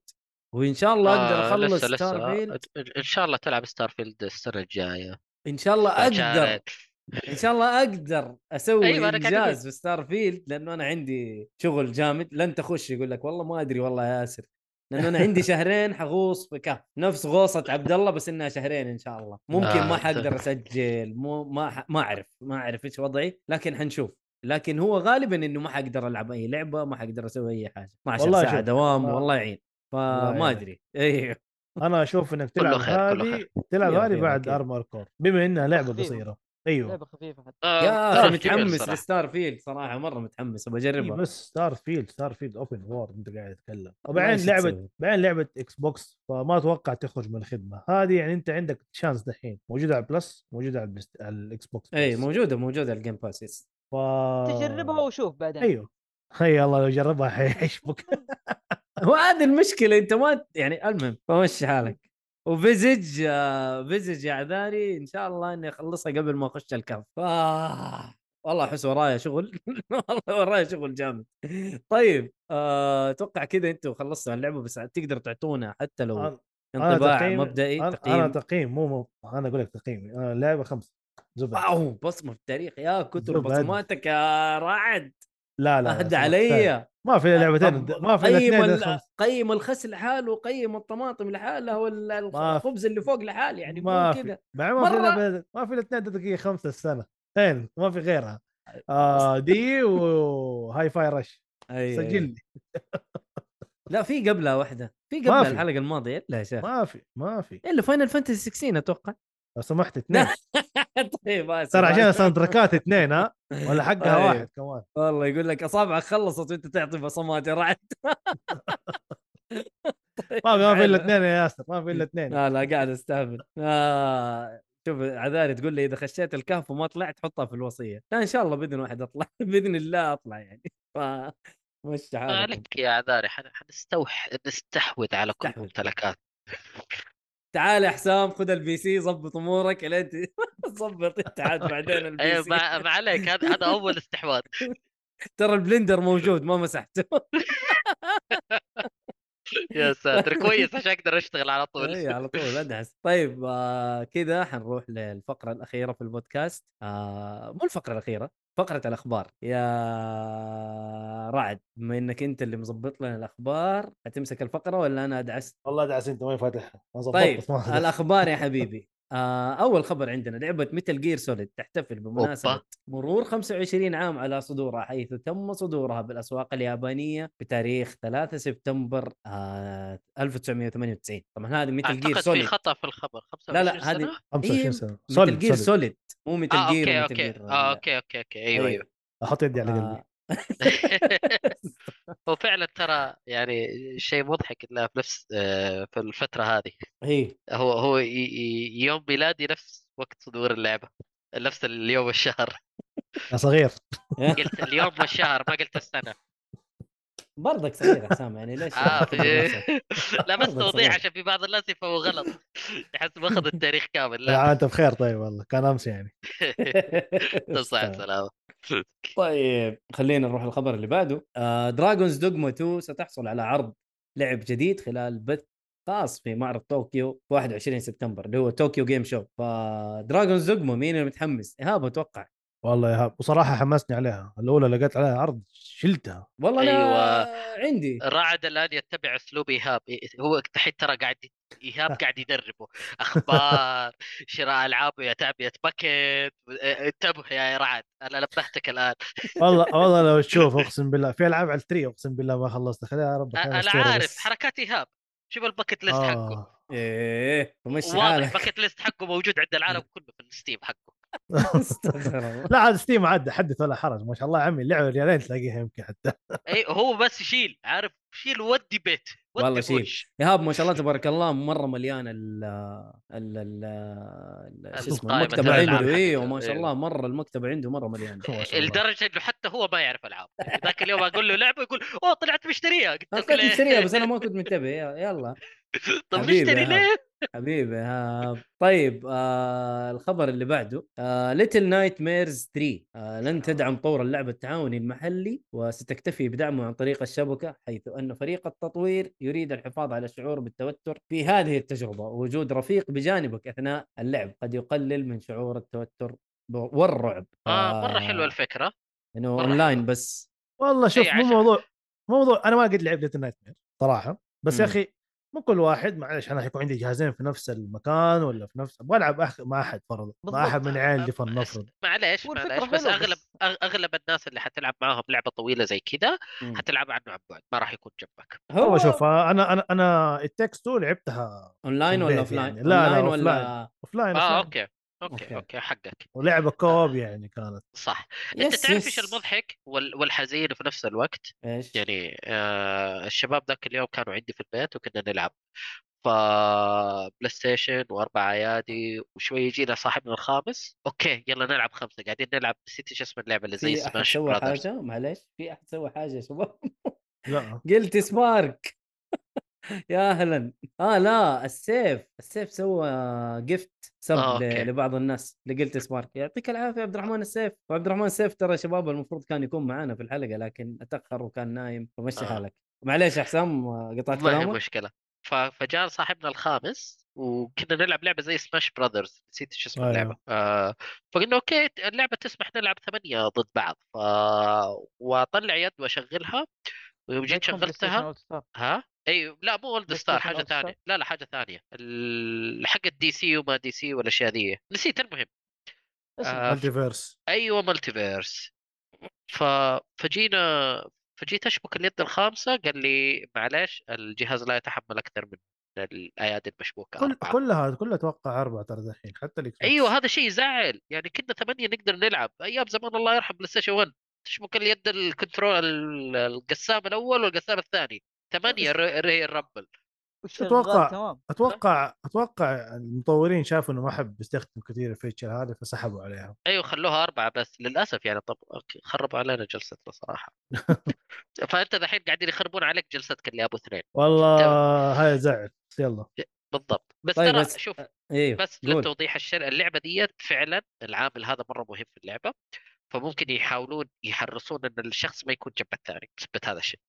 وإن شاء الله أقدر آه اخلص لسه Star لسه. field إن شاء الله تلعب Starfield السنة الجاية. إن شاء الله أقدر. إن شاء الله أقدر أسوي أيوة،. إنجاز في Starfield لأنه أنا عندي شغل جامد لن تخش يقول لك والله ما أدري والله يا ياسر لأنه أنا عندي شهرين حغوص في كهف نفس غوصة عبد الله بس إنها شهرين إن شاء الله ممكن آه، ما حقدر أسجل مو ما ح... ما أعرف ما أعرف إيش وضعي لكن حنشوف لكن هو غالبا إنه ما حقدر ألعب أي لعبة ما حقدر أسوي أي حاجة 12 والله ساعة شوف، دوام آه. والله يعين فما. أدري أيوه أنا أشوف إنك تلعب هذه. تلعب هذه بعد. Armored Core بما إنها لعبة. قصيرة أيوه. لعبة خفيفة حتى. آه، يا أخي متحمس. ل Starfield صراحة مرة متحمس. إيه أجربها. بس Starfield Starfield open world انت قاعد تتكلم وبعدين لعبة؟ بعدين لعبة Xbox فما أتوقع تخرج من الخدمة. هذه يعني أنت عندك chance دحين. موجودة على ال Plus موجودة على, ال Plus... على ال Xbox اي. موجودة موجودة ال Game Pass ف... تجربها وشوف بعدين. أيوه. هي الله لو جربها حيشبك. وهذه المشكلة أنت ما يعني المهم فمشي حالك. وفيزج آه، فيزج يا عذاري إن شاء الله إني أخلصها قبل ما أخش الكهف. آه. والله أحس ورايا شغل. والله ورايا شغل جامد. طيب آه، أتوقع كذا أنتم خلصتوا اللعبة بس تقدر تعطونا حتى لو أنا انطباع مبدئي أنا تقييم. أنا تقييم مو, مو أنا أقول لك تقييمي أنا اللعبه خمسة زبد واو بصمة في التاريخ يا كتر. بصماتك يا رعد. لا لا أهدى علي. ما في لعبتين طب ما في قيم. قيم الخس لحاله وقيم الطماطم لحالها ولا ما- الخبز اللي فوق لحال يعني ما كذا مع ما في مرة. ما في الاثنين دقيقة خمسة السنة. اثنين ما في غيرها. آه دي وهاي فاي رش. أي سجل. لي لا في قبلها واحدة. في قبلها. الحلقة الماضية. لا يا شيخ. ما في ما في. إلا Final Fantasy 16 أتوقع. لو سمحت اثنين. طيب آسف، ترى عشان آسف. ال soundtrack ات اثنين ها؟ ولا حقها أي. واحد كمان. والله يقول لك أصابعك خلصت وأنت تعطي بصمات يا رعد. ما في ما في إلا. اثنين يا ياسر ما في إلا اثنين. لا لا قاعد أستهبل. آه شوف عذاري تقول لي إذا خشيت الكهف وما طلعت حطها في الوصية. لا إن شاء الله بإذن واحد أطلع. بإذن الله أطلع يعني. ف مش عليك يا عذاري حن- حنستوح نستحوذ على كل. الممتلكات. تعال يا حسام خذ ال PC ظبط أمورك الين ت- ظبط أنت عاد بعدين ال P أيوه C ما عليك هذا هذا أول استحواذ. ترى ال Blender موجود ما مسحته. يا ساتر كويس عشان أقدر أشتغل على اي طول. إيه، على طول ادعس طيب آه كذا حنروح للفقرة الأخيرة في البودكاست. آه مو الفقرة الأخيرة فقرة الأخبار. يا رعد بما إنك أنت اللي مظبط لنا الأخبار حتمسك الفقرة ولا أنا أدعس؟ والله دعس أنت ما فاتحها ما ظبطت طيب. الأخبار يا حبيبي. آه أول خبر عندنا لعبة Metal Gear Solid تحتفل بمناسبة أوبا. مرور 25 عام على صدورها حيث تم صدورها بالأسواق اليابانية بتاريخ 3 سبتمبر آه 1998 طبعا هذه Metal Gear أعتقد في Solid خطأ في الخبر. لا 25 لا هذه سنة؟ 25 إيه، سنة. Metal Gear Solid. Solid مو Metal آه Gear okay و Metal okay. Gear آه okay okay okay. أيوه أيوه. أحط يدي على قلبي آه هو فعلا ترى يعني شيء مضحك إنه في نفس آه، في الفترة هذه. هي هو هو يوم ميلادي نفس وقت صدور اللعبة نفس اليوم والشهر. يا صغير. قلت اليوم والشهر ما قلت السنة. برضك صغير يا حسام يعني ليش. راسك؟ لا بس توضيح. عشان في بعض الناس يفهموا غلط يحس باخذ التاريخ كامل لا لا أنت بخير طيب والله كان أمس يعني تصحى سلامة طيب خلينا نروح الخبر اللي بعده آه Dragon's Dogma 2 ستحصل على عرض لعب جديد خلال بث خاص في معرض طوكيو في 21 سبتمبر اللي هو Tokyo Game Show ف Dragon's Dogma مين اللي متحمس؟ إيهاب أتوقع والله إيهاب وصراحة حمسني عليها الأولى لقيت عليها عرض شلتها. والله أيوة. عندي. رعد الآن يتبع أسلوب إيهاب إيه- هو الحين ترى قاعد إيهاب قاعد يدربه. أخبار شراء ألعاب يا تعبئه باكيت إيه، انتبه يا رعد أنا نبهتك الآن. والله والله لو تشوف أقسم بالله في ألعاب على التري أقسم بالله ما خلصت. خليها يا رب أنا عارف بس. حركات إيهاب. شوف الباكيت ليست حقه. آه. إيه ومشي واضح حالك. الباكيت ليست حقه موجود عند العالم كله في الستيم حقه. لا عاد ستيم عاد حدث ولا حرج. ما شاء الله عمي اللعبة ريالين تلاقيها يمكن حتى. اي هو بس يشيل عارف؟ شيل ودي بيت ودي والله شيل. إيهاب ما شاء الله تبارك الله مرة مليان ال ال ال شو اسمه الألعاب عنده. حقته. وما شاء إيه. الله مرة المكتبه عنده مرة الله. لدرجه انه حتى هو ما يعرف ألعاب. ذاك اليوم أقول له لعبة يقول أوه طلعت مشتريها. قلت له؟ مشتريها بس أنا ما كنت منتبه يلا- يلا. طب نشتري ليه؟ حبيبي ها طيب آه الخبر اللي بعده آه Little Nightmares 3 آه لن تدعم طور اللعبة التعاوني المحلي وستكتفي بدعمه عن طريق الشبكة حيث أن فريق التطوير يريد الحفاظ على الشعور بالتوتر في هذه التجربة ووجود رفيق بجانبك أثناء اللعب قد يقلل من شعور التوتر والرعب آه مرة حلوة الفكرة إنه مرة أونلاين حلوة. بس والله شوف مو موضوع موضوع أنا ما قد لعبت Little Nightmare صراحة بس يا. أخي مو كل واحد معلش أنا حيكون عندي جهازين في نفس المكان ولا في نفس أبغى ألعب أخ... مع أحد فرضا مع أحد من عيالي فلنفرض معليش هو الفكرة معليش بس أغلب أغلب الناس اللي حتلعب معاهم لعبة طويلة زي كذا. حتلعب عنه عن بعد ما راح يكون جنبك والله شوف أنا أنا أنا It Takes 2 لعبتها أونلاين ولا offline؟ يعني. لا، لا، online off ولا offline آه okay okay okay. okay حقك. ولعبة co-op يعني كانت. صح. أنت yes تعرف إيش. المضحك وال- والحزين في نفس الوقت؟ إيش؟ يعني آه الشباب ذاك اليوم كانوا عندي في البيت وكنا نلعب. ف PlayStation وأربع ايادي وشوي يجينا صاحبنا الخامس. okay يلا نلعب خمسة. قاعدين نلعب. نسيت إيش اسم اللعبة اللي زي في أحد سماش سوى حاجة؟ معلش في أحد سوى حاجة يا شباب؟ لا. قلت سبارك يا أهلا. آه لا السيف. السيف سوى gift sub آه، okay. لبعض الناس لقلت سبارك يعطيك العافية عبد الرحمن السيف. وعبد الرحمن السيف ترى شباب المفروض كان يكون معانا في الحلقة لكن أتأخر وكان نايم. فمشي آه. حالك معليش يا حسام آه، قطعت ما هي كلامك. مشكلة. ف... فجاء صاحبنا الخامس وكنا نلعب لعبة زي Smash Brothers نسيت إيش اسم أيوه. اللعبة. آه فقلنا okay اللعبة تسمح نلعب ثمانية ضد بعض. ف... وأطلع يد وأشغلها. ويوم جيت شغلتها. ها؟ إي لا مو All Star حاجة؟ ثانية. لا لا حاجة ثانية. ال- حق ال DC وما DC والأشياء ذي. نسيت المهم. آه، MultiVersus أيوه MultiVersus ف... فجينا فجيت أشبك اليد الخامسة قال لي معلش الجهاز لا يتحمل أكثر من الأيادي المشبوكة كل أربعة. كلها كلها أتوقع أربعة ترى دحين حتى الإكس. أيوه هذا شيء يزعل يعني كنا ثمانية نقدر نلعب. أيام زمان الله يرحم PlayStation 1 تشبك اليد ال control ال- القسام الأول والقسام الثاني؟ ثمانية ر- ري أتوقع- تمام؟ أتوقع أتوقع المطورين شافوا إنه ما حب يستخدم كثير ال feature هذه فسحبوا عليها. أيوه خلوها أربعة بس للأسف يعني طب okay، خربوا علينا جلستنا صراحة. فأنت دحين قاعدين يخربون عليك جلستك اللي أبو اثنين. والله هاي زعل. يلا. بالضبط. بس طيب ترى بس شوف أيوه بس قول. لتوضيح الشر اللعبة ديت فعلا العامل هذا مرة مهم في اللعبة. فممكن يحاولون يحرصون إن الشخص ما يكون جنب الثاني بسبب هذا الشيء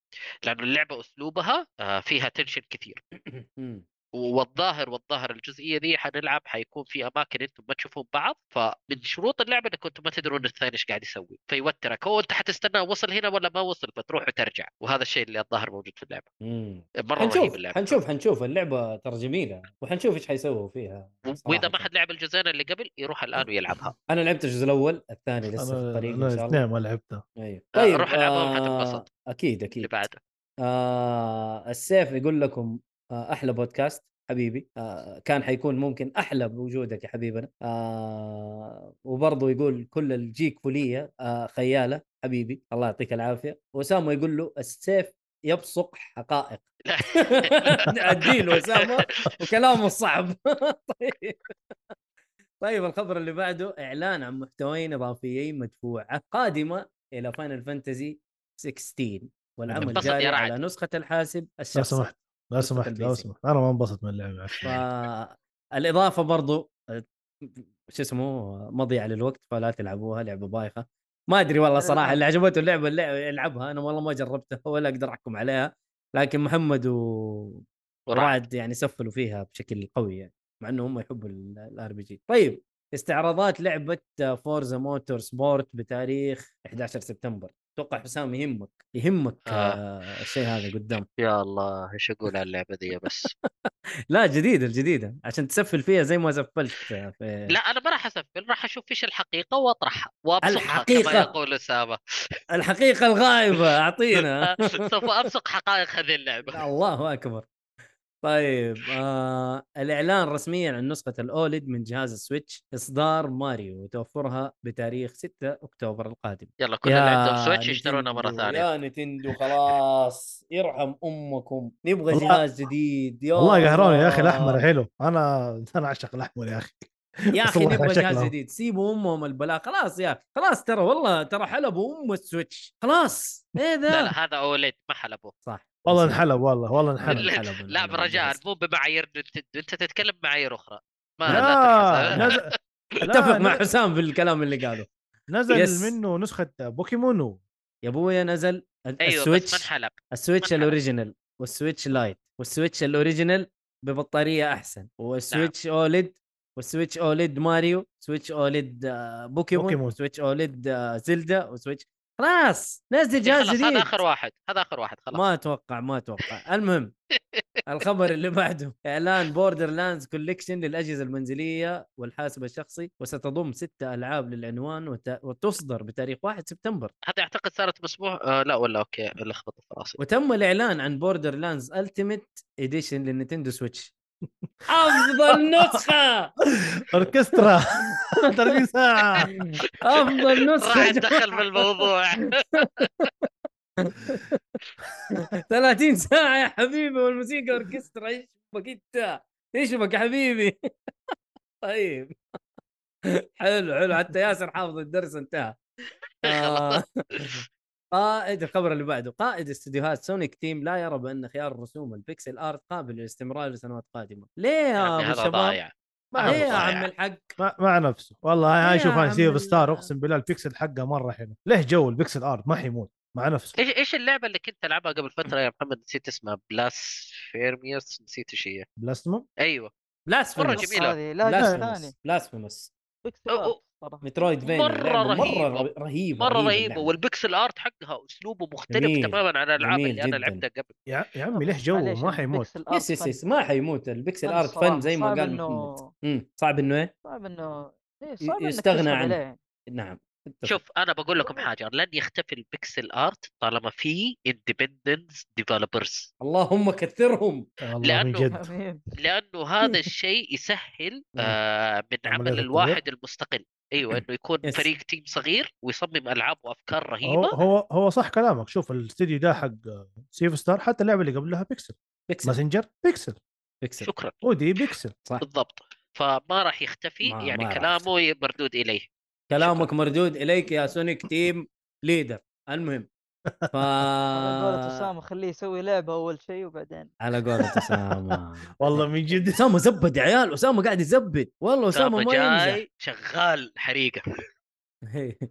لأنه اللعبة أسلوبها آه، فيها تنشن كثير. والظاهر والظاهر الجزئية دي حنلعب حيكون في أماكن أنتم ما تشوفون بعض فمن شروط اللعبة انكم أنتم ما تدرون الثاني إيش قاعد يسوي فيوترك. هو أنت حتستناه وصل هنا ولا ما وصل فتروح وترجع. وهذا الشيء اللي الظاهر موجود في اللعبة. مم. مرة رهيب حنشوف اللعبة. حنشوف حنشوف. اللعبة ترى جميلة. وحنشوف إيش حيسووا فيها. وإذا. ما حد لعب الجزئين اللي قبل يروح الآن ويلعبها. أنا لعبت الجزء الأول الثاني لسه في الطريق إن شاء الله. الاثنين ما لعبتها أيوه. طيب روح العبهم آه حتنبسط. أكيد اللي أكيد بعده. آه السيف يقول لكم أحلى بودكاست حبيبي. آه كان حيكون ممكن أحلى بوجودك يا حبيبنا. آه وبرضه يقول كل الجيك فولية آه خيالة حبيبي. الله يعطيك العافية. واسامه يقول له السيف يبصق حقائق. أديله اسامه وكلامه صعب. طيب. طيب الخبر اللي بعده إعلان عن محتويين إضافيين مدفوعة قادمة إلى فاينل فانتزي 16 والعمل جاري. على نسخة الحاسب لو الشخصي. سمحت. لو سمحت لو. سمحت. أنا ما انبسط من اللعبه فالإضافة برضو شو اسمه مضيعة للوقت فلا تلعبوها لعبة بايخة. ما أدري والله صراحة. اللي عجبته اللعبة اللي يلعبها أنا والله ما جربتها ولا أقدر أحكم عليها. لكن محمد و... ورعد يعني سفلوا فيها بشكل قوي يعني مع انه هم يحبوا ال RPG. طيب استعراضات لعبة Forza Motorsport بتاريخ 11 سبتمبر. أتوقع حسام يهمك يهمك آه. آه. الشيء هذا قدام يا الله إيش أقول على اللعبة دي بس لا جديدة الجديدة عشان تسفل فيها زي ما سفلت في لا أنا ما راح أسفل راح أشوف إيش الحقيقة وأطرحها وأبصقها الحقيقة. كما يقول أسامة الحقيقة الغائبة أعطينا سوف أبصق حقائق هذه اللعبة الله أكبر طيب آه الإعلان رسميا عن نسخة ال OLED من جهاز ال Switch إصدار ماريو وتوفرها بتاريخ 6 أكتوبر القادم. يلا كل اللي عندهم Switch يشترونها مرة ثانية. يا Nintendo خلاص يرحم أمكم. نبغى جهاز جديد يا والله قهروني يا أخي. الأحمر حلو. أنا أنا أعشق الأحمر يا أخي. يا أخي نبغى جهاز. جديد. سيبوا أمهم البلاء خلاص يا أخي. خلاص ترى والله ترى حلبوا أم ال Switch. خلاص إيه ذا؟ لا لا هذا OLED ما حلبوه. صح. والله انحلب والله والله انحلب لا- برجاء. مو بمعايير انت تتكلم بمعايير أخرى ما لا لا نزل اتفق لا، مع حسام في الكلام اللي قاله نزل yes. منه نسخة بوكيمون يا أبويا نزل بس السويتش ما انحلب السويتش. الأوريجينال والسويتش لايت والسويتش الأوريجينال ببطارية أحسن وال Switch OLED وال Switch OLED ماريو Switch OLED آه، بوكيمون, بوكيمون. و Switch OLED آه، زلدا و Switch خلاص نزل إيه جهاز جديد هذا آخر واحد هذا آخر واحد خلاص. ما أتوقع ما أتوقع. المهم الخبر اللي بعده. إعلان Borderlands Collection للأجهزة المنزلية والحاسب الشخصي وستضم ستة ألعاب للعنوان وت... وتصدر بتاريخ 1 سبتمبر. هذا أعتقد صارت مسموح آه لا ولا okay لخبطه في راسي وتم الإعلان عن Borderlands Ultimate Edition لل Nintendo Switch. أفضل نسخة. أوركسترا. 30 ساعة. أفضل نسخة. راح اتدخل في الموضوع. 30 ساعة يا حبيبي والموسيقى اوركسترا إيش بك أنت؟ إيش بك يا حبيبي؟ طيب. حلو حلو. حتى ياسر حافظ الدرس انتهى. آه، قائد الخبر اللي بعده قائد استديوهات Sonic Team لا يرى بأن خيار رسوم ال pixel art قابل للاستمرار لسنوات قادمة. ليه يا يعني أبو الشباب ضايع. مع ليه يا. عم الحق؟ مع, مع نفسه. والله هاي شوف أنا Sea of Stars أقسم بالله البيكسل حقه مرة حلو. ليه جو ال pixel art ما حيموت؟ مع نفسه. إيش إيش اللعبة اللي كنت العبها قبل فترة يا محمد؟ نسيت اسمها. Blasphemous نسيت إيش هي. Blasphemo أيوه. لا جزء ثاني. Blasphemous Blasphemous metroid vania مرة لعبة رهيبة. مره رهيبة مرة رهيبة. وال pixel art حقها أسلوبه مختلف جميل. تماما عن الألعاب اللي أنا جداً. لعبتها قبل يا, يا عمي ليه جو ما حيموت ال pixel yes yes. yes ما حيموت البكسل فن art فن. زي ما قال إنه- محمد امم صعب إنه إيه؟ صعب إنه إيه، صعب يستغنى عنه. نعم. شوف أنا بقول لكم حاجة لن يختفي ال pixel art طالما في independent developers اللهم كثرهم والله من لأنه- جد آمين. لأنه هذا الشيء يسهل نعم. آه من عمل. الواحد المستقل أيوه إنه يكون yes. فريق team صغير ويصمم ألعاب وأفكار هو رهيبة. هو هو صح كلامك. شوف الاستديو ده حق سي اوف ستارز حتى اللعبة اللي قبلها pixel. pixel. ماسنجر pixel. pixel. شكرا. ودي بيكسل. صح. بالضبط. فما راح يختفي ما- يعني ما كلامه مردود إليه. كلامك مردود إليك يا سونيك team leader. المهم. ف على قولة أسامة خليه يسوي لعبة أول شيء وبعدين. على قولة أسامة. والله من جد. أسامة زبد يا عيال أسامة قاعد يزبد. والله أسامة ما جاي شغال حريقة.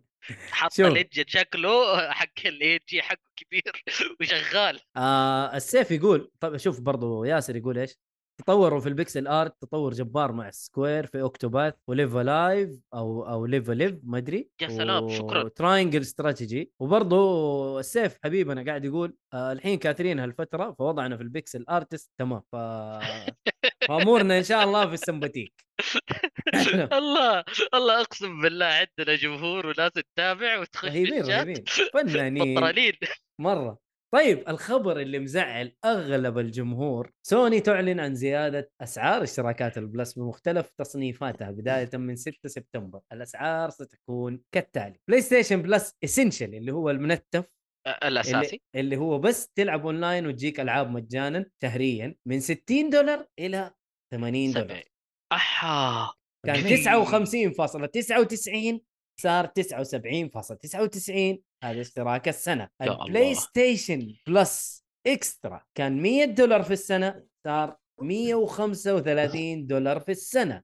حط. الإنجن شكله حق الاي جي حقه كبير وشغال. آه السيف يقول طب شوف برضو ياسر يقول إيش؟ تطوروا في البيكسل آرت تطور جبار مع سكوير في اوكتوباث وليف لايف أو أو ليف ليف ما أدري. يا سلام، شكراً. وتراينجل استراتيجي وبرضو السيف حبيبنا قاعد يقول آه الحين كاثرين هالفترة فوضعنا في البيكسل آرتست تمام. ف فأمورنا إن شاء الله في السمباتيك. الله الله أقسم بالله عندنا جمهور وناس تتابع وتخش رهيبين فنانين. مرة. طيب الخبر اللي مزعل أغلب الجمهور. سوني تعلن عن زيادة أسعار اشتراكات البلس بمختلف تصنيفاتها بداية من 6 سبتمبر. الأسعار ستكون كالتالي بلاي ستيشن بلس اسينشال اللي هو المنتف الأساسي. اللي, اللي هو بس تلعب اونلاين وتجيك ألعاب مجانا شهريا من 60 دولار إلى 80 دولار. أحا! كان جميل. 59.99 صار 79.99 هذا اشتراك السنة البلاي. ستيشن بلس إكسترا كان 100 دولار في السنة صار 135 دولار في السنة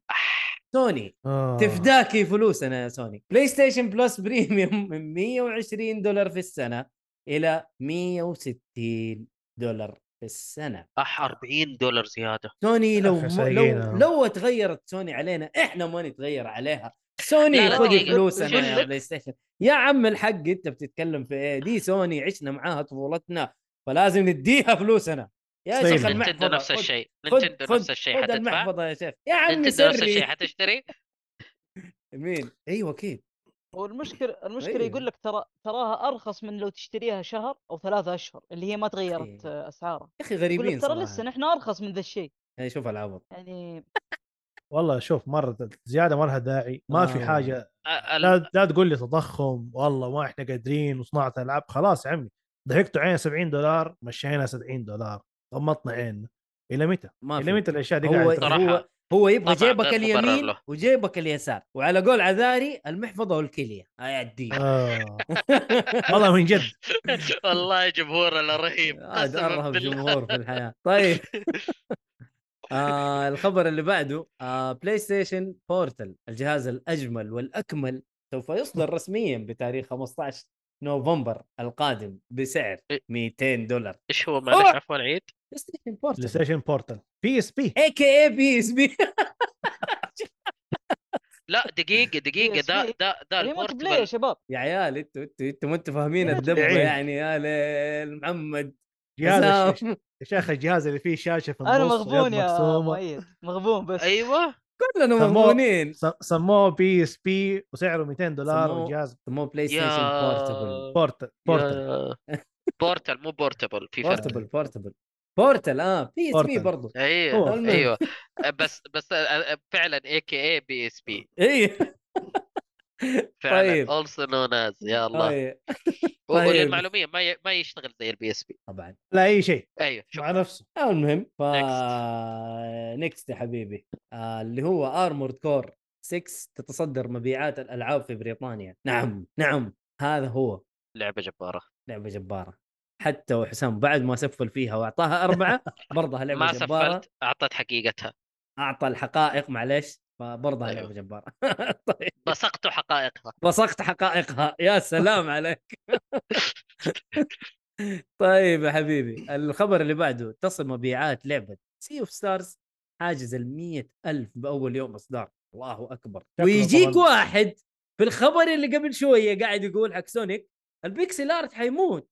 سوني آه. تفداكي فلوسنا يا سوني بلاي ستيشن بلس بريميوم من 120 دولار في السنة إلى 160 دولار في السنة اح 40 دولار زيادة سوني لو. لو لو تغيرت سوني علينا إحنا ما نتغير عليها سوني خذي. فلوسنا يا. بلاي ستيشن يا عم الحق انت بتتكلم في إيه؟ دي سوني عشنا معاها طفولتنا فلازم نديها فلوسنا. يا. شيخ المحفظة. نفس الشيء. خذ نفس الشيء. حتدفع؟ المحفظة يا شيخ. يا عم نفس الشيء. حتشتري؟ مين؟ أيوه أكيد. والمشكلة المشكلة أيوه. يقول لك ترى تراها أرخص من لو تشتريها شهر أو ثلاثة أشهر اللي هي ما تغيرت أسعارها. يا أخي غريبين ترى لسه نحن أرخص من ذا الشيء. يعني شوف العبط يعني والله شوف مرة زيادة ما لها داعي ما في آه. حاجة أ- ال- لا لا تقول لي تضخم والله ما إحنا قادرين وصناعة ألعاب خلاص يا عمي ضحكتوا عين 70 دولار مشينا 70 دولار غمضنا عيننا إلى متى؟ ما إلى في متى الأشياء دي هو. هو هو يبغى جيبك اليمين له. وجيبك اليسار وعلى قول عذاري المحفظة والكلية هيعديه آه. والله من جد والله جمهورنا رهيب قسما أرهب جمهور في الحياة طيب آه الخبر اللي بعده آه بلاي ستيشن بورتل الجهاز الأجمل والأكمل سوف يصدر رسميا بتاريخ 15 نوفمبر القادم بسعر إيه. 200 دولار إيش هو معلش. عفوا عيد بلاي ستيشن بلاي بورتل ستيشن بورتال بي اس بي اي كي اي بي اس بي لا دقيقة دقيقة ده. ده ده بلاي يا البورتبل شباب يا عيال أنتوا أنتوا أنتوا ما أنتوا فاهمين الدبه. يعني يا ليل محمد جهاز. يا شيخ الجهاز اللي فيه شاشة في أنا النص مغبون ويد يا. مؤيد. مغبون بس. أيوه. كلنا س- سموه بي إس بي وسعره 200 دولار سموه- وجهاز سموه بلاي ستيشن يا بورتبل بورتال بورتال يا- بورتال مو بورتبل في فرق. بورتبل بورتبل بورتل آه بي إس بي بورتل. برضه. أيوه. أيوه. بس بس فعلا اي كي اي بي إس بي اي فعلا. طيب. also known as يا الله. طيب. طيب. وللمعلوميه ما ي- ما يشتغل زي ال PSP طبعا. لا أي شيء. أيوه مع نفسه. المهم. ف. next يا حبيبي. آه اللي هو ارمورد كور 6 تتصدر مبيعات الألعاب في بريطانيا. نعم نعم. هذا هو. لعبة جبارة. لعبة جبارة. حتى وحسام بعد ما سفل فيها وأعطاها أربعة برضها لعبة ما جبارة. سفلت أعطت حقيقتها. أعطى الحقائق معلش فبرضها أيوه. لعبه جباره طيب. بصقت حقائقها. بصقت حقائقها. يا سلام عليك. طيب يا حبيبي الخبر اللي بعده تصل مبيعات لعبة سي اوف ستارز حاجز ال ألف بأول يوم إصدار. الله شكله ويجيك. واحد في الخبر اللي قبل شوية قاعد يقول حق سونيك ال pixel art حيموت.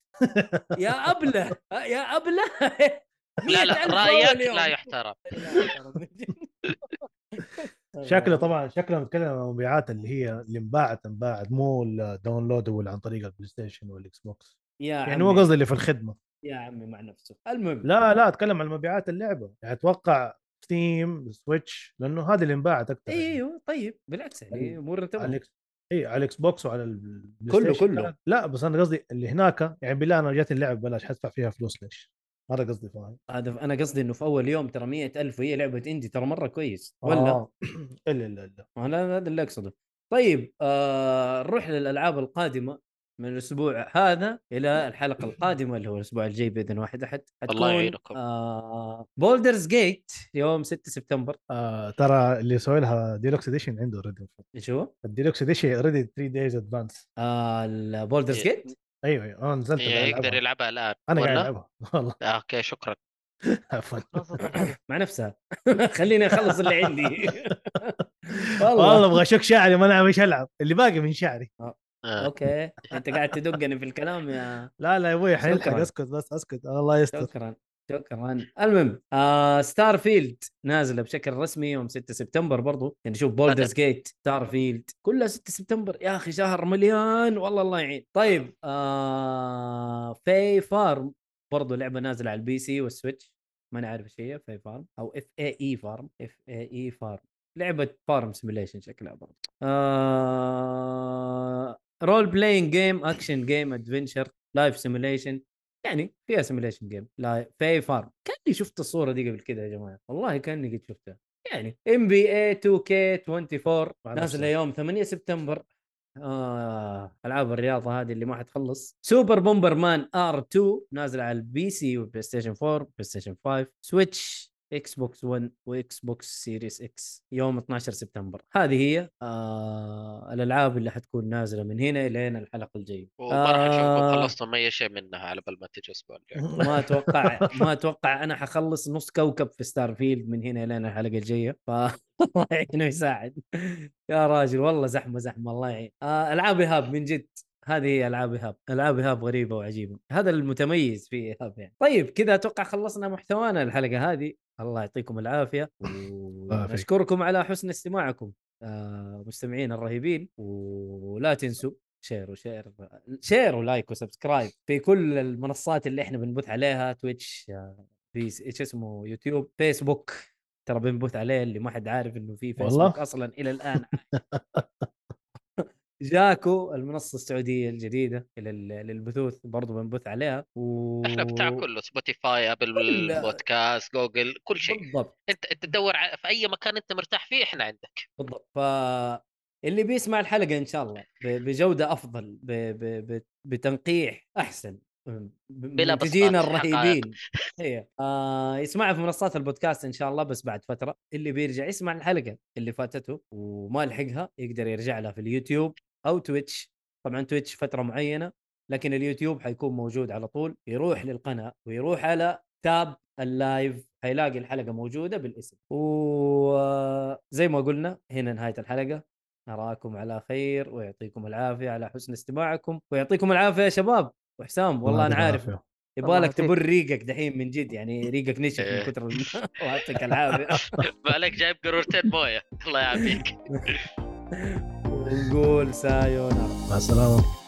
يا أبله يا أبله. لا لا 100,000 رأيك. لا يحترم. شكله طبعا شكله نتكلم عن المبيعات اللي هي اللي انباعت انباعت مو ال downloadable عن طريق البلاي ستيشن والإكس بوكس. يا يعني مو عمي قصدي اللي في الخدمة. يا عمي مع نفسه. المهم. لا لا أتكلم عن مبيعات اللعبة. يعني أتوقع ستيم سويتش لأنه هذه اللي انباعت أكثر يعني. إيوه طيب. بالعكس يعني امورنا على تمام الإكس إي على الإكس بوكس وعلى البلاي كله- كله. لا بس أنا قصدي اللي هناك يعني بالله أنا جاتني اللعبة ببلاش حدفع فيها فلوس ليش؟ هذا قصدي فاهم هذا أنا قصدي إنه في أول يوم ترى مئة ألف وهي لعبة indie ترى مرة كويس ولا آه. إلا إلا إلا أنا هذا اللي أقصده طيب آه نروح للألعاب القادمة من الأسبوع هذا إلى الحلقة القادمة اللي هو الأسبوع الجاي بإذن واحد أحد الله يعينكم. آه بالدرز جيت يوم 6 سبتمبر آه ترى اللي يسوي لها deluxe edition عنده already إيش هو؟ ال deluxe edition already 3 days advance آه البالدرز إيه. جيت أيوه أيوه أنا نزلت إيه، يقدر. يلعبها الان أنا قاعد؟ ألعبها والله. آه، okay شكرا. عفوا. مع نفسها. خليني أخلص اللي عندي. والله. أبغى أشد شعري ما أنا إيش ألعب. اللي باقي من شعري. آه. okay. أنت قاعد تدقني في الكلام يا لا لا يا أبوي حنلحق شكراً. أسكت بس أسكت. الله يستر. شكرا. شكرا المهم آه Starfield نازلة بشكل رسمي يوم 6 سبتمبر برضو. يعني شوف Baldur's Gate Starfield كلها 6 سبتمبر. يا أخي شهر مليان والله الله يعين. طيب آه Fae Farm برضو لعبة نازلة على ال PC وال Switch. ما نعرف إيش هي Fae Farm أو F A E Farm F A E Farm لعبة farm simulation شكلها برضو. آه role-playing game action game adventure life simulation يعني فيها simulation game لا Fae Farm كأني شفت الصورة دي قبل كده يا جماعة. والله كأني قد شفتها. يعني NBA 2K 24 مع نازلة. يوم 8 سبتمبر. آه ألعاب الرياضة هذه اللي ما حتخلص. Super Bomberman R 2 نازلة على ال PC وال PlayStation 4 PlayStation 5 Switch Xbox 1 و Xbox Series X يوم 12 سبتمبر. هذه هي آه الألعاب اللي حتكون نازلة من هنا لين الحلقة الجاية. وما راح نشوفكم آه خلصتم اي شيء منها على بال ما تجي الأسبوع ما أتوقع ما أتوقع أنا حخلص نص كوكب في Starfield من هنا لين الحلقة الجاية. ف الله يعينه يساعد يا راجل والله زحمة زحمة الله يعين. آه ألعاب إيهاب من جد. هذه هي ألعاب إيهاب. ألعاب إيهاب غريبة وعجيبة. هذا المتميز في إيهاب يعني. طيب كذا أتوقع خلصنا محتوانا الحلقة هذه. الله يعطيكم العافية. ونشكركم على حسن استماعكم آه مستمعين الرهيبين ولا تنسوا share و share share و like و subscribe في كل المنصات اللي إحنا بنبث عليها Twitch آه، في إيش اسمه YouTube Facebook ترى بنبث عليه اللي ما حد عارف إنه في فيسبوك والله؟ أصلا إلى الآن Jaco المنصة السعودية الجديدة لل- للبثوث برضو بنبث عليها. و... إحنا بتاع كله Spotify Apple Podcast Google كل شيء. بالضبط. أنت أنت تدور في أي مكان أنت مرتاح فيه إحنا عندك. بالضبط. ف اللي بيسمع الحلقة إن شاء الله بجودة أفضل ب... ب... ب... بتنقيح أحسن. بلا بسطات، الرهيبين. هي آه يسمعها في منصات البودكاست إن شاء الله بس بعد فترة. اللي بيرجع يسمع الحلقة اللي فاتته وما لحقها يقدر يرجع لها في اليوتيوب. أو Twitch. طبعا Twitch فترة معينة لكن اليوتيوب حيكون موجود على طول يروح للقناة ويروح على tab ال live حيلاقي الحلقة موجودة بالاسم. وزي ما قلنا هنا نهاية الحلقة. نراكم على خير ويعطيكم العافية على حسن استماعكم ويعطيكم العافية يا شباب. وحسام والله أنا عارف. يعافيك. تبر ريقك دحين من جد يعني ريقك نشف من. كثر ال- الله يعطيك العافيه بالك جايب قارورتين موية. الله يعافيك. ونقول سايونارا مع السلامة.